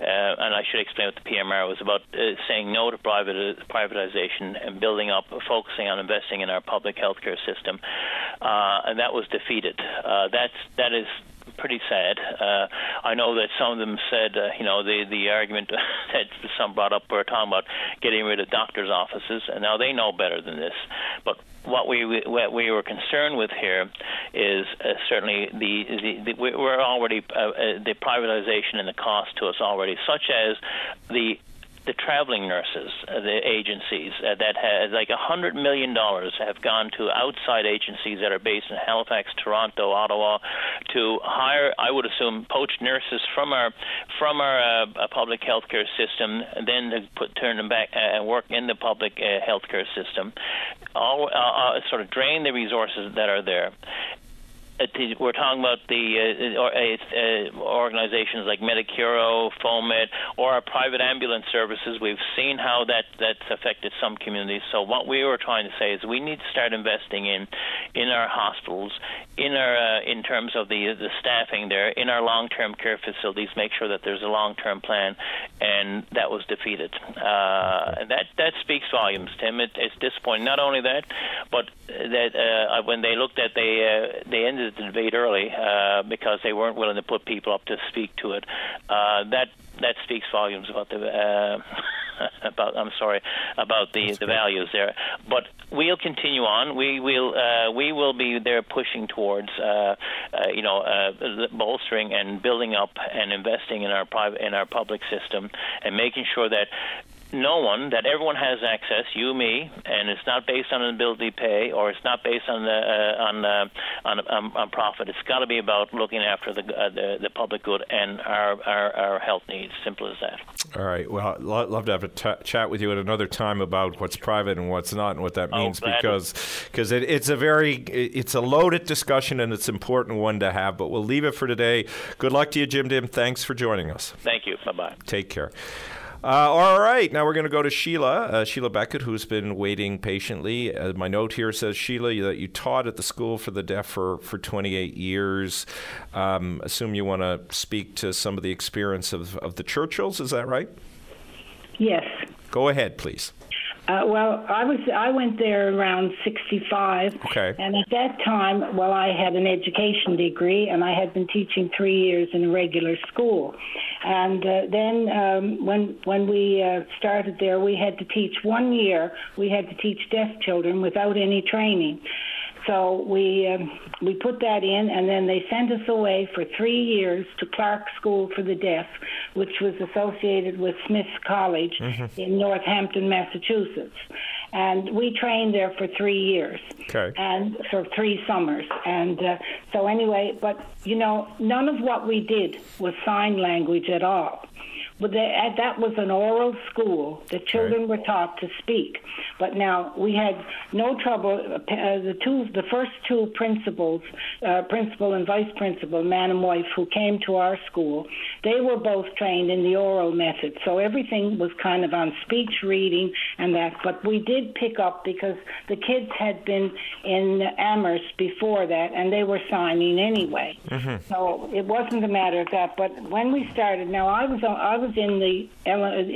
and I should explain what the PMR was about, saying no to private privatization and building up, focusing on investing in our public healthcare system, uh, and that was defeated. That's that is pretty sad. Uh, I know that some of them said, uh, you know, the the argument [laughs] that some brought up were talking about getting rid of doctors' offices, and now they know better than this. But what we what we were concerned with here is uh, certainly the, the, the we- we're already uh, uh, the privatization and the cost to us already, such as the the traveling nurses, uh, the agencies uh, that has like a hundred million dollars have gone to outside agencies that are based in Halifax, Toronto, Ottawa, to hire, I would assume, poached nurses from our from our uh, public healthcare system, and then to put turn them back uh, and work in the public uh, healthcare system. All sort of drain the resources that are there we're talking about the uh, uh, organizations like Medicuro, FOMED, or our private ambulance services. We've seen how that that's affected some communities. So what we were trying to say is we need to start investing in in our hospitals, in our uh, in terms of the the staffing there, in our long-term care facilities. Make sure that there's a long-term plan, and that was defeated. Uh, that that speaks volumes, Tim. It, it's disappointing. Not only that, but that uh, when they looked at they uh, they ended ended the debate early uh, because they weren't willing to put people up to speak to it. Uh, that that speaks volumes about the uh, [laughs] about I'm sorry about the That's the great. values there. But we'll continue on. We will uh, we will be there pushing towards uh, uh, you know uh, bolstering and building up and investing in our private in our public system and making sure that no one that everyone has access, you, me, and it's not based on an ability to pay or it's not based on the uh, on, uh, on, on on profit. It's got to be about looking after the, uh, the, the public good and our, our our health needs. Simple as that. All right. Well, I'd love to have a t- chat with you at another time about what's private and what's not and what that oh, means oh, because because it, it's a very it's a loaded discussion and it's an important one to have. But we'll leave it for today. Good luck to you, Jim Dinn. Thanks for joining us. Thank you. Bye bye. Take care. Uh, all right, now we're going to go to Sheila, uh, Sheila Beckett, who's been waiting patiently. Uh, my note here says, Sheila, that you taught at the School for the Deaf for, for 28 years. Um, assume you want to speak to some of the experience of, of the Churchills, is that right? Yes. Go ahead, please. Uh, well, I was I went there around 65. Okay. And at that time, well, I had an education degree, and I had been teaching three years in a regular school. And uh, then um, when when we uh, started there, we had to teach one year. We had to teach deaf children without any training. So we um, we put that in, and then they sent us away for three years to Clarke School for the Deaf, which was associated with Smith's College mm-hmm. in Northampton, Massachusetts. And we trained there for three years, okay. and for three summers. And uh, so anyway, but you know, none of what we did was sign language at all. But they, that was an oral school. The children right. were taught to speak. But now we had no trouble. Uh, the two, the first two principals, uh, principal and vice principal, man and wife, who came to our school, they were both trained in the oral method. So everything was kind of on speech reading and that. But we did pick up because the kids had been in Amherst before that, and they were signing anyway. Mm-hmm. So it wasn't a matter of that. But when we started, now I was I was was in the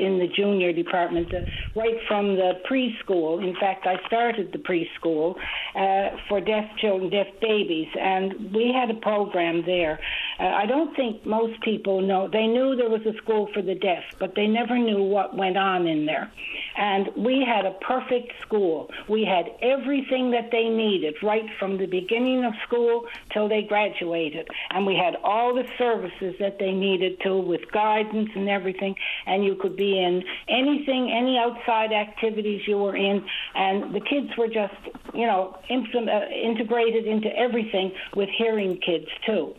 in the junior department uh, right from the preschool. In fact, I started the preschool uh, for deaf children, deaf babies, and we had a program there. Uh, I don't think most people know. They knew there was a school for the deaf, but they never knew what went on in there. And we had a perfect school. We had everything that they needed right from the beginning of school till they graduated. And we had all the services that they needed to with guidance and everything. Everything, and you could be in anything, any outside activities you were in. And the kids were just, you know, uh, integrated into everything with hearing kids too.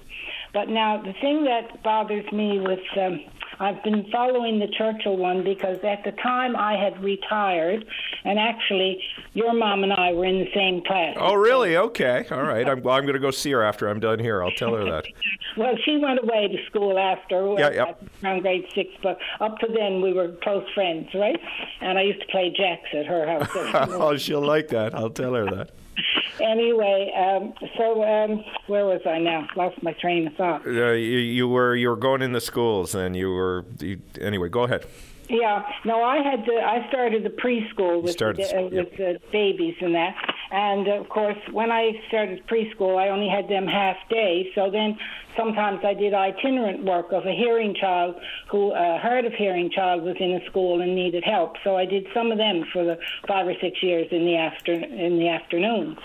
But now the thing that bothers me with um, I've been following the Churchill one because at the time I had retired, and actually, your mom and I were in the same class. Oh, really? Okay. All right. I'm, well, I'm going to go see her after I'm done here. I'll tell her that. [laughs] well, she went away to school after yeah, yeah. around grade six, but up to then we were close friends, right? And I used to play jacks at her house. [laughs] oh, she'll like that. I'll tell her that anyway, um, so um, where was I now? Lost my train of thought. Uh, you, you, were you were going in the schools, and you were you, anyway. Go ahead. Yeah, no, I had to. I started the preschool with started, the, uh, with the babies and that, And of course, when I started preschool, I only had them half day. So then sometimes I did itinerant work of a hearing child who uh, hard of hearing child was in a school and needed help. So I did some of them for the five or six years in the after in the afternoons.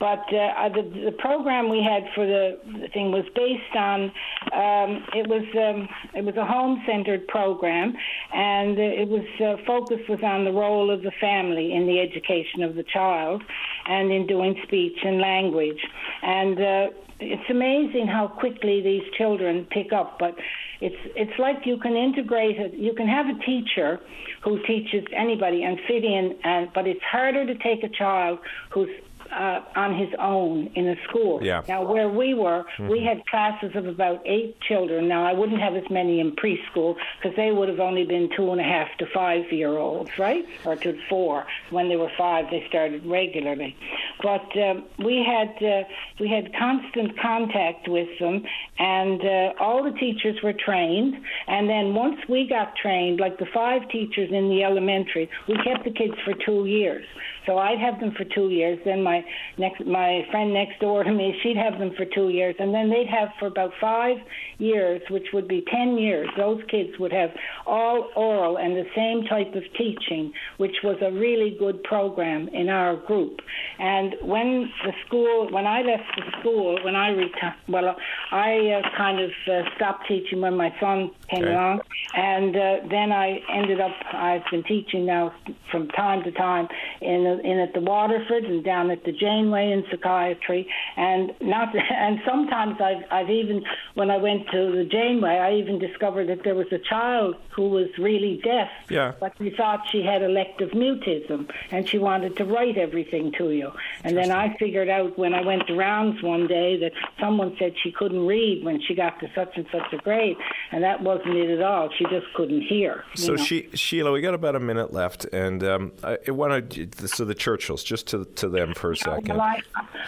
But uh, the, the program we had for the, thing was based on um, it was um, it was a home centered program, and it was uh, focus was on the role of the family in the education of the child, and in doing speech and language, and. Uh, it's amazing how quickly these children pick up, but it's it's like you can integrate it. You can have a teacher who teaches anybody and fit in, and but it's harder to take a child who's uh, on his own in a school. Yeah. Now, where we were, we Mhm. had classes of about eight children. Now, I wouldn't have as many in preschool because they would have only been two and a half to five year olds, right? Or to four. When they were five, they started regularly. But um, we had uh, we had constant contact with them, and uh, all the teachers were trained. And then once we got trained, like the five teachers in the elementary, we kept the kids for two years. So I'd have them for two years. Then my next my friend next door to me, she'd have them for two years, and then they'd have for about five years, which would be ten years. Those kids would have all oral and the same type of teaching, which was a really good program in our group. And when the school, when I left the school, when I retired, well, I uh, kind of uh, stopped teaching when my son came Okay. along, and uh, then I ended up. I've been teaching now from time to time in in at the Waterford and down at the Janeway in psychiatry, and not [laughs] and sometimes I've I've even when I went to the Janeway, I even discovered that there was a child who was really deaf, Yeah. but we thought she had elective mutism and she wanted to write everything to you. And then I figured out when I went to rounds one day that someone said she couldn't read when she got to such and such a grade, and that wasn't it at all. She just couldn't hear. So know. she, Sheila, we got about a minute left, and um, I want to. So the Churchills, just to to them for a second. Well, I,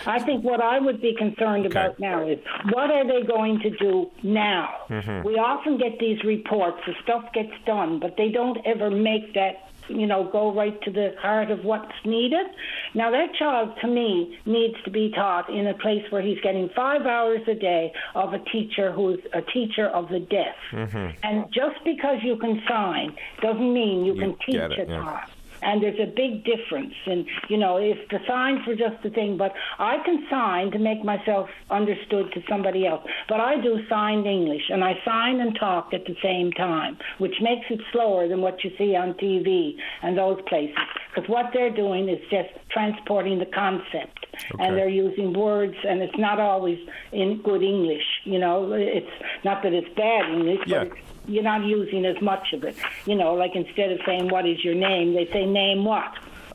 I think what I would be concerned about now is what are they going to do now? Mhm. We often get these reports, the stuff gets done, but they don't ever make that, you know, go right to the heart of what's needed. Now, that child, to me, needs to be taught in a place where he's getting five hours a day of a teacher who's a teacher of the deaf. Mhm. And just because you can sign doesn't mean you, can teach it, a yeah. And there's a big difference. And, you know, if the signs for just the thing, but I can sign to make myself understood to somebody else. But I do signed English, and I sign and talk at the same time, which makes it slower than what you see on TV and those places. Because what they're doing is just transporting the concept. Okay. And they're using words, and it's not always in good English. You know, it's not that it's bad English, Yeah. but it's you're not using as much of it. You know, like instead of saying what is your name, they say name what.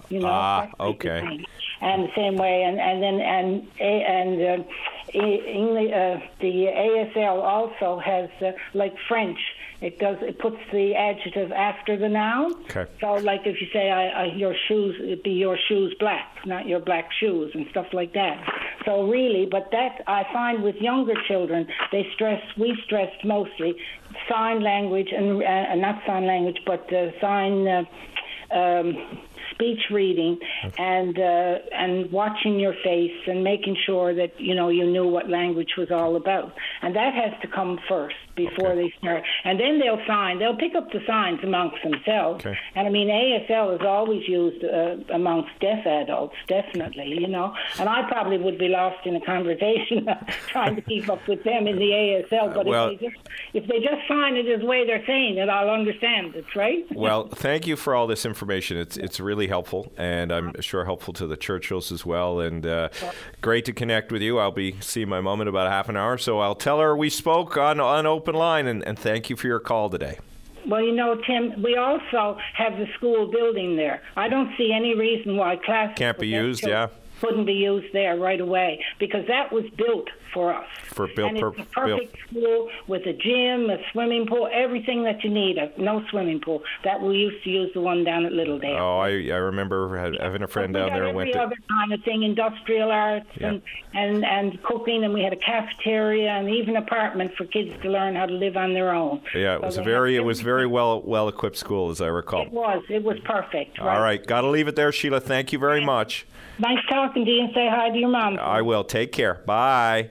You know. Ah, that okay. And the same way, and and then and and uh, English, uh, the ASL also has uh, like French. It does. It puts the adjective after the noun. Okay. So, like if you say, I, I, "Your shoes," it'd be "Your shoes black," not "Your black shoes," and stuff like that. So, really, but that I find with younger children, they stress. We stressed mostly sign language and uh, not sign language, but uh, sign. Um, speech reading and uh, and watching your face and making sure that you know you knew what language was all about. And that has to come first before they start. And then they'll sign they'll pick up the signs amongst themselves. Okay. and I mean ASL is always used uh, amongst deaf adults definitely you know. And I probably would be lost in a conversation [laughs] trying to keep up with them in the ASL but well- if they just if they just sign it as the way they're saying it I'll understand it right? Well, [laughs] thank you for all this information. It's it's really helpful, and I'm sure helpful to the Churchills as well. And uh, great to connect with you. I'll be seeing my mom in about a half an hour, so I'll tell her we spoke on on open line. And, and thank you for your call today. Well, you know, Tim, we also have the school building there. I don't see any reason why classes Can't be used, children yeah. Couldn't be used there right away because that was built for us. For Bill, and it's a perfect school with a gym, a swimming pool, everything that you need. A, no swimming pool. That we used to use the one down at Littledale. Oh, I I remember having a friend down there. every went to, other kind of thing, industrial arts Yeah. and, and and cooking, and we had a cafeteria and even apartment for kids to learn how to live on their own. yeah, it So was a very it was very well well equipped school as I recall. It was. It was perfect. All right, got to leave it there, Sheila. Thank you very much. Nice talking to you, and say hi to your mom. I will. Take care. Bye.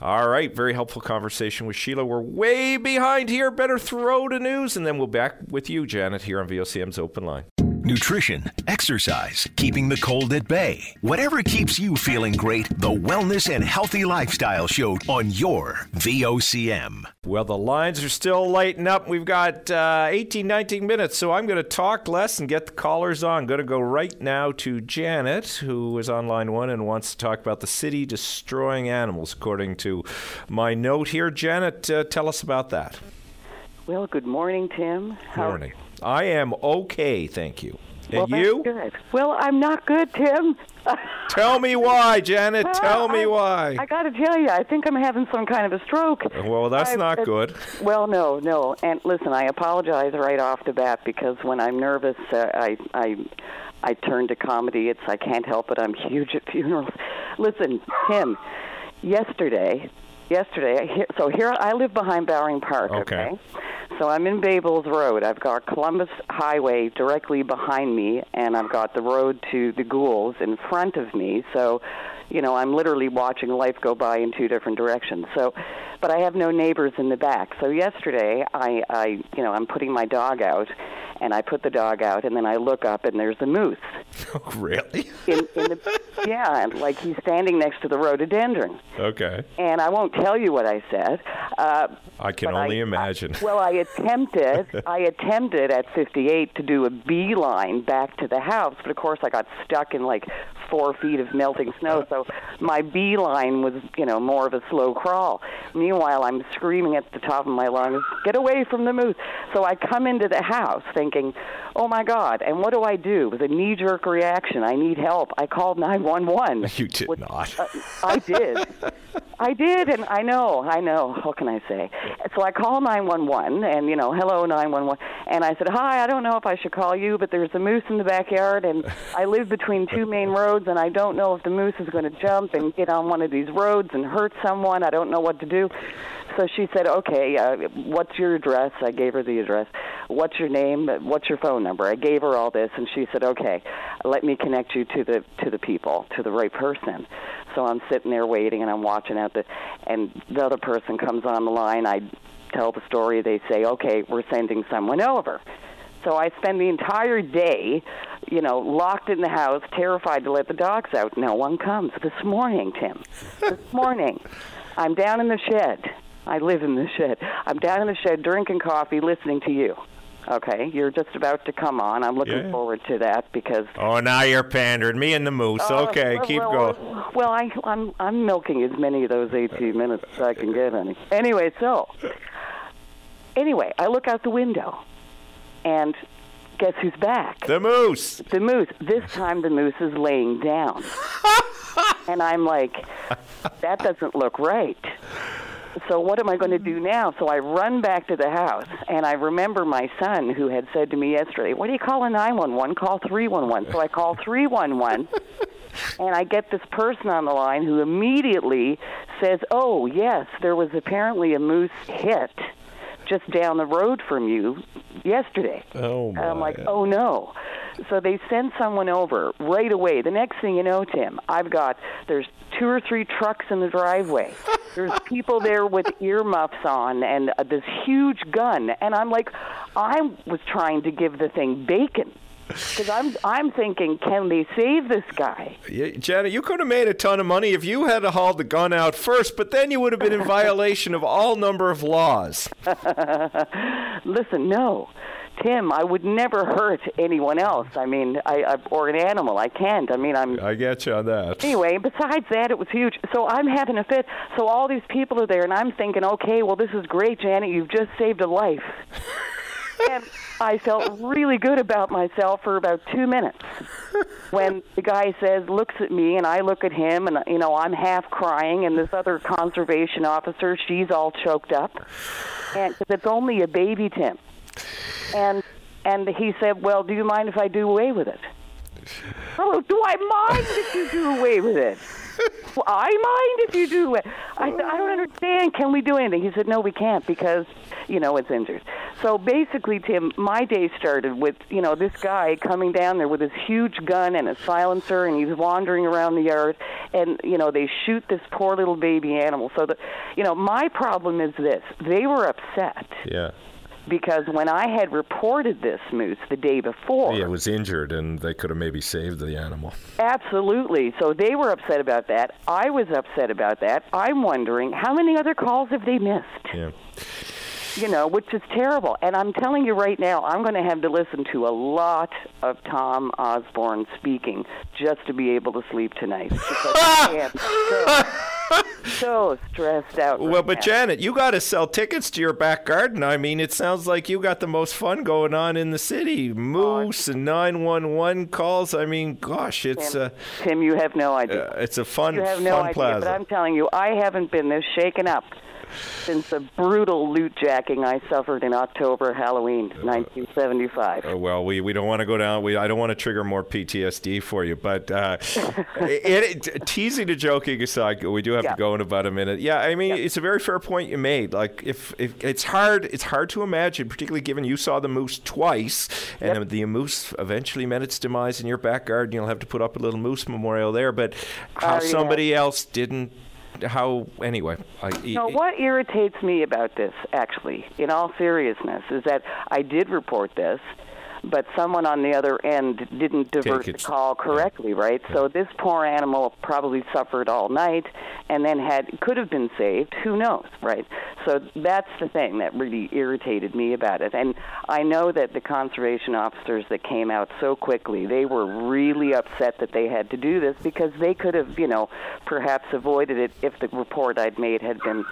All right, very helpful conversation with Sheila. We're way behind here. Better throw to news, and then we'll back with you, Janet, here on VOCM's Open Line. Nutrition, exercise, keeping the cold at bay. Whatever keeps you feeling great, the Wellness and Healthy Lifestyle Show on your VOCM. Well, the lines are still lighting up. We've got uh, 18, 19 minutes, so I'm going to talk less and get the callers on. going to go right now to Janet, who is on line one and wants to talk about the city destroying animals, according to my note here. Janet, uh, tell us about that. Well, good morning, Tim. How- Morning. I am okay, thank you. And that's you? Good. Well, I'm not good, Tim. Tell me why, Janet. [laughs] Tell me I, why. I got to tell you, I think I'm having some kind of a stroke. Well, that's I- not good. [laughs] Well, no, no. And listen, I apologize right off the bat because when I'm nervous, uh, I I I turn to comedy. It's I can't help it. I'm huge at funerals. Listen, Tim. Yesterday, yesterday. I hear- So here I live behind Bowring Park. Okay. okay? So I'm in Bay Bulls Road. I've got Columbus Highway directly behind me, and I've got the road to the Goulds in front of me. So, you know, I'm literally watching life go by in two different directions. So, but I have no neighbors in the back. So yesterday, I, I, you know, I'm putting my dog out, and I put the dog out, and then I look up, and there's a moose. [laughs] Oh, really? In, in the, yeah, and like he's standing next to the rhododendron. Okay. And I won't tell you what I said. Uh, I can only imagine. [laughs] well, I attempted. I attempted at 58 to do a beeline back to the house, but of course I got stuck in like four feet of melting snow. So my beeline was, you know, more of a slow crawl. Meanwhile, I'm screaming at the top of my lungs, "Get away from the moose!" So I come into the house thinking, "Oh my God!" And what do I do? With a knee-jerk reaction, I need help. I called 911. [laughs] You did not. Uh, I did. I did, and I know, I know. What can I say? So I call 911, and you know, hello 911, and I said, hi. I don't know if I should call you, but there's a moose in the backyard, and I live between two main roads, and I don't know if the moose is going to jump and get on one of these roads and hurt someone. I don't know what to do. So she said, okay, uh, what's your address? I gave her the address. What's your name? What's your phone number? I gave her all this, and she said, okay, let me connect you to the to the people, to the right person. So I'm sitting there waiting, and I'm watching out the, and the other person comes on the line. I tell the story. They say, okay, we're sending someone over. So I spend the entire day, you know, locked in the house, terrified to let the dogs out. No one comes. This morning, Tim, this [laughs] morning, I'm down in the shed. I live in the shed. I'm down in the shed drinking coffee, listening to you. Okay, you're just about to come on. I'm looking Yeah. forward to that because Oh, now you're pandering. Me and the moose. Oh, okay, well, keep well, going. Well, I, I'm I'm milking as many of those 18 uh, minutes as I can get, honey. Anyway, so anyway, I look out the window, and guess who's back? The moose. The moose. This time the moose is laying down, [laughs] and I'm like, that doesn't look right. So what am I going to do now? So I run back to the house, and I remember my son who had said to me yesterday, "What do you call a 911? Call 311." So I call [laughs] 311, and I get this person on the line who immediately says, "Oh yes, there was apparently a moose hit just down the road from you yesterday." Oh And I'm like, "Oh no." So they send someone over right away. The next thing you know, Tim, I've got there's two or three trucks in the driveway. There's people there with earmuffs on and uh, this huge gun, and I'm like, I was trying to give the thing bacon because I'm I'm thinking, can they save this guy? Yeah, Janet, you could have made a ton of money if you had hauled the gun out first, but then you would have been in violation of all number of laws. [laughs] Listen, no. Tim, I would never hurt anyone else. I mean, I, I or an animal. I can't. I mean, I'm I get you on that. Anyway, besides that, it was huge. So I'm having a fit. So all these people are there, and I'm thinking, okay, well, this is great, Janet. You've just saved a life. [laughs] and I felt really good about myself for about two minutes. when the guy says, looks at me, and I look at him, and you know I'm half crying, and this other conservation officer, she's all choked up, and cause it's only a baby Tim, and and he said, well, do you mind if I do away with it? Oh, do I mind if you do away with it? Well, I mind if you do it. I I don't understand. Can we do anything? He said, No, we can't because, you know, it's injured. So basically, Tim, my day started with, you know, this guy coming down there with his huge gun and a silencer, and he's wandering around the yard, and, you know, they shoot this poor little baby animal. So, the, you know, my problem is this they were upset Yeah. Because when I had reported this moose the day before, Yeah, it was injured, and they could have maybe saved the animal. Absolutely. So they were upset about that. I was upset about that. I'm wondering how many other calls have they missed? Yeah. You know, which is terrible. And I'm telling you right now, I'm going to have to listen to a lot of Tom Osborne speaking just to be able to sleep tonight. [laughs] Because [laughs] I am so, stressed out. Well, but now. Janet, you got to sell tickets to your back garden. I mean, it sounds like you got the most fun going on in the city. Moose and 911 calls. I mean, gosh, it's Tim, uh, Tim, you have no idea. uh, it's a fun, you have no fun idea, plaza. but I'm telling you, I haven't been this shaken up since the brutal loot jacking I suffered in October Halloween 1975. Uh, well, we, we don't want to go down. We I don't want to trigger more PTSD for you, but uh, [laughs] it, it, teasing to joking aside, we do have Yeah. to go in about a minute. Yeah, I mean, it's a very fair point you made. Like, if, if it's hard, it's hard to imagine, particularly given you saw the moose twice, and the moose eventually met its demise in your back garden. You'll have to put up a little moose memorial there, but how Oh, yeah. somebody else didn't. How anyway? I, No, what irritates me about this, actually, in all seriousness, is that I did report this, but someone on the other end didn't divert the call correctly, right? So this poor animal probably suffered all night and then had could have been saved. Who knows, right? So that's the thing that really irritated me about it. And I know that the conservation officers that came out so quickly, they were really upset that they had to do this because they could have, you know, perhaps avoided it if the report I'd made had been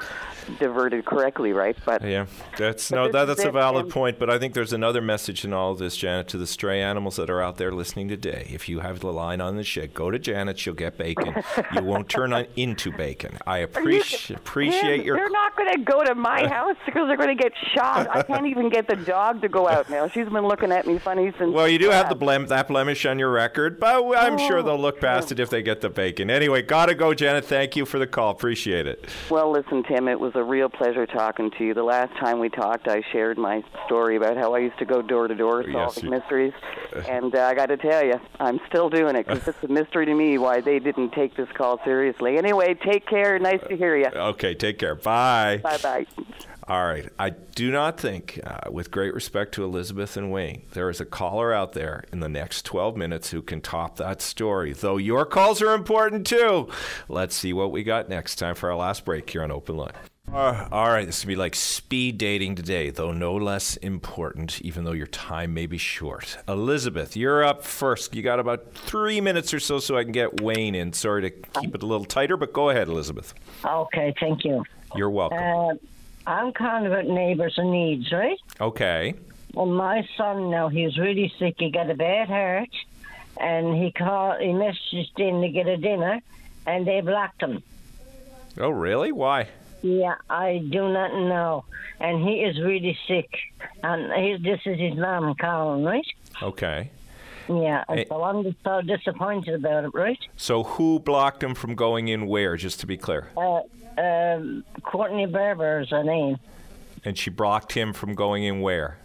diverted correctly, right? But Yeah, that's But no, that, is a valid point. But I think there's another message in all this, Janet, to the stray animals that are out there listening today. If you have the line on the shed, go to Janet. She'll get bacon. you won't turn on into bacon. I appreciate appreciate your. They're not going to go to my [laughs] house because they're going to get shot. I can't even get the dog to go out now. She's been looking at me funny since. Well, you do have the blem- that blemish on your record, but I'm sure Oh, they'll look past it if they get the bacon. Anyway, gotta go, Janet. Thank you for the call. Appreciate it. Well, listen, Tim, it was a real pleasure talking to you. The last time we talked, I shared my story about how I used to go door to door Yes, solving mysteries. And uh, I got to tell you, I'm still doing it because it's a mystery to me why they didn't take this call seriously. Anyway, take care. Nice to hear you. Okay, take care. Bye. Bye bye. All right. I do not think, uh, with great respect to Elizabeth and Wayne, there is a caller out there in the next 12 minutes who can top that story. Though your calls are important too. Let's see what we got next. Time for our last break here on Open Line. Uh, all right, this will be like speed dating today, though no less important, even though your time may be short. Elizabeth, you're up first. You got about three minutes or so, so I can get Wayne in. Sorry to keep it a little tighter, but go ahead, Elizabeth. Okay, thank you. You're welcome. Uh, I'm kind of at neighbours and needs, right? Okay. Well, my son now, he's really sick. He got a bad heart, and he called, he messaged in to get a dinner, and they blocked him. Oh, really? Why? Yeah, I do not know. And he is really sick. And he, this is his mom calling, right? Okay. Yeah, and so I'm just so disappointed about it, right? So who blocked him from going in where, just to be clear? Uh, um, Courtney Barber is her name. And she blocked him from going in where?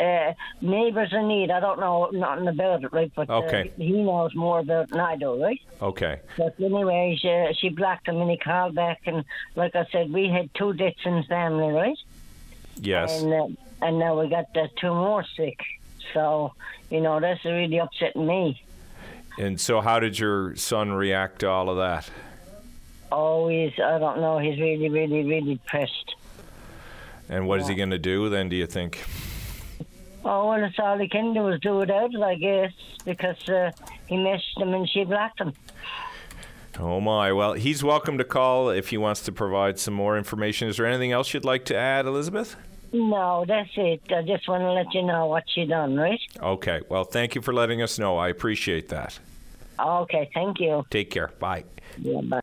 Uh, neighbours in need. I don't know nothing about it, right? But Okay. uh, he knows more about it than I do, right? Okay. But anyway, she, she blocked him and he called back. And like I said, we had two deaths in the family, right? Yes. And, uh, and now we got uh, two more sick. So, you know, that's really upsetting me. And so how did your son react to all of that? Oh, he's, I don't know, he's really, really, really depressed. And what is he going to do then, do you think? Oh, well, that's all he can do is do it, I guess, because uh, he messaged them and she blocked him. Oh, my. Well, he's welcome to call if he wants to provide some more information. Is there anything else you'd like to add, Elizabeth? No, that's it. I just want to let you know what she done, right? Okay. Well, thank you for letting us know. I appreciate that. Okay, thank you. Take care. Bye. Yeah, bye.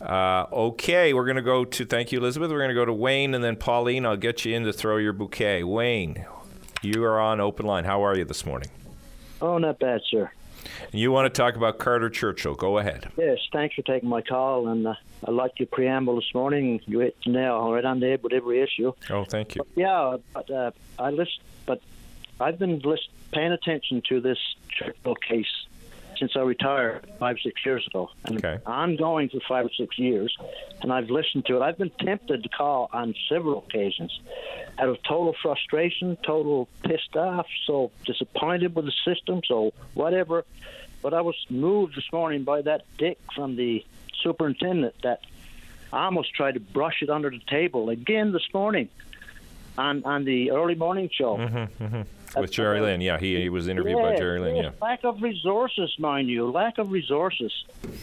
Uh, okay, we're going to go to, thank you, Elizabeth. We're going to go to Wayne and then Pauline. I'll get you in to throw your bouquet. Wayne, you are on open line. How are you this morning? Oh, not bad, sir. You want to talk about Carter Churchill? Go ahead. Yes, thanks for taking my call, and uh, I liked your preamble this morning. You hit the nail right on the head with every issue. Oh, thank you. Yeah, but uh, I list, but I've been list, paying attention to this Churchill case since I retired five six years ago, and Okay. ongoing for five or six years. And I've listened to it. I've been tempted to call on several occasions, out of total frustration, total pissed off, so disappointed with the system, so whatever. But I was moved this morning by that dick from the superintendent that I almost tried to brush it under the table again this morning on on the early morning show. Mm-hmm, mm-hmm. With Jerry Lynn. Yeah, he, he was interviewed by Jerry Lynn. yeah. Yeah. Lack of resources, mind you. Lack of resources.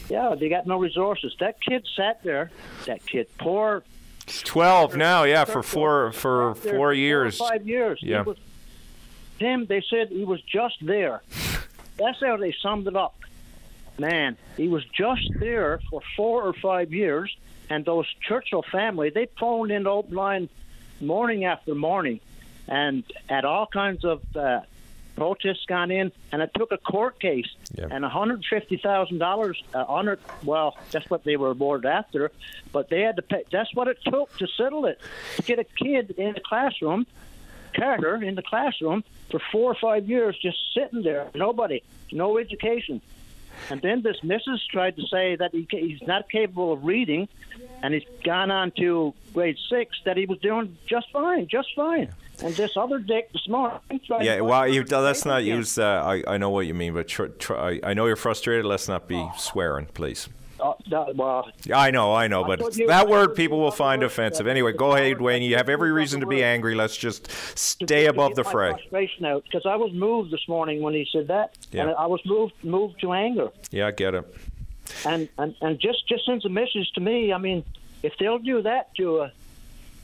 Yeah, they got no resources. That kid sat there. That kid, poor. He's 12 now, yeah, for four for four years. Four five years. Yeah. was- Tim, they said he was just there. [laughs] That's how they summed it up. Man, he was just there for four or five years, and those Churchill family, they phoned in the open line morning after morning, and had all kinds of uh, protests gone in, and it took a court case, and fifty thousand dollars. Uh, honored, well, that's what they were awarded after, but they had to pay. That's what it took to settle it. To get a kid in the classroom, Carter in the classroom for four or five years, just sitting there, nobody, no education. And then this missus tried to say that he, he's not capable of reading, and he's gone on to grade six that he was doing just fine, just fine. And this other dick this morning tried Yeah, well, you, let's not use. Uh, I, I know what you mean, but tr- tr- I, I know you're frustrated. Let's not be swearing, please. Uh, that, well, I know, I know, but you- that word people will find offensive. Anyway, go ahead, Wayne. You have every reason to be angry. Let's just stay above the fray. Frustration out because I was moved this morning when he said that, Yeah. and I was moved moved to anger. Yeah, I get it. and and and just just sends a message to me. I mean, if they'll do that to a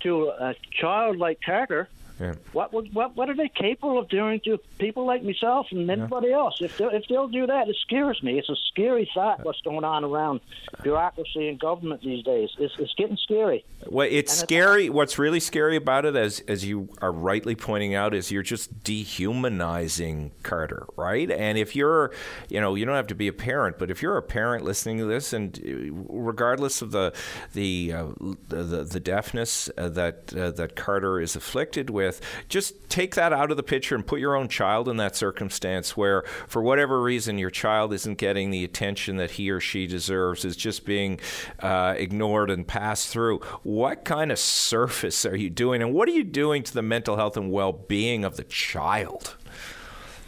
to a child like Carter, Yeah. what what what are they capable of doing to people like myself and anybody else? If they if they'll do that, it scares me. It's a scary thought. What's going on around bureaucracy and government these days? It's it's getting scary. Well, it's scary. What's really scary about it, as as you are rightly pointing out, is you're just dehumanizing Carter, right? And if you're, you know, you don't have to be a parent, but if you're a parent listening to this, and uh, regardless of the the uh, the, the, the deafness uh, that uh, that Carter is afflicted with, just take that out of the picture and put your own child in that circumstance where, for whatever reason, your child isn't getting the attention that he or she deserves, is just being uh, ignored and passed through. What kind of service are you doing, and what are you doing to the mental health and well-being of the child?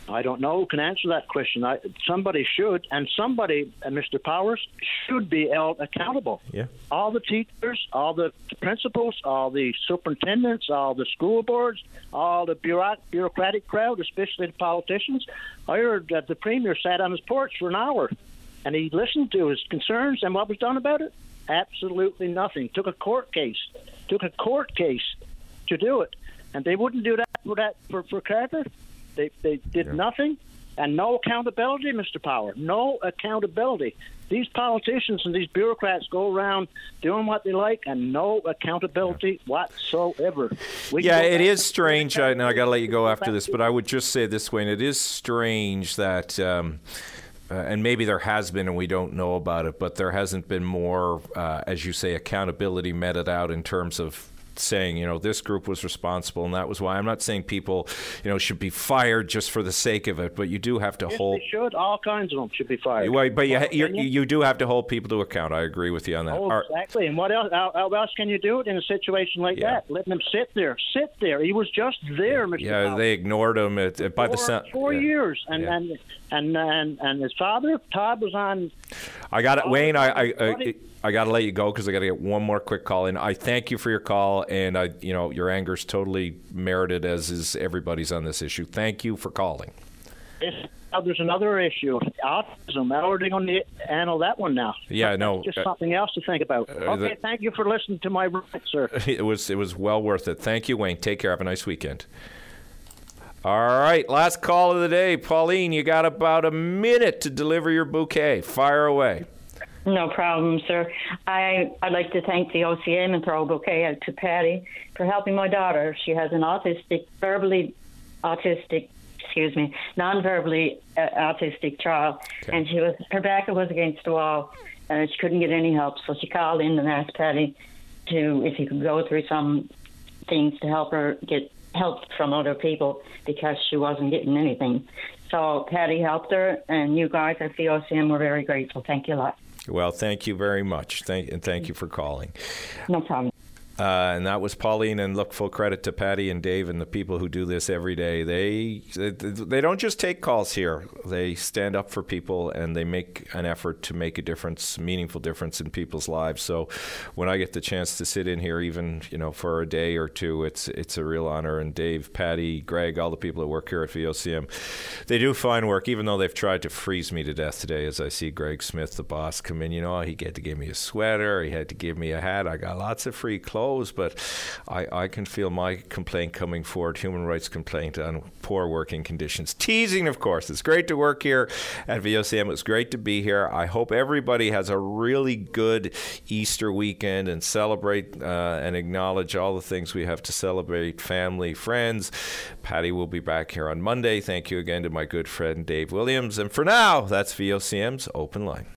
I don't know who can answer that question. I, somebody should, and somebody, uh, Mr. Powers, should be held accountable. Yeah. All the teachers, all the principals, all the superintendents, all the school boards, all the bureauc- bureaucratic crowd, especially the politicians. I heard that the premier sat on his porch for an hour, and he listened to his concerns, and what was done about it? Absolutely nothing. Took a court case. Took a court case to do it, and they wouldn't do that for that for, for Carter. They they did nothing, and no accountability, Mr. Power. No accountability. These politicians and these bureaucrats go around doing what they like, and no accountability whatsoever. We yeah, it is strange. I, now I got to let you go after this, but I would just say this, Wayne. It is strange that. Um, uh, and maybe there has been, and we don't know about it, but there hasn't been more, uh, as you say, accountability meted out in terms of saying, you know, this group was responsible, and that was why. I'm not saying people, you know, should be fired just for the sake of it, but you do have to Yes, hold. they should. All kinds of them should be fired. Well, but you, you you do have to hold people to account. I agree with you on that. Oh, right. exactly. And what else? How, how else can you do it in a situation like Yeah. that? Letting him sit there, sit there. He was just there, Mr. Yeah, Powell. they ignored him at, at- by the four, sound. four yeah. years, and, Yeah. and and and and his father Todd was on. I got it, Wayne. I I, I. I got to let you go because I got to get one more quick call in. I thank you for your call, and I, you know, your anger's totally merited, as is everybody's on this issue. Thank you for calling. now there's another issue, autism. Are they going to handle that one now? Yeah, no. Just uh, something else to think about. okay, the- thank you for listening to my rant, sir. [laughs] it was it was well worth it. Thank you, Wayne. Take care. Have a nice weekend. All right, last call of the day. Pauline, you got about a minute to deliver your bouquet. Fire away. No problem, sir. I, I'd like to thank the OCM and throw a bouquet out to Paddy for helping my daughter. She has an autistic, verbally autistic, excuse me, non-verbally uh, autistic child, and she was her back was against the wall, and she couldn't get any help. So she called in and asked Paddy to if he could go through some things to help her get help from other people because she wasn't getting anything. So Paddy helped her, and you guys at the OCM were very grateful. Thank you a lot. Well, thank you very much. Thank and thank you for calling. No problem. Uh, and that was Pauline. And look, full credit to Paddy and Dave and the people who do this every day. They they don't just take calls here. They stand up for people and they make an effort to make a difference, meaningful difference in people's lives. So when I get the chance to sit in here, even you know for a day or two, it's it's a real honor. And Dave, Paddy, Greg, all the people that work here at VOCM, they do fine work. Even though they've tried to freeze me to death today, as I see Greg Smith, the boss, come in. You know, he had to give me a sweater. He had to give me a hat. I got lots of free clothes, but I, I can feel my complaint coming forward, human rights complaint on poor working conditions. Teasing, of course. It's great to work here at VOCM. It's great to be here. I hope everybody has a really good Easter weekend and celebrate uh, and acknowledge all the things we have to celebrate family, friends. Paddy will be back here on Monday. Thank you again to my good friend Dave Williams. And for now, that's VOCM's Open Line.